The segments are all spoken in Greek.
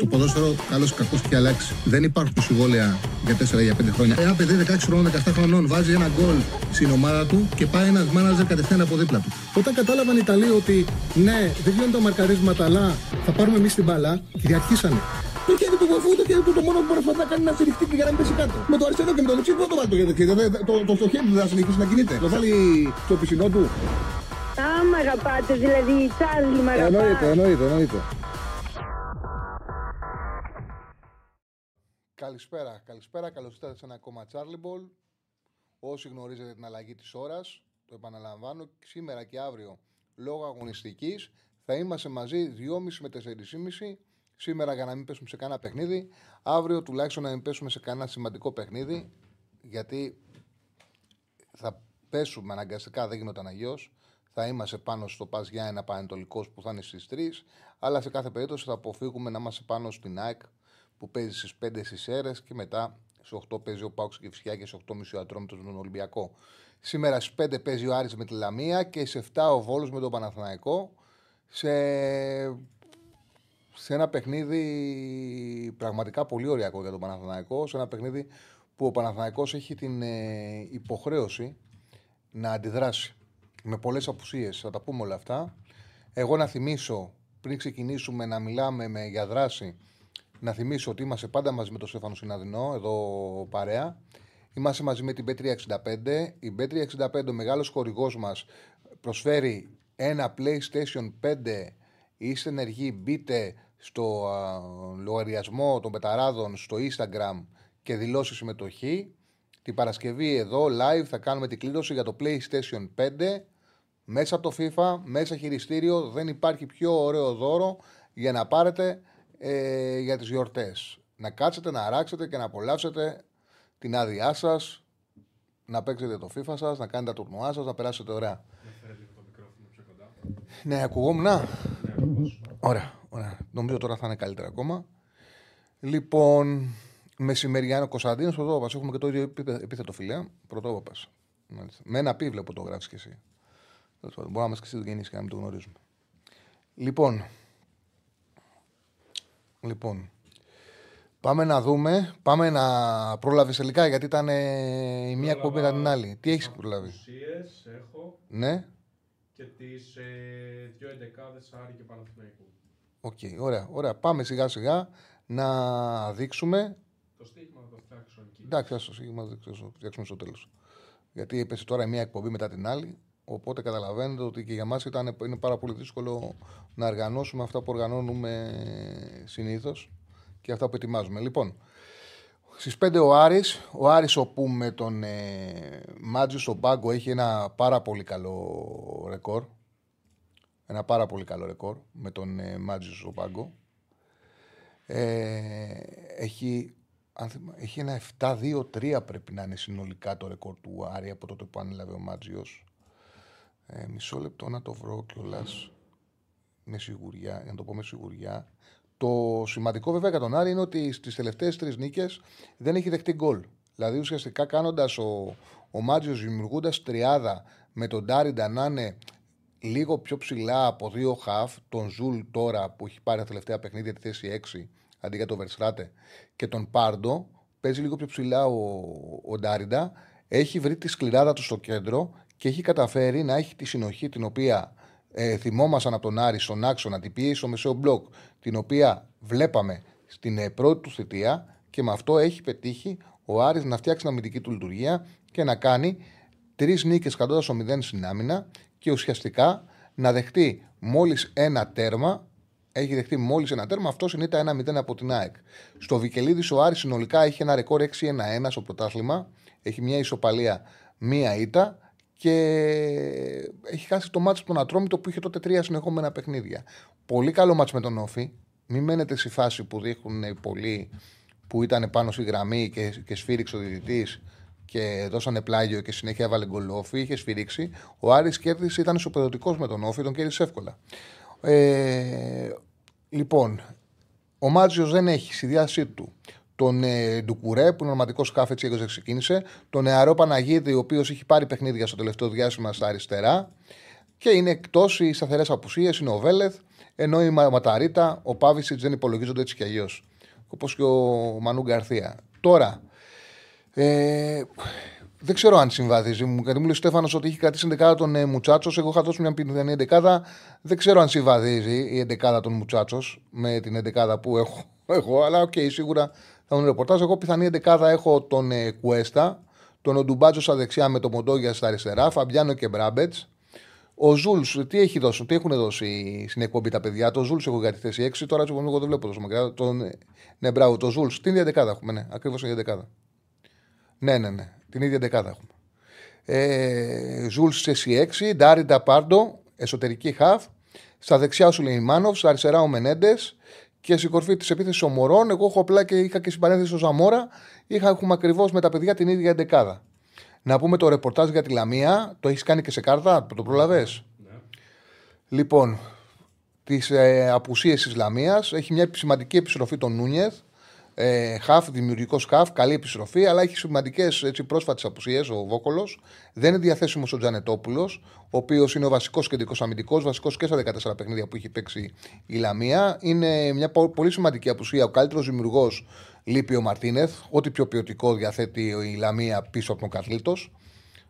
Το ποδόσφαιρο, καλό ή κακό, έχει αλλάξει. Δεν υπάρχουν συμβόλαια για 4 για 5 χρόνια. Ένα παιδί 16 χρονών, 17 χρονών βάζει ένα γκολ στην ομάδα του και πάει ένας μάναζερ κατευθείαν από δίπλα του. Όταν κατάλαβαν οι Ιταλοί ότι ναι, δεν γίνονται τα μαρκαρίσματα, αλλά θα πάρουμε εμείς την μπαλά, κυριαρχήσανε. Το χέρι του βοηθού, το χέρι του το μόνο που μπορεί να κάνει να στηριχτεί και για να μην πέσει κάτω. Με το αριστερό και με το δεξί δεν το βάλει το χέρι. Το, το, το, χέρι του δεν θα συνεχίσει να κινείται. Το βάλει στο πισινό του. Α, μ' αγαπάτε, δηλαδή, Τσάρλι, μ' αγαπάτε. Εννοείται, εννοείται, εννοείται. Καλησπέρα, καλησπέρα. Καλώς ήρθατε σε ένα ακόμα Charlie Ball. Όσοι γνωρίζετε την αλλαγή της ώρας, το επαναλαμβάνω, σήμερα και αύριο λόγω αγωνιστικής θα είμαστε μαζί 2,5 με 4,5. Σήμερα για να μην πέσουμε σε κανένα παιχνίδι. Αύριο τουλάχιστον να μην πέσουμε σε κανένα σημαντικό παιχνίδι. Γιατί θα πέσουμε αναγκαστικά, δεν γίνονταν αγιώ. Θα είμαστε πάνω στο Πας για ένα πανετολικός που θα είναι στις 3. Αλλά σε κάθε περίπτωση θα αποφύγουμε να είμαστε πάνω στην ΑΕΚ που παίζει στις 5 στι αίρε και μετά στις 8 παίζει ο Πάουξ και η Φυσιά και στις 8.30 ο Ατρόμητος με τον Ολυμπιακό. Σήμερα στις 5 παίζει ο Άρης με τη Λαμία και στις 7 ο Βόλος με τον Παναθηναϊκό. Σε... σε ένα παιχνίδι πραγματικά πολύ ωριακό για τον Παναθηναϊκό. Σε ένα παιχνίδι που ο Παναθηναϊκός έχει την ε, υποχρέωση να αντιδράσει με πολλές απουσίες. Θα τα πούμε όλα αυτά. Εγώ να θυμίσω πριν ξεκινήσουμε να μιλάμε με, για δράση να θυμίσω ότι είμαστε πάντα μαζί με τον Στέφανο Συναδεινό, εδώ παρέα. Είμαστε μαζί με την B365. Η B365, ο μεγάλος χορηγός μας, προσφέρει ένα PlayStation 5. Είστε ενεργοί, μπείτε στο α, λογαριασμό των πεταράδων στο Instagram και δηλώσει συμμετοχή. Την Παρασκευή εδώ live θα κάνουμε την κλήρωση για το PlayStation 5 μέσα από το FIFA, μέσα χειριστήριο. Δεν υπάρχει πιο ωραίο δώρο για να πάρετε ε, για τις γιορτές. Να κάτσετε, να αράξετε και να απολαύσετε την άδειά σας, να παίξετε το FIFA σας, να κάνετε τα τουρνουά σας, να περάσετε ωραία. Ναι, ακουγόμουν. Ναι, ωραία, ωραία. Νομίζω τώρα θα είναι καλύτερα ακόμα. Λοιπόν, μεσημεριανό Κωνσταντίνος Πρωτόπαπα. Έχουμε και το ίδιο επίθετο φιλέα. Πρωτόπαπα. Με ένα πι βλέπω το γράφεις και εσύ. Μπορεί να είμαστε και εσύ γεννήσεις και να μην το γνωρίζουμε. Λοιπόν, Λοιπόν, πάμε να δούμε. Πάμε να πρόλαβεις τελικά γιατί ήταν ε, η μία εκπομπή μετά την άλλη. Τι έχεις προλάβει; Ουσίες έχω Ναι. και τις ε, δύο εντεκάδες Άρη και Παναθηναϊκού. Οκ, ωραία, ωραία. Πάμε σιγά σιγά να δείξουμε. Το στοίχημα θα το φτιάξω εκεί. Εντάξει, ας, το στοίχημα θα το φτιάξουμε στο τέλος. Γιατί έπεσε τώρα η μία εκπομπή μετά την άλλη. Οπότε καταλαβαίνετε ότι και για μας είναι πάρα πολύ δύσκολο να οργανώσουμε αυτά που οργανώνουμε συνήθως και αυτά που ετοιμάζουμε. Λοιπόν, στις 5 ο Άρης, ο Άρης όπου με τον ε, Μάντζιος στον πάγκο έχει ένα πάρα πολύ καλό ρεκόρ. Ένα πάρα πολύ καλό ρεκόρ με τον ε, Μάτζιος στον πάγκο. Ε, έχει, έχει ένα 7-2-3 πρέπει να είναι συνολικά το ρεκόρ του Άρη από τότε που ανέλαβε ο Μάτζιος. Ε, μισό λεπτό να το βρω κιόλας με σιγουριά, για να το πω με σιγουριά. Το σημαντικό βέβαια για τον Άρη είναι ότι στις τελευταίες τρεις νίκες δεν έχει δεχτεί γκολ. Δηλαδή ουσιαστικά κάνοντας ο, ο Μάντζιος δημιουργώντας τριάδα με τον Ντάριντα να είναι λίγο πιο ψηλά από δύο χαφ, τον Ζουλ τώρα που έχει πάρει τα τελευταία παιχνίδια τη θέση 6 αντί για τον Βερστράτε και τον Πάρντο, παίζει λίγο πιο ψηλά ο, ο Ντάριντα. Έχει βρει τη σκληράδα του στο κέντρο και έχει καταφέρει να έχει τη συνοχή την οποία ε, θυμόμασταν από τον Άρη στον άξονα, την πίεση στο μεσαίο μπλοκ, την οποία βλέπαμε στην ε, πρώτη του θητεία και με αυτό έχει πετύχει ο Άρης να φτιάξει την αμυντική του λειτουργία και να κάνει τρεις νίκες κρατώντα το 0 στην άμυνα και ουσιαστικά να δεχτεί μόλις ένα τέρμα. Έχει δεχτεί μόλις ένα τέρμα, αυτό συνείται ένα 1-0 από την ΑΕΚ. Στο Βικελίδης ο Άρης συνολικά έχει ένα ρεκόρ 6-1-1 στο πρωτάθλημα. Έχει μια ισοπαλία, μία ήττα και έχει χάσει το μάτσο τον Ατρόμητο που είχε τότε τρία συνεχόμενα παιχνίδια. Πολύ καλό μάτσο με τον Όφη. Μην μένετε στη φάση που δείχνουν πολλοί που ήταν πάνω στη γραμμή και, και σφύριξε ο διδυτή και δώσανε πλάγιο και συνέχεια έβαλε γκολόφι, είχε σφυρίξει. Ο Άρης κέρδισε, ήταν ισοπεδωτικός με τον Όφη, τον κέρδισε εύκολα. Ε, λοιπόν, ο Μάτζιος δεν έχει στη διάθεσή του τον ε, Ντουκουρέ, που είναι ονοματικό σκάφ, έτσι όπως ξεκίνησε, τον νεαρό Παναγίδη, ο οποίος έχει πάρει παιχνίδια στο τελευταίο διάστημα στα αριστερά, Και είναι εκτός οι σταθερές απουσίες, είναι ο Βέλεθ, ενώ η Μα- Ματαρίτα, ο Πάβησιτς δεν υπολογίζονται έτσι κι αλλιώς. Όπως και ο Μανού Γκαρθία. Τώρα, ε, δεν ξέρω αν συμβαδίζει μου. Γιατί μου λέει ο Στέφανος ότι έχει κρατήσει εντεκάδα τον ε, Μουτσάτσος. Εγώ είχα δώσει μια πιθανή εντεκάδα. Δεν ξέρω αν συμβαδίζει η εντεκάδα των Μουτσάτσος με την εντεκάδα που έχω. έχω αλλά οκ, σίγουρα θα δουν ρεπορτάζ. Εγώ πιθανή εντεκάδα έχω τον ε, Κουέστα, τον Οντουμπάτζο στα δεξιά με τον Μοντόγια στα αριστερά, Φαμπιάνο και Μπράμπετς. Ο Ζουλ, τι, έχει δώσει, τι έχουν δώσει στην εκπομπή τα παιδιά; Τον Ζουλ έχω για τη θέση 6. Τώρα εγώ δεν βλέπω τόσο μακριά. Τον, ναι, μπράβο, τον Ζουλ. Την ίδια εντεκάδα έχουμε. Ναι, ακριβώς την ίδια εντεκάδα. Ναι, ναι, ναι. Την ίδια εντεκάδα έχουμε. Ε, Ζουλ σε 6, Ντάριντα Πάρντο, εσωτερική χαφ. Στα δεξιά ο Σουλεϊμάνοφ, στα αριστερά ο Μενέντες και στην κορφή της επίθεσης ο Μορόν. Εγώ έχω απλά και είχα και στην παρένθεση ο Ζαμόρα. Είχα, έχουμε ακριβώς με τα παιδιά την ίδια δεκάδα. Να πούμε το ρεπορτάζ για τη Λαμία. Το έχεις κάνει και σε κάρτα, το προλαβέ. Λοιπόν, τις ε, απουσίες της Λαμίας έχει μια σημαντική επιστροφή των Νούνιεθ. Ε, χαφ, δημιουργικός χαφ, καλή επιστροφή, αλλά έχει σημαντικές πρόσφατες απουσίες ο Βόκολος. Δεν είναι διαθέσιμος ο Τζανετόπουλος, ο οποίος είναι ο βασικός κεντρικός αμυντικός, βασικός και στα 14 παιχνίδια που έχει παίξει η Λαμία. Είναι μια πο- πολύ σημαντική απουσία. Ο καλύτερος δημιουργός λείπει ο Μαρτίνεθ. Ό,τι πιο ποιοτικό διαθέτει η Λαμία πίσω από τον Καρλίτος.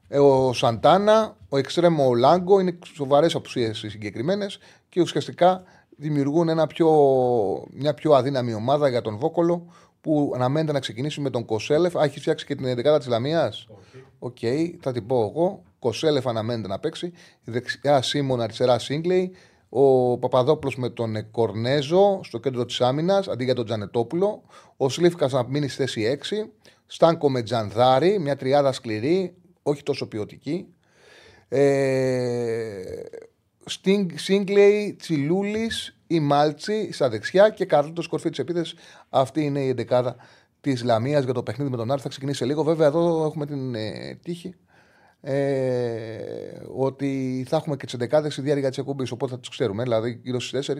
Ε, Ο Σαντάνα, ο Εξτρέμο ο Λάγκο είναι σοβαρές απουσίες συγκεκριμένες και ουσιαστικά δημιουργούν ένα πιο, μια πιο αδύναμη ομάδα για τον Βόκολο που αναμένεται να ξεκινήσει με τον Κοσέλεφ. Α, έχει φτιάξει και την 11 της Λαμίας. Οκ, θα την πω εγώ. Κοσέλεφ αναμένεται να παίξει. Δεξιά Σίμων, αριστερά Σίγκλεϊ. Ο Παπαδόπουλος με τον ε, Κορνέζο στο κέντρο της άμυνας αντί για τον Τζανετόπουλο. Ο Σλίφκας να μείνει στη θέση 6. Στάνκο με Τζανδάρη, μια τριάδα σκληρή, όχι τόσο ποιοτική. Ε, Σίγκλεϊ, Τσιλούλης ή Μάλτσι στα δεξιά και Καρλίτο κορφή της επίθεσης. Αυτή είναι η εντεκάδα της Λαμίας για το παιχνίδι με τον Άρη. Θα ξεκινήσει σε λίγο. Βέβαια, εδώ έχουμε την ε, τύχη ε, ότι θα έχουμε και τις εντεκάδες στη διάρκεια της εκπομπής. Οπότε θα τις ξέρουμε. Δηλαδή, γύρω στις 4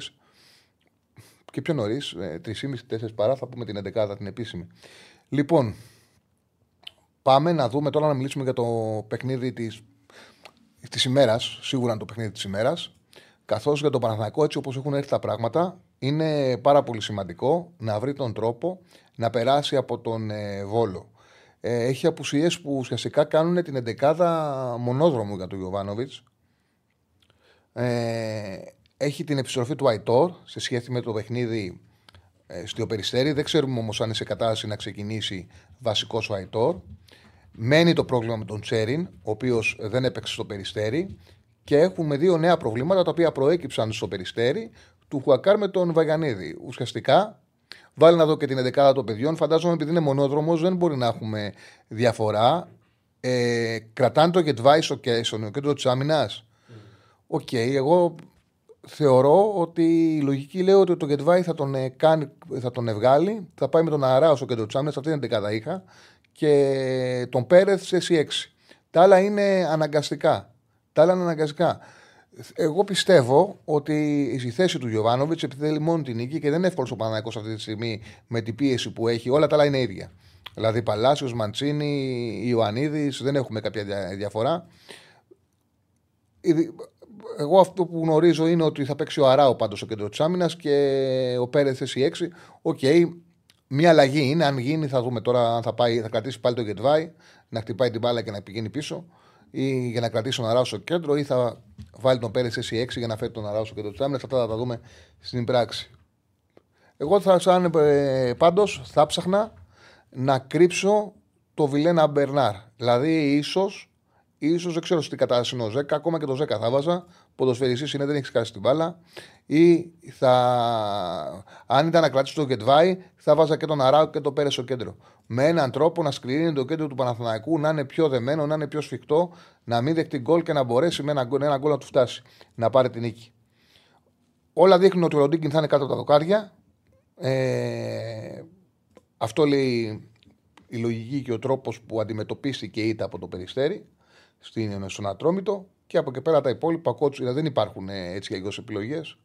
και πιο νωρίς, 3,5-4 παρά, θα πούμε την εντεκάδα την επίσημη. Λοιπόν, πάμε να δούμε τώρα να μιλήσουμε για το παιχνίδι της της ημέρας. Σίγουρα είναι το παιχνίδι της ημέρας. Καθώς για το Παναθηναϊκό, έτσι όπως έχουν έρθει τα πράγματα, είναι πάρα πολύ σημαντικό να βρει τον τρόπο να περάσει από τον ε, Βόλο. Ε, έχει απουσίες που ουσιαστικά κάνουν την εντεκάδα μονόδρομο για τον Γιωβάνοβιτς. Ε, έχει την επιστροφή του Αϊτόρ σε σχέση με το παιχνίδι ε, στο Περιστέρι. Δεν ξέρουμε όμως αν είναι σε κατάσταση να ξεκινήσει βασικός ο Αϊτόρ. Μένει το πρόβλημα με τον Τσέριν, ο οποίος δεν έπαιξε στο Περιστέρι. Και έχουμε δύο νέα προβλήματα τα οποία προέκυψαν στο Περιστέρι του Χουακάρ με τον Βαγιανίδη. Ουσιαστικά, βάλει να δω και την 11 των παιδιών. Φαντάζομαι επειδή είναι μονόδρομος, δεν μπορεί να έχουμε διαφορά. Ε, κρατάνε τον Γεντβάι στο κέντρο της άμυνας. Οκ, εγώ θεωρώ ότι η λογική λέει ότι τον Γεντβάι θα τον, ε, κάνει, θα τον βγάλει, θα πάει με τον Αράο στο κέντρο της άμυνας, αυτή είναι την εντεκάδα είχα, και τον Πέρεθ σε 6. Τα άλλα είναι αναγκαστικά. Τα άλλα είναι αναγκαστικά. Εγώ πιστεύω ότι η θέση του Γιωβάνοβιτς επειδή θέλει μόνο την νίκη και δεν είναι εύκολο ο Παναθηναϊκός αυτή τη στιγμή με την πίεση που έχει, όλα τα άλλα είναι ίδια. Δηλαδή Παλάσιος, Μαντσίνη, Ιωαννίδης, δεν έχουμε κάποια δια- διαφορά. Ήδη- Εγώ αυτό που γνωρίζω είναι ότι θα παίξει ο Αράο πάντως στο κέντρο της άμυνας και ο Πέρεθ θέση 6. Οκ, μια αλλαγή είναι. Αν γίνει, θα δούμε τώρα αν θα, πάει, θα κρατήσει πάλι τον Γεντβάι, να χτυπάει την μπάλα και να πηγαίνει πίσω, ή για να κρατήσει τον Αράο στο κέντρο, ή θα βάλει τον Πέρεθ θέση 6 για να φέρει τον Αράο στο κέντρο της άμυνας. Αυτά θα τα δούμε στην πράξη. Εγώ θα σαν ε, πάντως θα ψάχνα να κρύψω το Βιλένα Μπερνάρ. Δηλαδή, ίσως, ίσως, δεν ξέρω στην κατάσταση είναι ο Ζέκα, ακόμα και το Ζέκα θα βάζα. Ποδοσφαιριστής είναι, δεν έχει σκάσει την μπάλα. Ή θα, αν ήταν να κρατήσει το Γετβάη, θα βάζα και τον Αράου και το Πέρες στο κέντρο. Με έναν τρόπο να σκληρύνει το κέντρο του Παναθηναϊκού, να είναι πιο δεμένο, να είναι πιο σφιχτό, να μην δεχτεί γκολ και να μπορέσει με ένα, γκολ- ένα γκολ να του φτάσει, να πάρει την νίκη. Όλα δείχνουν ότι ο Ροντίγκιν θα είναι κάτω από τα δοκάρια. Ε, αυτό λέει η λογική και ο τρόπος που αντιμετωπίστηκε η ήττα από το Περιστέρι στην, στον Ατρόμητο και από εκεί πέρα τα υπόλοιπα κότσιρα δεν υπάρχουν ε, έτσι για επιλογές.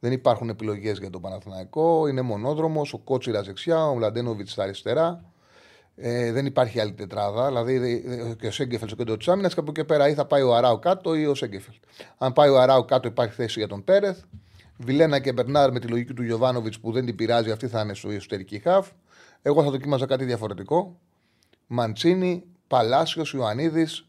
Δεν υπάρχουν επιλογές για τον Παναθηναϊκό. Είναι μονόδρομος, ο Κότσιρα δεξιά, ο Μλαντένοβιτς στα αριστερά. Ε, δεν υπάρχει άλλη τετράδα. Δηλαδή και ο Σέγκεφελ στο κέντρο της άμυνας και από εκεί πέρα ή θα πάει ο Αράου κάτω ή ο Σέγκεφελ. Αν πάει ο Αράου κάτω, υπάρχει θέση για τον Πέρεθ. Βιλένα και Μπερνάρ με τη λογική του Γιωβάνοβιτς που δεν την πειράζει, αυτή θα είναι στο εσωτερική χαφ. Εγώ θα δοκίμαζα κάτι διαφορετικό. Μαντσίνη, Παλάσιος, Ιωαννίδης.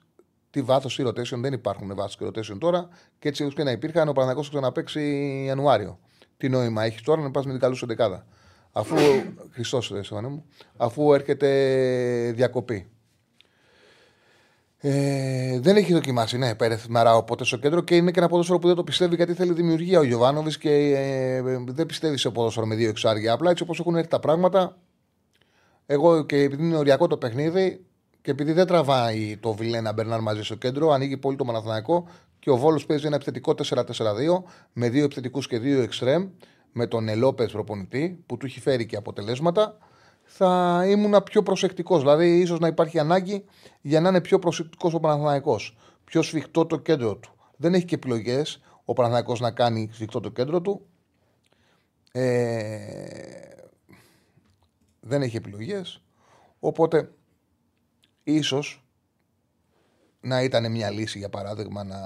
Τι βάθος ή rotation, δεν υπάρχουν βάθος και rotation τώρα. Και έτσι και να υπήρχαν, ο Παναγό θα ξαναπέξει Ιανουάριο. Τι νόημα έχεις τώρα να πας με την καλού δεκάδα. Αφού. Χριστός, μου. Αφού έρχεται διακοπή. Ε, δεν έχει δοκιμάσει, ναι, Πέρεθ Μαράο ποτέ στο κέντρο και είναι και ένα ποδόσφαιρο που δεν το πιστεύει γιατί θέλει δημιουργία ο Γιωβάνοβης και ε, δεν πιστεύει σε ποδόσφαιρο με δύο εξάρια. Απλά έτσι όπως έχουν έρθει τα πράγματα, εγώ και επειδή είναι οριακό το παιχνίδι και επειδή δεν τραβάει το Βιλένα Μπερνάρ μαζί στο κέντρο, ανοίγει πολύ το Μαναθανακό και ο Βόλος παίζει ένα επιθετικό 4-4-2 με δύο επιθετικούς και δύο εξτρέμ με τον Ελόπε προπονητή που του έχει φέρει και αποτελέσματα. Θα ήμουν πιο προσεκτικός. Δηλαδή, ίσως να υπάρχει ανάγκη για να είναι πιο προσεκτικός ο Παναθανικό. Πιο σφιχτό το κέντρο του. Δεν έχει και επιλογές ο Παναθανικό να κάνει σφιχτό το κέντρο του. Ε, δεν έχει επιλογές οπότε ίσως να ήταν μια λύση για παράδειγμα να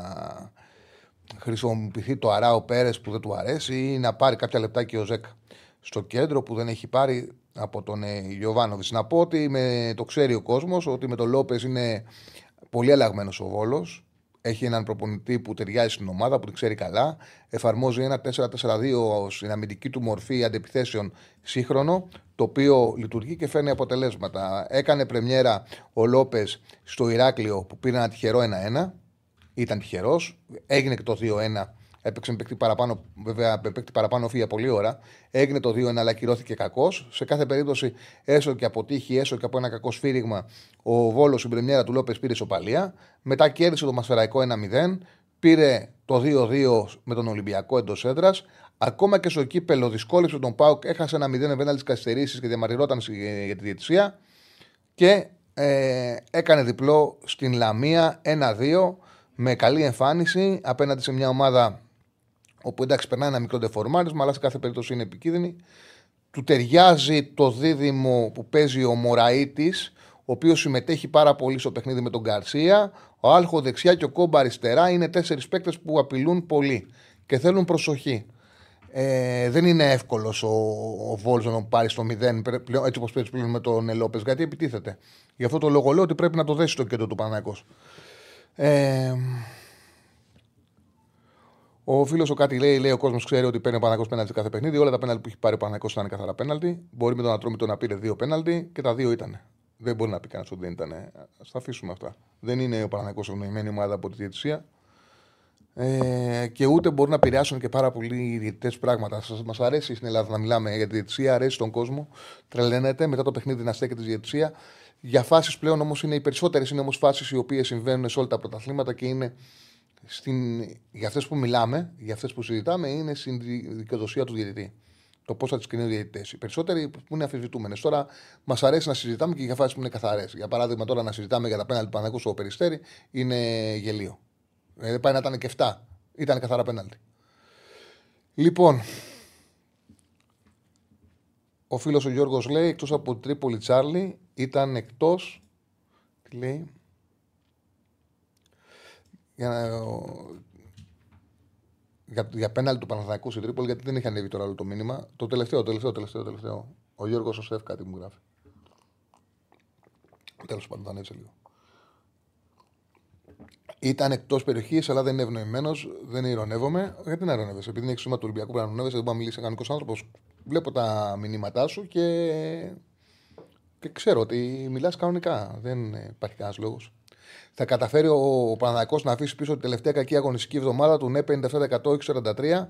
χρησιμοποιηθεί το Αράο Πέρες που δεν του αρέσει ή να πάρει κάποια λεπτάκια ο Ζέκα στο κέντρο που δεν έχει πάρει από τον ε, Γιωβάνοβιτς. Να πω ότι με, το ξέρει ο κόσμος ότι με τον Λόπες είναι πολύ αλλαγμένος ο Βόλος έχει έναν προπονητή που ταιριάζει στην ομάδα, που την ξέρει καλά. Εφαρμόζει ένα 4-4-2 στην αμυντική του μορφή αντιπιθέσεων σύγχρονο, το οποίο λειτουργεί και φέρνει αποτελέσματα. Έκανε πρεμιέρα ο Λόπες στο Ηράκλειο που πήρε ένα τυχερό 1-1. Ήταν τυχερός. Έγινε και το 2-1 Έπαιξε με παίκτη παραπάνω, βέβαια με παίκτη παραπάνω φύγει πολύ ώρα. Έγινε το 2-1, αλλά κυρώθηκε κακός. Σε κάθε περίπτωση, έστω και από τύχη, έστω και από ένα κακό σφύριγμα, ο Βόλος στην πρεμιέρα του Λόπες πήρε σοπαλία. Μετά κέρδισε το Μασφαιραϊκό 1-0. Πήρε το 2-2 με τον Ολυμπιακό εντός έδρας. Ακόμα και στο κύπελο δυσκόλεψε τον Πάουκ, έχασε ένα 0 με τις καθυστερήσεις και διαμαρτυρόταν για τη διαιτησία. Και ε, έκανε διπλό στην Λαμία 1-2 με καλή εμφάνιση απέναντι σε μια ομάδα όπου εντάξει περνάει ένα μικρό ντεφορμάρισμα, αλλά σε κάθε περίπτωση είναι επικίνδυνη. Του ταιριάζει το δίδυμο που παίζει ο Μωραήτης, ο οποίος συμμετέχει πάρα πολύ στο παιχνίδι με τον Γκαρσία. Ο Άλχο δεξιά και ο Κόμπα αριστερά είναι τέσσερις παίκτες που απειλούν πολύ και θέλουν προσοχή. Ε, δεν είναι εύκολος ο, ο Βόλζο να πάρει στο 0 έτσι όπως παίζει πλέον με τον Ελόπες, γιατί επιτίθεται. Γι' αυτό το λόγο λέω ότι πρέπει να το δέσει το κέντρο του Παναγό. Ε, ο φίλος ο κάτι λέει, λέει ο κόσμος ξέρει ότι παίρνει ο Παναγό πέναλτι κάθε παιχνίδι. Όλα τα πέναλτι που έχει πάρει ο Παναγό ήταν καθαρά πέναλτι. Μπορεί με τον Ατρόμητο να πήρε δύο πέναλτι και τα δύο ήταν. Δεν μπορεί να πει κανένας ότι δεν ήταν. Α τα αφήσουμε αυτά. Δεν είναι ο Παναγό ευνοημένη ομάδα από τη διαιτησία. Ε, και ούτε μπορεί να επηρεάσουν και πάρα πολλοί διαιτητές πράγματα. Μας αρέσει στην Ελλάδα να μιλάμε για τη διαιτησία, αρέσει στον κόσμο. Τρελαίνεται μετά το παιχνίδι να στέκεται τη διαιτησία. Για φάσεις πλέον όμως είναι οι περισσότερες είναι όμως φάσεις οι οποίες συμβαίνουν σε όλα τα πρωταθλήματα και είναι στην, για αυτές που μιλάμε, για αυτές που συζητάμε, είναι στην δικαιοδοσία του διαιτητή. Το πώς θα τις κρίνει ο διαιτητέ. Οι περισσότεροι που είναι αφισβητούμενες. Τώρα μας αρέσει να συζητάμε και για φάσεις που είναι καθαρές. Για παράδειγμα, τώρα να συζητάμε για τα πέναλτι του Παναγού στο περιστέρι είναι γελίο. Δεν πάει να ήταν και 7. Ήταν καθαρά πέναλτι. Λοιπόν, ο φίλος ο Γιώργος λέει εκτός από Τρίπολη Τσάρλι ήταν εκτός. Τι λέει για, να, για, για πέναλ του Παναθηναϊκού στην Τρίπολη, γιατί δεν είχε ανέβει τώρα άλλο το μήνυμα. Το τελευταίο, τελευταίο, τελευταίο, τελευταίο. Ο Γιώργος ο Σεφ κάτι μου γράφει. Τέλος πάντων, θα ανέβησε λίγο. Ήταν εκτός περιοχής, αλλά δεν είναι ευνοημένος. Δεν ηρωνεύομαι. Γιατί να ηρωνεύεσαι, επειδή είναι εξωτερικό του Ολυμπιακού, πρέπει να ηρωνεύεσαι. Δεν μπορεί να μιλήσει κανονικός άνθρωπος. Βλέπω τα μηνύματά σου και, και ξέρω ότι μιλάς κανονικά. Δεν υπάρχει κανένας λόγος. Θα καταφέρει ο Παναδάκο να αφήσει πίσω τη τελευταία κακή αγωνιστική εβδομάδα του ναι 57% 43.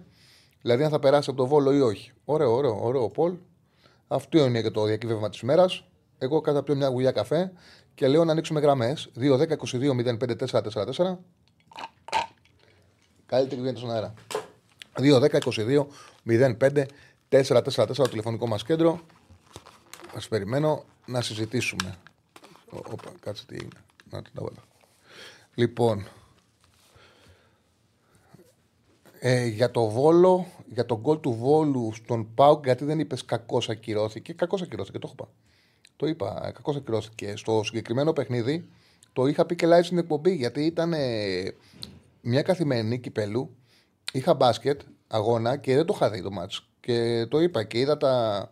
Δηλαδή αν θα περάσει από το βόλο ή όχι. Ωραίο, ωραίο, ωραίο, Πολ. Αυτό είναι και το διακύβευμα της ημέρα. Εγώ πιω μια γουλιά καφέ και λέω να ανοίξουμε γραμμές 2-10-22-05-4-4-4. Καλύτερη βγαίνει στον αέρα. 2-10-22-05-4-4-4 το τηλεφωνικό μας κέντρο. Α περιμένω να συζητήσουμε. Οπα, κάτσε τι είναι. Να τα βάλω. Λοιπόν, ε, για το Βόλο, για τον γκολ του Βόλου στον Πάουκ, γιατί δεν είπες κακό ακυρώθηκε. Κακό ακυρώθηκε, το έχω πάει. Το είπα, ε, κακώς ακυρώθηκε. Στο συγκεκριμένο παιχνίδι το είχα πει και live στην εκπομπή γιατί ήταν ε, μια καθημερινή κυπέλου. Είχα μπάσκετ, αγώνα και δεν το είχα δει το μάτς. Και το είπα και είδα τα.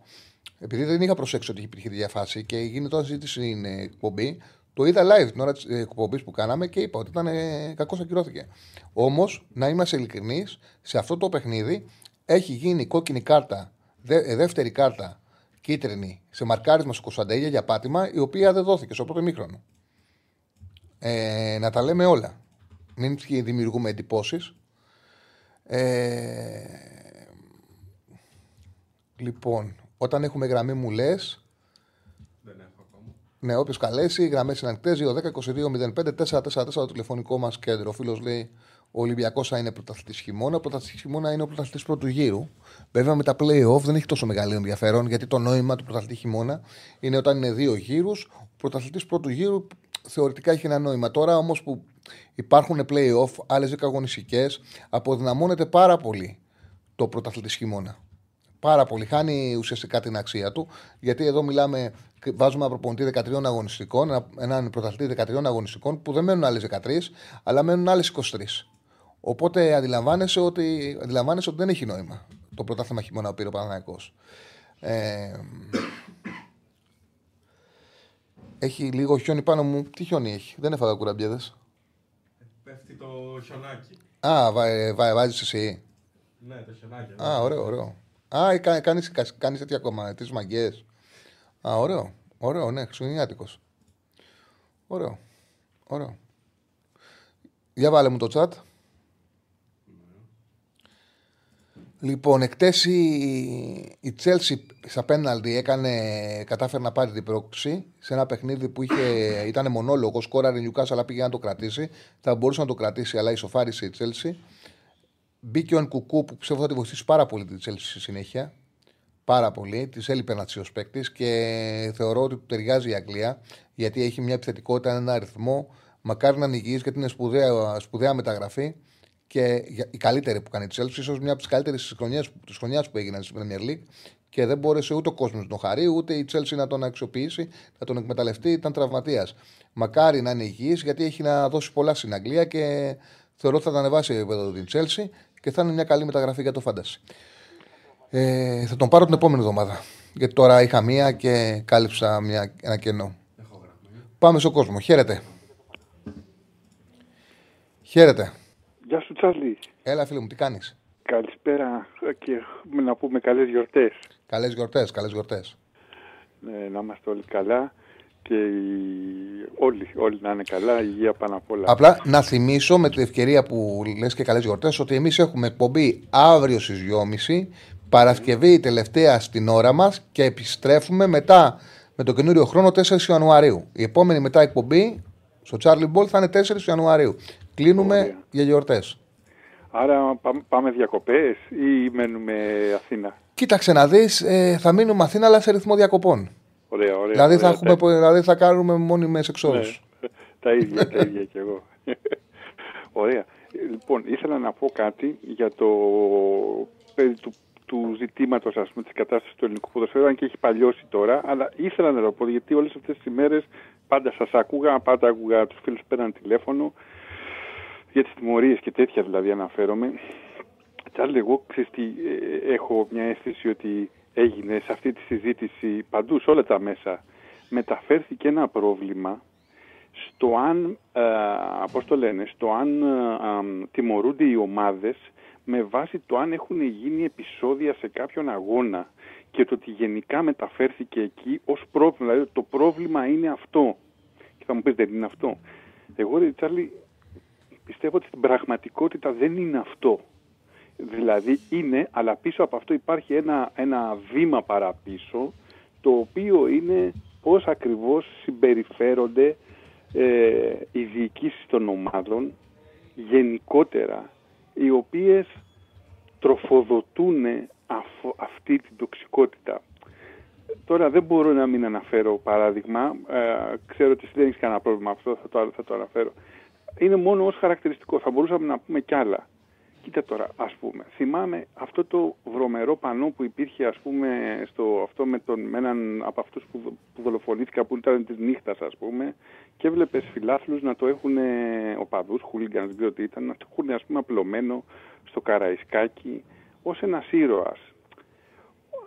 Επειδή δεν είχα προσέξει ότι υπήρχε διαφάση και γίνεται τώρα συζήτηση στην εκπομπή, το είδα live την ώρα της εκπομπής που κάναμε και είπα ότι ήταν ε, κακώς ακυρώθηκε. Όμως, να είμαστε ειλικρινείς, σε αυτό το παιχνίδι έχει γίνει κόκκινη κάρτα, δε, ε, δεύτερη κάρτα κίτρινη σε μαρκάρισμα στο Κωνσταντέλια για πάτημα, η οποία δεν δόθηκε στο πρώτο μήχρονο. Ε, να τα λέμε όλα. Μην δημιουργούμε εντυπώσεις. Ε, λοιπόν, όταν έχουμε γραμμή μου λες. Δεν έχω ακόμα. Ναι, όποιος καλέσει, γραμμές είναι ανοιχτές. 2-10-22-05-444 το τηλεφωνικό μας κέντρο. Ο φίλος λέει: Ο Ολυμπιακός θα είναι πρωταθλητής χειμώνα. Ο πρωταθλητής χειμώνα είναι ο πρωταθλητής πρώτου γύρου. Βέβαια με τα playoff δεν έχει τόσο μεγάλο ενδιαφέρον γιατί το νόημα του πρωταθλητή χειμώνα είναι όταν είναι δύο γύρους. Ο πρωταθλητής πρώτου γύρου θεωρητικά έχει ένα νόημα. Τώρα όμως που υπάρχουν playoff, άλλες 10 αγωνιστικέ, αποδυναμώνεται πάρα πολύ το πρωταθλητής χειμώνα. Πάρα πολύ. Χάνει ουσιαστικά την αξία του. Γιατί εδώ μιλάμε, βάζουμε ένα προπονητή 13 αγωνιστικών, έναν πρωταθλητή 13 αγωνιστικών που δεν μένουν άλλες 13, αλλά μένουν άλλες 23. Οπότε αντιλαμβάνεσαι ότι, αντιλαμβάνεσαι ότι δεν έχει νόημα το πρωτάθλημα χειμώνα που πήρε ο Παναναναϊκός. Ε, έχει λίγο χιόνι πάνω μου. Τι χιόνι έχει, δεν έφαγα κουραμπιέδες. Πέφτει το χιονάκι. Α, βα, βα, βάζεις εσύ. Ναι, το χιονάκι. Α, ωραίο, ωραίο. Α, κάνεις κάνεις, κάνεις τέτοια ακόμα, τις μαγκές. Α, ωραίο. Ωραίο, ναι, χριστουγεννιάτικος. Ωραίο. Ωραίο. Για βάλε μου το chat. Λοιπόν, εκτέ η, η Chelsea στα πέναλτι έκανε, κατάφερε να πάρει την πρόκληση σε ένα παιχνίδι που είχε, ήταν μονόλογο, σκόραρε Νιουκάς αλλά πήγε να το κρατήσει. Θα μπορούσε να το κρατήσει, αλλά ισοφάρισε η Chelsea. Μπήκε ο Ενκουκού που πιστεύω θα τη βοηθήσει πάρα πολύ την Chelsea στη συνέχεια. Πάρα πολύ. Της έλειπε ένας τσιό παίκτης και θεωρώ ότι του ταιριάζει η Αγγλία γιατί έχει μια επιθετικότητα, ένα αριθμό. Μακάρι να είναι υγιής γιατί είναι σπουδαία, σπουδαία μεταγραφή και η καλύτερη που κάνει η Chelsea, ίσως μια από τις καλύτερες της χρονιάς που έγιναν στην Premier League και δεν μπόρεσε ούτε ο κόσμος να τον χαρεί, ούτε η Chelsea να τον αξιοποιήσει, να τον εκμεταλλευτεί. Ήταν τραυματίας. Μακάρι να είναι υγιής, γιατί έχει να δώσει πολλά στην Αγγλία και θεωρώ ότι θα τα ανεβάσει επίπεδο την Chelsea και θα είναι μια καλή μεταγραφή για το Fantasy. Ε, θα τον πάρω την επόμενη εβδομάδα. Γιατί τώρα είχα μία και κάλυψα μια, ένα κενό. Πάμε στον κόσμο. Χαίρετε. Χαίρετε. Γεια σου Τσάρλι. Έλα φίλε μου, τι κάνεις; Καλησπέρα και να πούμε καλές γιορτές. Καλές γιορτές, καλές γιορτές. Ναι, να είμαστε όλοι καλά και όλοι, όλοι να είναι καλά, υγεία πάνω απ' όλα. Απλά να θυμίσω με την ευκαιρία που λες και καλές γιορτές ότι εμείς έχουμε εκπομπή αύριο στις 2.30 Παρασκευή τελευταία στην ώρα μας και επιστρέφουμε μετά με το καινούριο χρόνο 4 Ιανουαρίου. Η επόμενη μετά εκπομπή στο Charlie Ball θα είναι 4 Ιανουαρίου. Κλείνουμε για γιορτές. Άρα πάμε διακοπές ή μένουμε Αθήνα; Κοίταξε να δεις, ε, θα μείνουμε Αθήνα αλλά σε ρυθμό διακοπών. Ωραία, ωραία. Δηλαδή, ωραία, θα, έχουμε, δηλαδή θα κάνουμε μόνιμες εξόδους. Ναι, τα ίδια, τα ίδια κι εγώ. ωραία. Λοιπόν, ήθελα να πω κάτι για το περί του, του ζητήματος ας πούμε της κατάστασης του ελληνικού ποδοσφαίρου αν και έχει παλιώσει τώρα αλλά ήθελα να το πω γιατί όλες αυτές τις ημέρες πάντα σας άκουγα, πάντα άκουγα τους φίλους πέραν τηλέφωνο για τις τιμωρίες και τέτοια δηλαδή αναφέρομαι. Τσάρλ, εγώ ξέρεις τι, ε, έχω μια αίσθηση ότι έγινε σε αυτή τη συζήτηση παντού, σε όλα τα μέσα. Μεταφέρθηκε ένα πρόβλημα στο αν, ε, πώς το λένε, στο αν ε, τιμωρούνται οι ομάδες με βάση το αν έχουν γίνει επεισόδια σε κάποιον αγώνα και το ότι γενικά μεταφέρθηκε εκεί ως πρόβλημα. Δηλαδή το πρόβλημα είναι αυτό. Και θα μου πεις δεν είναι αυτό. Εγώ, Τσάρλι, πιστεύω ότι στην πραγματικότητα δεν είναι αυτό. Δηλαδή είναι, αλλά πίσω από αυτό υπάρχει ένα, ένα βήμα παραπίσω, το οποίο είναι πώς ακριβώς συμπεριφέρονται ε, οι διοικήσεις των ομάδων γενικότερα, οι οποίες τροφοδοτούν αυτή την τοξικότητα. Τώρα δεν μπορώ να μην αναφέρω παράδειγμα, ε, ξέρω ότι δεν έχεις κανένα πρόβλημα αυτό, θα το, θα το αναφέρω είναι μόνο ως χαρακτηριστικό. Θα μπορούσαμε να πούμε κι άλλα. Κοίτα τώρα, ας πούμε, θυμάμαι αυτό το βρωμερό πανό που υπήρχε, ας πούμε, στο, αυτό με, τον, με έναν από αυτούς που, δο- που δολοφονήθηκα, που ήταν της νύχτας, ας πούμε, και έβλεπες φιλάθλους να το έχουν οπαδούς, χούλιγκανς, δεν ξέρω τι ήταν, να το έχουν, ας πούμε, απλωμένο στο Καραϊσκάκι ως ένας ήρωας.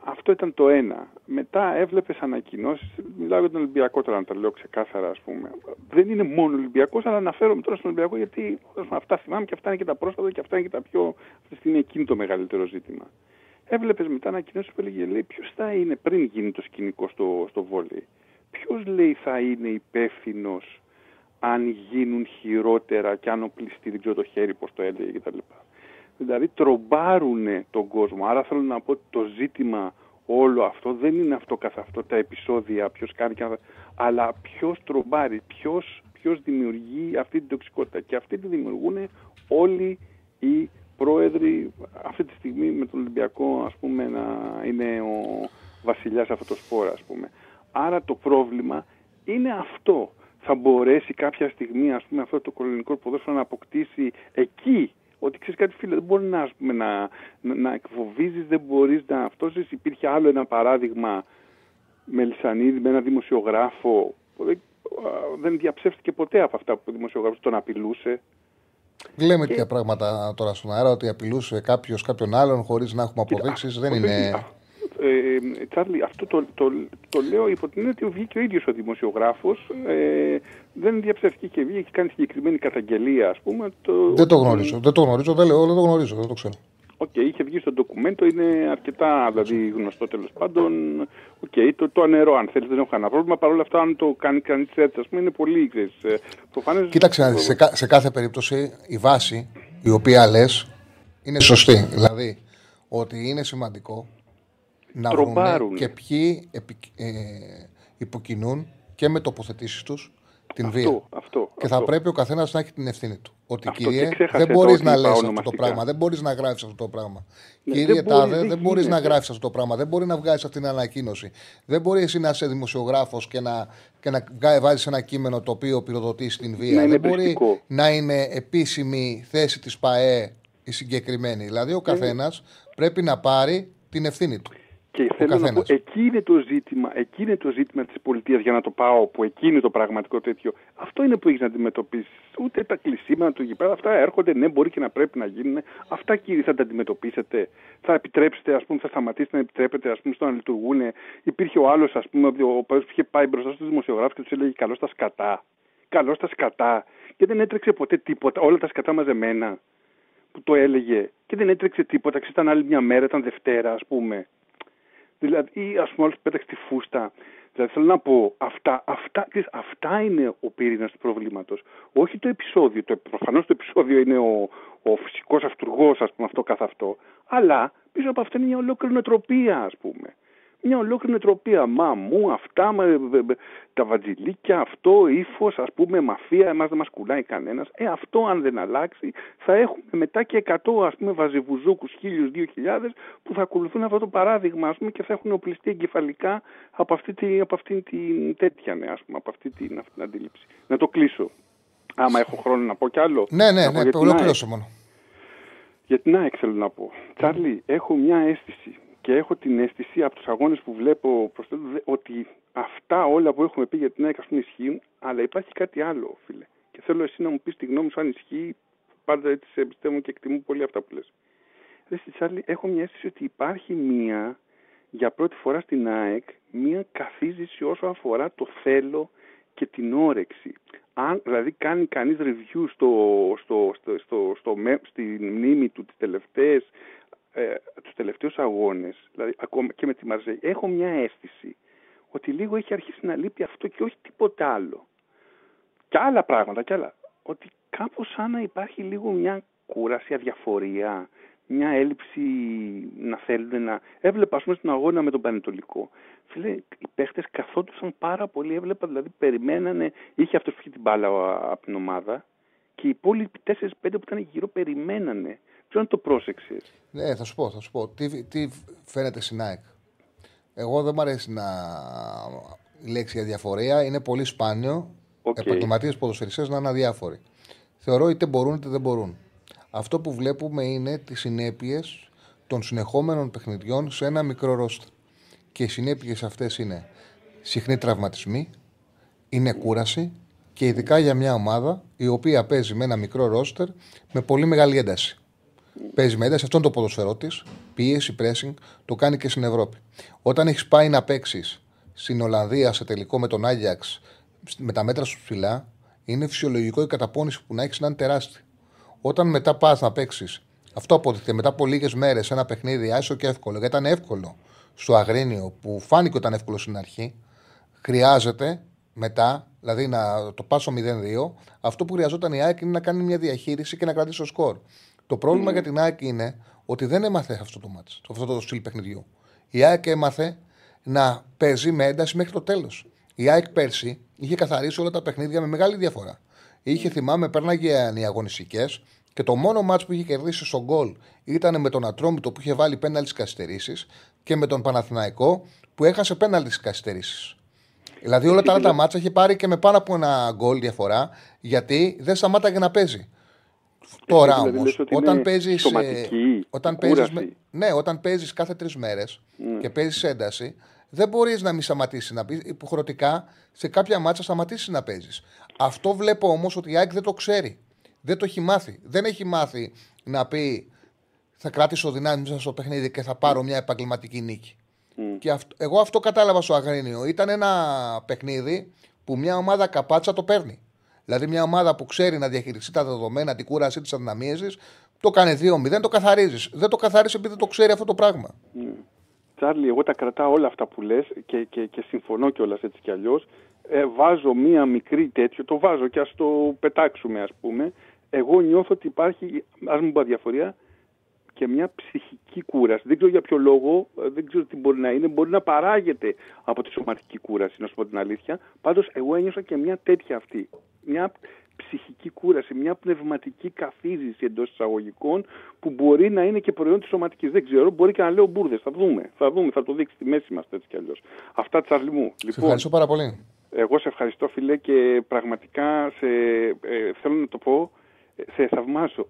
Αυτό ήταν το ένα. Μετά έβλεπες ανακοινώσεις. Μιλάω για τον Ολυμπιακό τώρα, να τα λέω ξεκάθαρα, ας πούμε. Δεν είναι μόνο Ολυμπιακός, αλλά αναφέρομαι τώρα στον Ολυμπιακό γιατί ας πούμε, αυτά θυμάμαι και αυτά είναι και τα πρόσφατα και αυτά είναι και τα πιο. Αυτή τη στιγμή εκείνη το μεγαλύτερο ζήτημα. Έβλεπες μετά ανακοινώσεις που έλεγε, λέει, ποιος θα είναι πριν γίνει το σκηνικό στο, στο βόλεϊ. Ποιος λέει θα είναι υπεύθυνος αν γίνουν χειρότερα και αν οπλιστεί, δεν ξέρω το χέρι πώς το έλεγε κτλ. Δηλαδή τρομπάρουν τον κόσμο. Άρα θέλω να πω ότι το ζήτημα όλο αυτό δεν είναι αυτό καθ' αυτό τα επεισόδια, ποιος κάνει και αν- αλλά ποιος τρομπάρει, ποιος ποιος δημιουργεί αυτή την τοξικότητα. Και αυτή τη δημιουργούν όλοι οι πρόεδροι αυτή τη στιγμή με τον Ολυμπιακό ας πούμε να είναι ο βασιλιάς αυτός το σπόρο ας πούμε. Άρα το πρόβλημα είναι αυτό. Θα μπορέσει κάποια στιγμή ας πούμε αυτό το κολονικό ποδόσφαιρο να αποκτήσει εκεί ότι ξέρεις κάτι φίλε, δεν μπορεί να, ας πούμε, να, να, να εκφοβίζεις, δεν μπορείς να αυτός. Υπήρχε άλλο ένα παράδειγμα με Λισανίδη, με ένα δημοσιογράφο που δεν, α, δεν διαψεύστηκε ποτέ από αυτά που ο δημοσιογράφος τον απειλούσε. Λέμε τέτοια πράγματα τώρα στον αέρα ότι απειλούσε κάποιος κάποιον άλλον χωρίς να έχουμε αποδείξεις. Δεν Αυτό είναι. Ε, Τσάρλι, αυτό το, το, το λέω υπό την έννοια ότι βγήκε ο ίδιος ο δημοσιογράφος, ε, δεν διαψεύτηκε και βγήκε και κάνει συγκεκριμένη καταγγελία, ας πούμε. Το, Δεν το γνωρίζω. Δεν το γνωρίζω. Δεν λέω, δεν το γνωρίζω. Δεν το ξέρω. Οκ, είχε βγει στο Documento, είναι αρκετά δηλαδή, γνωστό τέλος πάντων. Οκ, το, το αναιρώ αν θέλεις, δεν έχω κανένα πρόβλημα. Παρ' όλα αυτά, αν το κάνει κανείς έτσι, ας πούμε, είναι πολύ ξέρεις, ε, προφανές- Κοίταξε να δεις, σε, κα- σε κάθε περίπτωση η βάση η οποία λες είναι σωστή. Δηλαδή ότι είναι σημαντικό να Τρομπάρουν. βρουν και ποιοι επι, ε, υποκινούν και με τοποθετήσεις τους την βία. Αυτό, αυτό, Και θα αυτό. πρέπει ο καθένας να έχει την ευθύνη του. Ότι Αυτό κύριε, και ξέχασε δεν μπορείς το ότι να είπα λες αυτό το ονομαστικά. πράγμα, δεν μπορείς να γράφεις αυτό το πράγμα. Ναι, κύριε δεν μπορείς, Τάδε, δεν δεν μπορείς να γίνεται. γράφει αυτό το πράγμα, δεν μπορεί να βγάλεις αυτή την ανακοίνωση. Δεν μπορεί εσύ να είσαι δημοσιογράφος και να, και να βάζεις ένα κείμενο το οποίο πυροδοτείς την βία. Να είναι δεν μπορεί εμπριστικό. να είναι επίσημη θέση της ΠαΕ η συγκεκριμένη. Δηλαδή, ο Ναι. καθένας πρέπει να πάρει την ευθύνη του. Και θέλω να πω, καθένας. εκεί είναι το ζήτημα, εκεί είναι το ζήτημα της πολιτείας για να το πάω, που εκεί είναι το πραγματικό τέτοιο. Αυτό είναι που έχεις να αντιμετωπίσεις. Ούτε τα κλεισίματα του γηπέδου, αυτά έρχονται, ναι, μπορεί και να πρέπει να γίνουν. Αυτά κύριε θα τα αντιμετωπίσετε. Θα επιτρέψετε, ας πούμε, θα σταματήσετε να επιτρέπετε, ας πούμε, στο να λειτουργούν. Υπήρχε ο άλλος, ας πούμε, ο παδό που είχε πάει μπροστά στους δημοσιογράφους και τους έλεγε Καλώ τα σκατά. Καλώ τα σκατά. Και δεν έτρεξε ποτέ τίποτα. Όλα τα σκατά μαζεμένα που το έλεγε. Και δεν έτρεξε τίποτα. Ξέρετε, ήταν άλλη μια μέρα, ήταν Δευτέρα, ας πούμε. Δηλαδή, ας πούμε, όλο πέταξε τη φούστα. Δηλαδή, θέλω να πω, αυτά, αυτά, ξέρεις, αυτά είναι ο πυρήνας του προβλήματος. Όχι το επεισόδιο. Το, Προφανώς το επεισόδιο είναι ο, ο φυσικός αυτούργος, ας πούμε, αυτό καθ' αυτό. Αλλά πίσω από αυτό είναι μια ολόκληρη νοοτροπία, ας πούμε. Μια ολόκληρη νοοτροπία. Μα μου, αυτά, μα, ε, ε, ε, τα βατζιλίκια, αυτό, ύφος, ας πούμε, μαφία, εμάς δεν μας κουλάει κανένας. Ε, αυτό αν δεν αλλάξει, θα έχουμε μετά και 100 ας πούμε βαζεβουζούκου, χίλιους, δύο χιλιάδες, που θα ακολουθούν αυτό το παράδειγμα, ας πούμε, και θα έχουν οπλιστεί εγκεφαλικά από αυτή, τη, από αυτή την τέτοια, ναι, ας πούμε, από αυτή την, αυτή την αντίληψη. Να το κλείσω. Άμα έχω χρόνο να πω κι άλλο. Ναι, ναι, Να πω ναι, για την ολοκλήρωσε μόνο. για την ΑΕΚ θέλω να πω. Τσάρλι, έχω μια αίσθηση και έχω την αίσθηση από τους αγώνες που βλέπω προς το τέλος, ότι αυτά όλα που έχουμε πει για την ΑΕΚ ας πούμε ισχύουν, αλλά υπάρχει κάτι άλλο, φίλε. Και θέλω εσύ να μου πεις τη γνώμη σου αν ισχύει, πάντα έτσι σε εμπιστεύομαι και εκτιμώ πολύ αυτά που λες. Ρε στη Τσάρλι, έχω μια αίσθηση ότι υπάρχει μια, για πρώτη φορά στην ΑΕΚ, μια καθίζηση όσο αφορά το θέλω και την όρεξη. Αν δηλαδή κάνει κανείς review στο, στο, στο, στο, στο, με- στη μνήμη του τις τελευταίες, ε, τους τελευταίους αγώνες, δηλαδή ακόμα και με τη Μαρζέη, έχω μια αίσθηση ότι λίγο έχει αρχίσει να λείπει αυτό και όχι τίποτα άλλο. Και άλλα πράγματα, και άλλα. Ότι κάπως σαν να υπάρχει λίγο μια κούραση, αδιαφορία, μια έλλειψη να θέλουν να... Έβλεπα, ας πούμε, στον αγώνα με τον Πανετολικό. Φίλε, οι παίχτες καθόντουσαν πάρα πολύ, έβλεπα, δηλαδή περιμένανε, είχε αυτός που είχε την μπάλα α, από την ομάδα και οι υπόλοιποι 4-5 που ήταν γύρω περιμένανε. Ποιο αν το πρόσεξες. Ναι, θα σου πω, θα σου πω. Τι, τι φαίνεται στην ΑΕΚ; Εγώ δεν μου αρέσει να... η λέξη αδιαφορία. Είναι πολύ σπάνιο Οκ. επαγγελματίες ποδοσφαιριστές να είναι αδιάφοροι. Θεωρώ είτε μπορούν είτε δεν μπορούν. Αυτό που βλέπουμε είναι τις συνέπειες των συνεχόμενων παιχνιδιών σε ένα μικρό ρόστερ. Και οι συνέπειες αυτές είναι συχνοί τραυματισμοί, είναι κούραση και ειδικά για μια ομάδα η οποία παίζει με ένα μικρό ρόστερ με πολύ μεγάλη ένταση. Παίζει με ένταση, αυτό είναι το ποδοσφαιρό της. Πίεση, pressing, το κάνει και στην Ευρώπη. Όταν έχεις πάει να παίξεις στην Ολλανδία σε τελικό με τον Άγιαξ με τα μέτρα σου ψηλά, είναι φυσιολογικό η καταπώνηση που να έχεις να είναι τεράστια. Όταν μετά πας να παίξεις, αυτό αποδειχθεί μετά από λίγες μέρες ένα παιχνίδι άσο και εύκολο, γιατί ήταν εύκολο στο Αγρίνιο που φάνηκε όταν εύκολο στην αρχή, χρειάζεται μετά, δηλαδή να το πάσω 0-2, αυτό που χρειαζόταν η ΑΕΚ είναι να κάνει μια διαχείριση και να κρατήσει το σκορ. Το πρόβλημα Ναι. για την ΑΕΚ είναι ότι δεν έμαθε αυτό το μάτς, αυτό το στυλ παιχνιδιού. Η ΑΕΚ έμαθε να παίζει με ένταση μέχρι το τέλος. Η ΑΕΚ πέρσι είχε καθαρίσει όλα τα παιχνίδια με μεγάλη διαφορά. Είχε, θυμάμαι, πέρναγε οι αγωνιστικές και το μόνο μάτς που είχε κερδίσει στον γκολ ήταν με τον Ατρόμητο που είχε βάλει πέναλτις στι καθυστερήσει και με τον Παναθηναϊκό που έχασε πέναλτις στι καθυστερήσει. Δηλαδή όλα τα άλλα τα μάτσα είχε πάρει και με πάνω από ένα γκολ διαφορά γιατί δεν σταμάταγε να παίζει. Τώρα δηλαδή όμως, λες ότι όταν είναι παίζεις. σωματική Όταν κούραση. παίζεις με- ναι, όταν παίζεις κάθε τρεις μέρες και παίζεις ένταση, δεν μπορείς να μην σταματήσεις να πεις. Υποχρεωτικά σε κάποια μάτσα σταματήσεις να παίζεις. Αυτό βλέπω όμως ότι η ΑΕΚ δεν το ξέρει. Δεν το έχει μάθει. Δεν έχει μάθει να πει θα κράτησω δυνάμεις μέσα στο παιχνίδι και θα πάρω μια επαγγελματική νίκη. Και αυτό, εγώ αυτό κατάλαβα στο Αγρίνιο. Ήταν ένα παιχνίδι που μια ομάδα καπάτσα το παίρνει. Δηλαδή μια ομάδα που ξέρει να διαχειριστεί τα δεδομένα, την κούρασή της, τις αδυναμίες της, το κάνει 2-0, το καθαρίζεις. Δεν το καθαρίζεις επειδή δεν το ξέρει αυτό το πράγμα. Τσάρλι, εγώ τα κρατάω όλα αυτά που λες και, και, και συμφωνώ κιόλας έτσι κι αλλιώς. Ε, βάζω μία μικρή τέτοιο, το βάζω και ας το πετάξουμε ας πούμε. Εγώ νιώθω ότι υπάρχει, ας μην πω αδιαφορία, και μια ψυχική κούραση. Δεν ξέρω για ποιο λόγο, ε, δεν ξέρω τι μπορεί να είναι. Μπορεί να παράγεται από τη σωματική κούραση, να σου πω την αλήθεια. Πάντως εγώ ένιωσα και μια τέτοια αυτή. Μια ψυχική κούραση, μια πνευματική καθίζηση εντός εισαγωγικών που μπορεί να είναι και προϊόν της σωματικής. Δεν ξέρω, μπορεί και να λέω μπουρδες. Θα δούμε. Θα δούμε, θα το δείξει στη μέση μας έτσι κι αλλιώς. Αυτά, Τσάρλι μου. Σε Λοιπόν, ευχαριστώ πάρα πολύ. εγώ σε ευχαριστώ, φίλε, και πραγματικά σε, ε, θέλω να το πω, ε, σε θαυμάσω.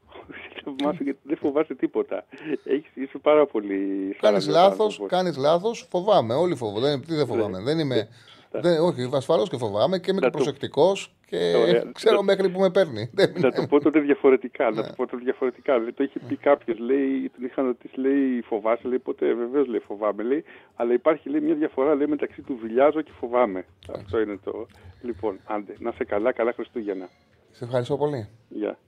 σε θαυμάσω γιατί δεν φοβάσαι τίποτα. Έχεις, είσαι πάρα πολύ. Κάνεις σαραβιός λάθος, άνθρωπος. κάνεις λάθος, φοβάμαι. Όλοι φοβάμαι. Δεν, τι δεν φοβάμαι. Δεν είμαι. Δεν, όχι, ασφαλώς και φοβάμαι και είμαι και Να το- προσεκτικός και Ωραία. ξέρω Να- μέχρι που με παίρνει. Δεν Να το πω τότε διαφορετικά. Ναι. Να το πω τότε διαφορετικά. Δηλαδή, το είχε πει κάποιος, λέει, τον είχαν ρωτήσει, λέει, φοβάσαι, λέει, ποτέ βεβαίως λέει, φοβάμαι, λέει, αλλά υπάρχει λέει, μια διαφορά λέει, μεταξύ του βιλιάζω και φοβάμαι. Αυτό είναι το. Λοιπόν, άντε, να σε καλά, καλά Χριστούγεννα. Σε ευχαριστώ πολύ. Γεια.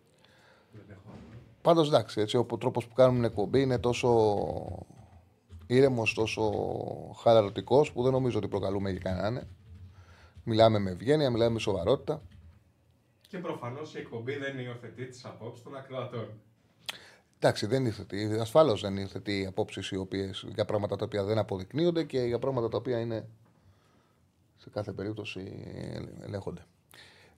Πάντως εντάξει, έτσι, ο τρόπος που κάνουμε την εκπομπή είναι τόσο ήρεμος, τόσο χαλαρωτικός που δεν νομίζω ότι προκαλούμε για κανέναν. Μιλάμε με ευγένεια, μιλάμε με σοβαρότητα. Και προφανώς η εκπομπή δεν υιοθετεί τις απόψεις των ακροατών. Εντάξει, δεν υιοθετεί. Ασφαλώς δεν υιοθετεί απόψεις οι οποίες για πράγματα τα οποία δεν αποδεικνύονται και για πράγματα τα οποία είναι σε κάθε περίπτωση ελέγχονται.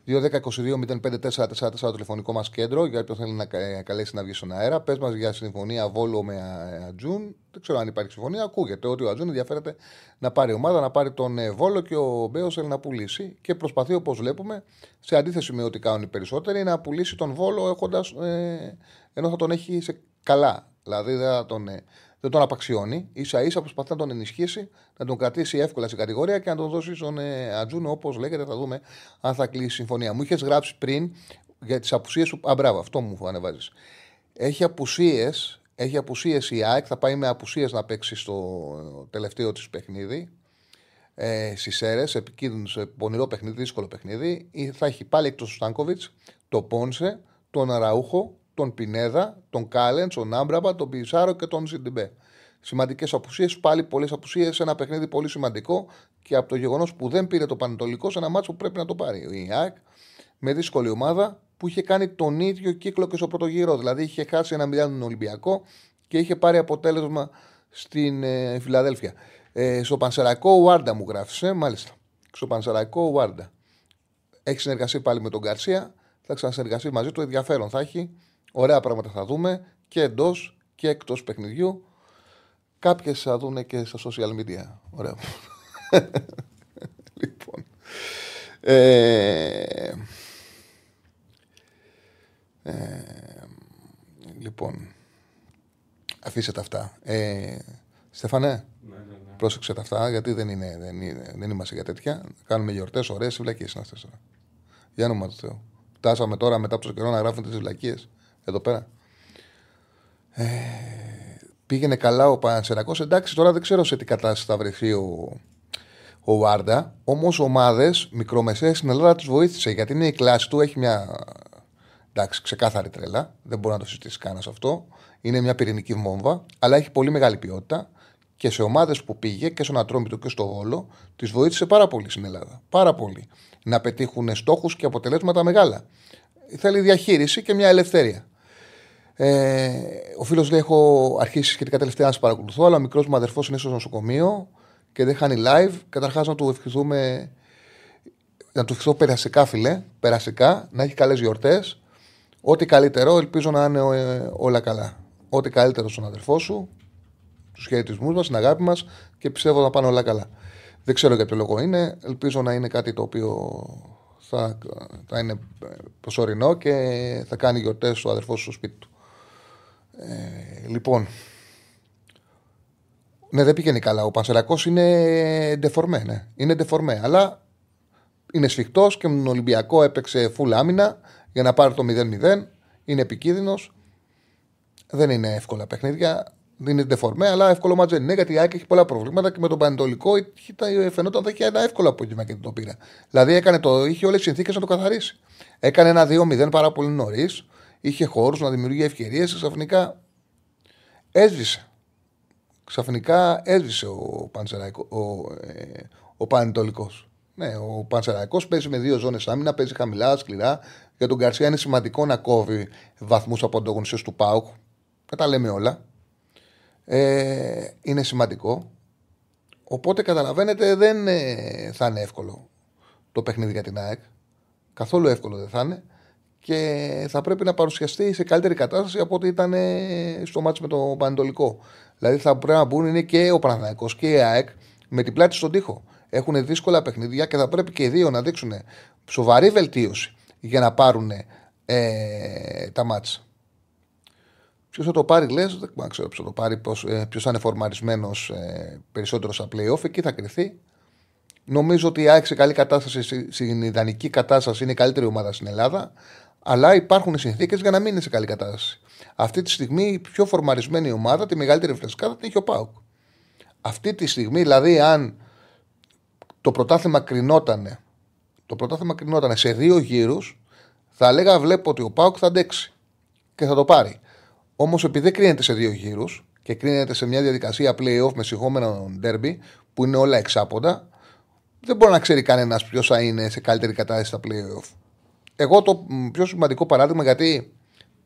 2-10-22-05-4-4-4 το τηλεφωνικό μας κέντρο για όποιον θέλει να κα- καλέσει να βγει στον αέρα. Πες μας για συμφωνία Βόλο με Α- Ατζούν. Δεν ξέρω αν υπάρχει συμφωνία. Ακούγεται ότι ο Ατζούν ενδιαφέρεται να πάρει ομάδα, να πάρει τον ε, Βόλο και ο Μπέος θέλει να πουλήσει. Και προσπαθεί, όπως βλέπουμε, σε αντίθεση με ό,τι κάνουν οι περισσότεροι, να πουλήσει τον Βόλο έχοντας, ε, ενώ θα τον έχει σε καλά. Δηλαδή δεν, θα τον, ε, δεν τον απαξιώνει. σα ίσα προσπαθεί να τον ενισχύσει, να τον κρατήσει εύκολα στην κατηγορία και να τον δώσει στον ε, Ατζούνο όπως λέγεται. Θα δούμε αν θα κλείσει η συμφωνία. Μου είχες γράψει πριν για τις απουσίες του. Α, μπράβο, αυτό μου ανεβάζεις. Έχει απουσίες. Έχει απουσίες η ΑΕΚ, θα πάει με απουσίες να παίξει στο τελευταίο της παιχνίδι ε, στι αίρε, επικίνδυνος, σε πονηρό παιχνίδι, δύσκολο παιχνίδι. Ή Θα έχει πάλι εκτός του Στάνκοβιτς, τον Πόνσε, τον Αραούχο, τον Πινέδα, τον Κάλεν, τον Άμπραμπα, τον Πισάρο και τον Ζιντιμπέ. Σημαντικές απουσίες, πάλι πολλές απουσίες σε ένα παιχνίδι πολύ σημαντικό και από το γεγονός που δεν πήρε το Πανετολικό σε ένα μάτσο που πρέπει να το πάρει. Η ΑΕΚ με δύσκολη ομάδα που είχε κάνει τον ίδιο κύκλο και στο πρώτο γύρο. Δηλαδή είχε χάσει ένα 0 τον Ολυμπιακό και είχε πάρει αποτέλεσμα στην ε, Φιλαδέλφια. Ε, στο Πανσεραϊκό Ουάρντα μου γράφει, ε, μάλιστα. Στο Πανσεραϊκό Ουάρντα. Έχει συνεργαστεί πάλι με τον Γκαρσία. Θα ξανασυνεργαστεί μαζί του. Ενδιαφέρον θα έχει. Ωραία πράγματα θα δούμε και εντός και εκτός παιχνιδιού. Κάποιες θα δούνε και στα social media. Ωραία. λοιπόν. Ε, ε, Λοιπόν. Αφήστε τα αυτά. Ε, Στεφανέ, Ναι, ναι, ναι. πρόσεξε τα αυτά, γιατί δεν, είναι, δεν, είναι, δεν είμαστε για τέτοια. Κάνουμε γιορτές, ωραίες βλακίες είναι αυτές τώρα. Για όνομα του Θεού. Φτάσαμε τώρα μετά από τόσο καιρό να γράφουν τις βλακίες εδώ πέρα. Ε, πήγαινε καλά ο Πανσερακό. Εντάξει, τώρα δεν ξέρω σε τι κατάσταση θα βρεθεί ο, ο Βάρντα. Όμως ομάδες μικρομεσαίες στην Ελλάδα τους βοήθησε γιατί είναι η κλάση του, έχει μια εντάξει, ξεκάθαρη τρέλα. Δεν μπορεί να το συζητήσει κανένας αυτό. Είναι μια πυρηνική βόμβα, αλλά έχει πολύ μεγάλη ποιότητα και σε ομάδες που πήγε και στον Ατρόμητο και στο Βόλο, τις βοήθησε πάρα πολύ στην Ελλάδα. Πάρα πολύ. Να πετύχουν στόχους και αποτελέσματα μεγάλα. Θέλει διαχείριση και μια ελευθερία. Ε, ο φίλος λέει: Έχω αρχίσει σχετικά τελευταία να σε παρακολουθώ, αλλά ο μικρός μου αδερφός είναι στο νοσοκομείο και δεν χάνει live. Καταρχάς να του ευχηθούμε. Να του ευχηθώ περασικά, φιλέ. Περασικά, να έχει καλές γιορτές. Ό,τι καλύτερο, ελπίζω να είναι ε, όλα καλά. Ό,τι καλύτερο στον αδερφό σου, τους χαιρετισμούς μας, την αγάπη μας και πιστεύω να πάνε όλα καλά. Δεν ξέρω για ποιο λόγο είναι. Ελπίζω να είναι κάτι το οποίο θα, θα είναι προσωρινό και θα κάνει γιορτές ο αδερφός σου στο σπίτι του. Ε, λοιπόν. Ναι, δεν πηγαίνει καλά. Ο Πανσερακό είναι ντεφορμέ. Ναι. Είναι ντεφορμέ. Αλλά είναι σφιχτός και με τον Ολυμπιακό έπαιξε full άμυνα για να πάρει το 0-0. Είναι επικίνδυνος. Δεν είναι εύκολα παιχνίδια. Δεν είναι ντεφορμέ, αλλά εύκολο μάτζ δεν είναι γιατί η ΑΕΚ έχει πολλά προβλήματα και με τον Πανετολικό φαινόταν ότι είχε ένα εύκολο απόγευμα και το πήρα. Δηλαδή έκανε το, είχε όλες τις συνθήκες να το καθαρίσει. Έκανε ένα 2-0 πάρα πολύ νωρίς. Είχε χώρους να δημιουργεί ευκαιρίες και ξαφνικά έσβησε. Ξαφνικά έσβησε ο, Πανσεραϊκό, ο, ε, ο Πανετολικός. Ναι, ο Πανσεραϊκός παίζει με δύο ζώνες άμυνα, παίζει χαμηλά, σκληρά. Για τον Καρσία είναι σημαντικό να κόβει βαθμούς από ανταγωνιστές του ΠΑΟΚ. Δεν τα λέμε όλα. Ε, είναι σημαντικό. Οπότε καταλαβαίνετε δεν ε, θα είναι εύκολο το παιχνίδι για την ΑΕΚ. Καθόλου εύκολο δεν θα είναι. Και θα πρέπει να παρουσιαστεί σε καλύτερη κατάσταση από ό,τι ήταν ε, στο μάτι με το Πανετολικό. Δηλαδή θα πρέπει να μπουν είναι και ο Παναθηναϊκός και η ΑΕΚ με την πλάτη στον τοίχο. Έχουν δύσκολα παιχνίδια και θα πρέπει και οι δύο να δείξουν σοβαρή βελτίωση για να πάρουν ε, τα μάτσα. Ποιος θα το πάρει, λες, δεν ξέρω ποιος θα το πάρει, ποιος θα είναι φορμαρισμένος ε, περισσότερο στα playoff, εκεί θα κρυθεί. Νομίζω ότι η ΑΕΚ σε καλή κατάσταση, στην ιδανική κατάσταση, είναι η καλύτερη ομάδα στην Ελλάδα, αλλά υπάρχουν συνθήκες για να μην είναι σε καλή κατάσταση. Αυτή τη στιγμή η πιο φορμαρισμένη ομάδα, τη μεγαλύτερη φρεσκάδα, την έχει ο Πάουκ. Αυτή τη στιγμή, δηλαδή, αν το πρωτάθλημα κρινότανε, το πρωτάθλημα κρινότανε σε δύο γύρους, θα έλεγα βλέπω ότι ο Πάουκ θα αντέξει και θα το πάρει. Όμως επειδή δεν κρίνεται σε δύο γύρους και κρίνεται σε μια διαδικασία playoff με συγχώμενο derby που είναι όλα εξάποντα, δεν μπορεί να ξέρει κανένας ποιος θα είναι σε καλύτερη κατάσταση στα playoff. Εγώ το πιο σημαντικό παράδειγμα γιατί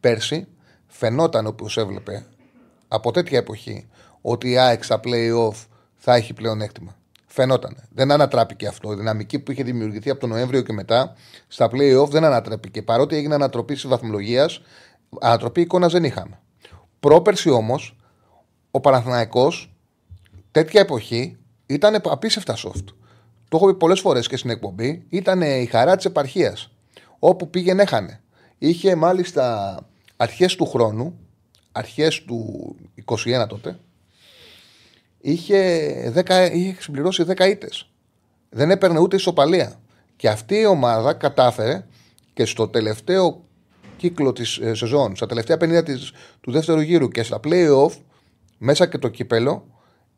πέρσι φαινόταν όπω έβλεπε από τέτοια εποχή ότι η ΑΕΚ στα playoff θα έχει πλεονέκτημα. Φαινόταν. Δεν ανατράπηκε αυτό. Η δυναμική που είχε δημιουργηθεί από τον Νοέμβριο και μετά στα playoff δεν ανατράπηκε. Παρότι έγινε ανατροπή τη βαθμολογίας, ανατροπή εικόνας δεν είχαμε. Πρόπερση όμως, ο Παναθηναϊκός τέτοια εποχή ήταν απίστευτα soft. Το έχω πει πολλές φορές και στην εκπομπή. Ήταν η χαρά της επαρχίας. Όπου πήγαινε, έχανε. Είχε μάλιστα αρχές του χρόνου, αρχές του 21 τότε, είχε, 10, είχε συμπληρώσει 10 ήττες. Δεν έπαιρνε ούτε ισοπαλία. Και αυτή η ομάδα κατάφερε και στο τελευταίο κύκλο της ε, σεζόν, στα τελευταία 50 της, του δεύτερου γύρου και στα playoff, μέσα και το κύπελο,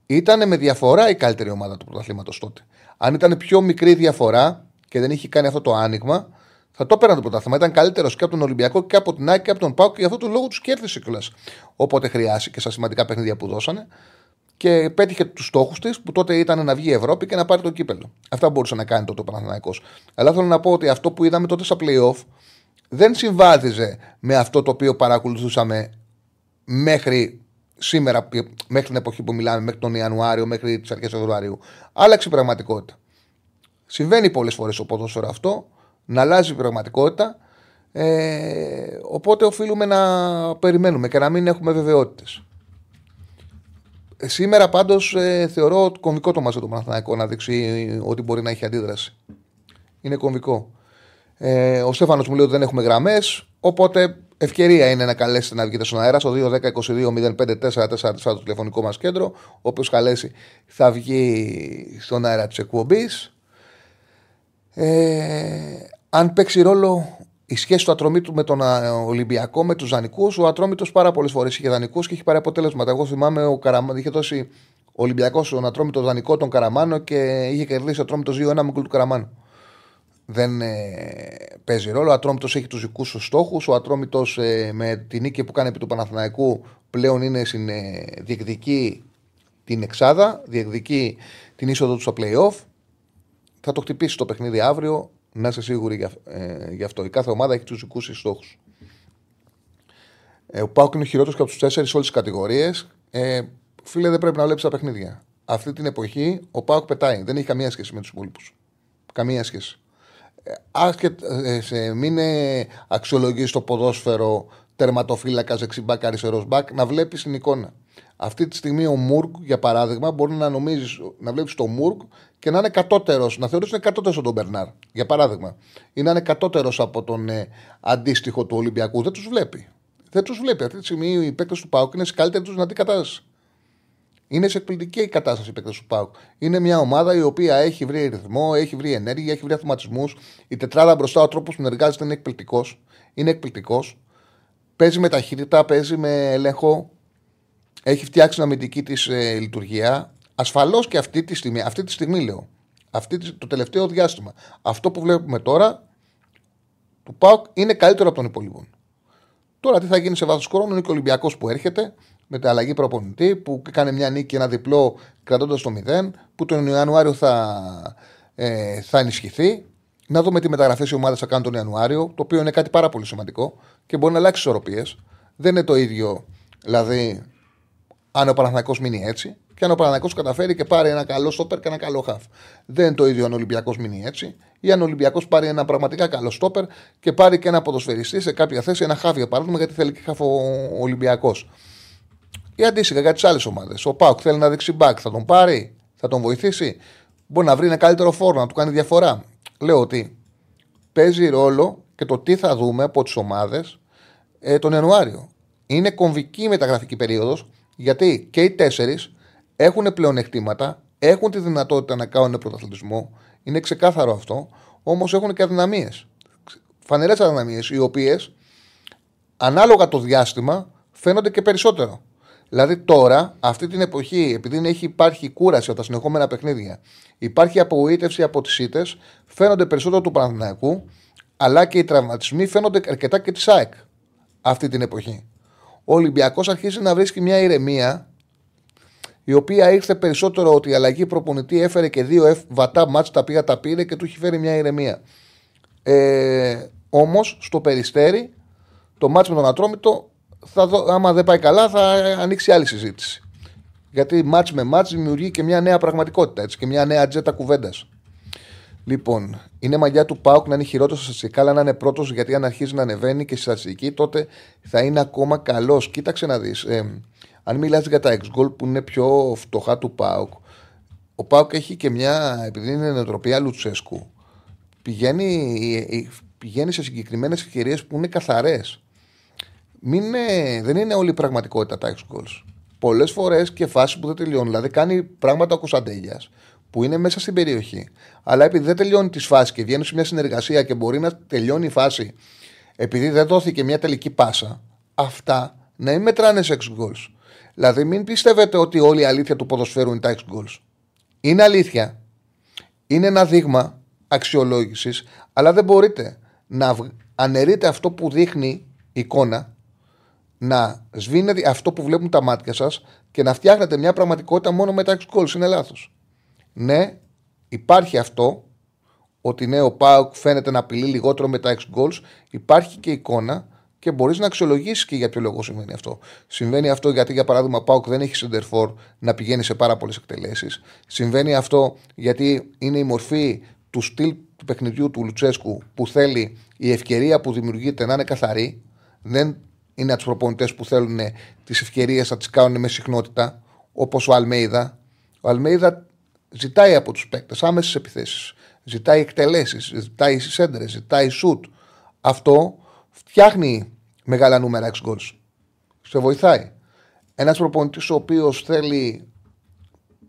ήταν με διαφορά η καλύτερη ομάδα του πρωταθλήματος τότε. Αν ήταν πιο μικρή διαφορά και δεν είχε κάνει αυτό το άνοιγμα, θα το έπαιρναν το πρωτάθλημα. Ήταν καλύτερος και από τον Ολυμπιακό και από την Άκη και από τον Πάουκ και γι' αυτό τον λόγο τους κέρδισε κιόλας. Όποτε χρειάστηκε στα σημαντικά παιχνίδια που δώσανε και πέτυχε τους στόχους της που τότε ήταν να βγει η Ευρώπη και να πάρει το κύπελο. Αυτά μπορούσε να κάνει τότε ο Παναθηναϊκός. Αλλά θέλω να πω ότι αυτό που είδαμε τότε στα playoff δεν συμβάδιζε με αυτό το οποίο παρακολουθούσαμε μέχρι σήμερα, μέχρι την εποχή που μιλάμε, μέχρι τον Ιανουάριο, μέχρι τις αρχές Φεβρουαρίου. Άλλαξε η πραγματικότητα. Συμβαίνει πολλές φορές στο ποδόσφαιρο αυτό, να αλλάζει η πραγματικότητα. Ε, οπότε οφείλουμε να περιμένουμε και να μην έχουμε βεβαιότητες. Σήμερα πάντως ε, θεωρώ κομβικό το μαζί του Παναθηναϊκού να δείξει ότι μπορεί να έχει αντίδραση. Είναι κομβικό. Ε, ο Στέφανος μου λέει ότι δεν έχουμε γραμμές. Οπότε Ευκαιρία είναι να καλέσετε να βγείτε στον αέρα στο 210-22-05-444 το τηλεφωνικό μας κέντρο. Όποιο καλέσει θα βγει στον αέρα της εκπομπής. Ε, αν παίξει ρόλο η σχέση του Ατρομήτου με τον Ολυμπιακό, με τους Δανικού, ο Ατρόμητος πάρα πολλές φορές είχε Δανικού και είχε πάρει αποτέλεσματα. Εγώ θυμάμαι ο Καραμάνο είχε δώσει ο Ολυμπιακός στον Ατρόμητο Δανικό τον Καραμάνο και είχε κερδίσει ο Ατρόμητος 2-1 με γκολ του Καραμάνου δεν ε, παίζει ρόλο. Ο Ατρόμητος έχει τους δικούς του στόχους. Ο Ατρόμητος ε, με την νίκη που κάνει επί του Παναθηναϊκού πλέον είναι στην, ε, διεκδικεί την εξάδα, διεκδικεί την είσοδο του στο playoff. Θα το χτυπήσει το παιχνίδι αύριο, να είσαι σίγουροι γι' ε, αυτό. Η κάθε ομάδα έχει τους δικούς της στόχους. Ε, ο Πάουκ είναι ο χειρότερος και από τους τέσσερις σε όλες τις κατηγορίες. Ε, φίλε, δεν πρέπει να βλέπεις τα παιχνίδια. Αυτή την εποχή ο Πάουκ πετάει. Δεν έχει καμία σχέση με τους υπόλοιπους. Καμία σχέση άσχετ, ε, σε, μην αξιολογείς το ποδόσφαιρο τερματοφύλακας, δεξιμπάκ, αριστερός μπακ, να βλέπεις την εικόνα. Αυτή τη στιγμή ο Μουργκ, για παράδειγμα, μπορεί να νομίζεις να βλέπεις τον Μουργκ και να είναι κατώτερος, να θεωρεί ότι είναι κατώτερος από τον Μπερνάρ. Για παράδειγμα. Ή να είναι κατώτερος από τον ε, αντίστοιχο του Ολυμπιακού. Δεν τους βλέπει. Δεν τους βλέπει. Αυτή τη στιγμή οι παίκτες του Πάουκ είναι σε καλύτερη τους δυνατή κατάσταση. Είναι σε εκπληκτική η κατάσταση η του Πάουκ. Είναι μια ομάδα η οποία έχει βρει ρυθμό, έχει βρει ενέργεια, έχει βρει αυτοματισμού. Η τετράδα μπροστά, ο τρόπος που συνεργάζεται είναι εκπληκτικός. Είναι εκπληκτικός. Παίζει με ταχύτητα, παίζει με έλεγχο. Έχει φτιάξει την αμυντική της ε, λειτουργία. Ασφαλώς και αυτή τη στιγμή, αυτή τη στιγμή λέω, αυτή, το τελευταίο διάστημα, αυτό που βλέπουμε τώρα του Πάουκ είναι καλύτερο από τον υπόλοιπο. Τώρα τι θα γίνει σε βάθος χρόνου είναι και ο Ολυμπιακός που έρχεται με την αλλαγή προπονητή που κάνει μια νίκη, ένα διπλό κρατώντας το 0, που τον Ιανουάριο θα, ε, θα ενισχυθεί. Να δούμε τι μεταγραφές οι ομάδες θα κάνουν τον Ιανουάριο, το οποίο είναι κάτι πάρα πολύ σημαντικό και μπορεί να αλλάξει ισορροπίες. Δεν είναι το ίδιο, δηλαδή, αν ο Παναθηναϊκός μείνει έτσι και αν ο Παναθηναϊκός καταφέρει και πάρει ένα καλό στόπερ και ένα καλό χαφ. Δεν είναι το ίδιο αν ο Ολυμπιακός μείνει έτσι ή αν ο Ολυμπιακός πάρει ένα πραγματικά καλό στόπερ και πάρει και ένα ποδοσφαιριστή σε κάποια θέση, ένα χάβ για παράδειγμα, γιατί θέλει και χαφ ο Ολυμπιακός. Ή αντίστοιχα για τις άλλες ομάδες. Ο Πάουκ θέλει να δείξει μπακ, θα τον πάρει, θα τον βοηθήσει; Μπορεί να βρει ένα καλύτερο φόρμα, να του κάνει διαφορά. Λέω ότι παίζει ρόλο και το τι θα δούμε από τις ομάδες ε, τον Ιανουάριο. Είναι κομβική η μεταγραφική περίοδος γιατί και οι τέσσερις έχουν πλεονεκτήματα, έχουν τη δυνατότητα να κάνουν πρωταθλητισμό. Είναι ξεκάθαρο αυτό. Όμως έχουν και αδυναμίες. Φανερές αδυναμίες, οι οποίες ανάλογα το διάστημα φαίνονται και περισσότερο. Δηλαδή τώρα, αυτή την εποχή, επειδή έχει υπάρχει κούραση από τα συνεχόμενα παιχνίδια, υπάρχει απογοήτευση από τις ήττες, φαίνονται περισσότερο του Παναθηναϊκού, αλλά και οι τραυματισμοί φαίνονται αρκετά και της ΑΕΚ αυτή την εποχή. Ο Ολυμπιακός αρχίζει να βρίσκει μια ηρεμία, η οποία ήρθε περισσότερο ότι η αλλαγή προπονητή έφερε και δύο βατά μάτς τα οποία τα πήρε και του έχει φέρει μια ηρεμία. Ε, Όμως στο περιστέρι, το μάτς με τον Ατρόμητο θα δω, άμα δεν πάει καλά, θα ανοίξει άλλη συζήτηση. Γιατί μάτς με μάτς δημιουργεί και μια νέα πραγματικότητα έτσι, και μια νέα ατζέτα κουβέντας. Λοιπόν, είναι μαγιά του Πάουκ να είναι χειρότερος στατιστικά, αλλά να είναι πρώτος, γιατί αν αρχίζει να ανεβαίνει και στη στατιστική, τότε θα είναι ακόμα καλός. Κοίταξε να δεις. Ε, αν μιλάς για τα ex goal που είναι πιο φτωχά του Πάουκ, ο Πάουκ έχει και μια, επειδή είναι νοοτροπία Λουτσέσκου, πηγαίνει, ε, ε, πηγαίνει σε συγκεκριμένες ευκαιρίες που είναι καθαρές μην, δεν είναι όλη η πραγματικότητα τα ex goals. Πολλές φορές και φάσεις που δεν τελειώνουν. Δηλαδή κάνει πράγματα ο Κωνσταντέλιας που είναι μέσα στην περιοχή. Αλλά επειδή δεν τελειώνει τις φάσεις και βγαίνει σε μια συνεργασία και μπορεί να τελειώνει η φάση επειδή δεν δόθηκε μια τελική πάσα, αυτά να μην μετράνε σε ex goals. Δηλαδή μην πιστεύετε ότι όλη η αλήθεια του ποδοσφαίρου είναι τα ex goals. Είναι αλήθεια. Είναι ένα δείγμα αξιολόγησης, αλλά δεν μπορείτε να αναιρείτε αυτό που δείχνει εικόνα να σβήνετε αυτό που βλέπουν τα μάτια σας και να φτιάχνετε μια πραγματικότητα μόνο με τα ex goals. Είναι λάθος. Ναι, υπάρχει αυτό ότι ναι, ο Πάουκ φαίνεται να απειλεί λιγότερο με τα ex goals. Υπάρχει και εικόνα και μπορείς να αξιολογήσεις και για ποιο λόγο συμβαίνει αυτό. Συμβαίνει αυτό γιατί, για παράδειγμα, ο Πάουκ δεν έχει σεντερφόρ να πηγαίνει σε πάρα πολλές εκτελέσεις. Συμβαίνει αυτό γιατί είναι η μορφή του στυλ του παιχνιδιού του Λουτσέσκου που θέλει η ευκαιρία που δημιουργείται να είναι καθαρή. Δεν είναι από τους προπονητές που θέλουν τις ευκαιρίες να τις κάνουν με συχνότητα, όπως ο Αλμέιδα. Ο Αλμέιδα ζητάει από τους παίκτες άμεσες επιθέσεις. Ζητάει εκτελέσεις, ζητάει σέντρες, ζητάει σουτ. Αυτό φτιάχνει μεγάλα νούμερα ex goals. Σε βοηθάει. Ένας προπονητής ο οποίος θέλει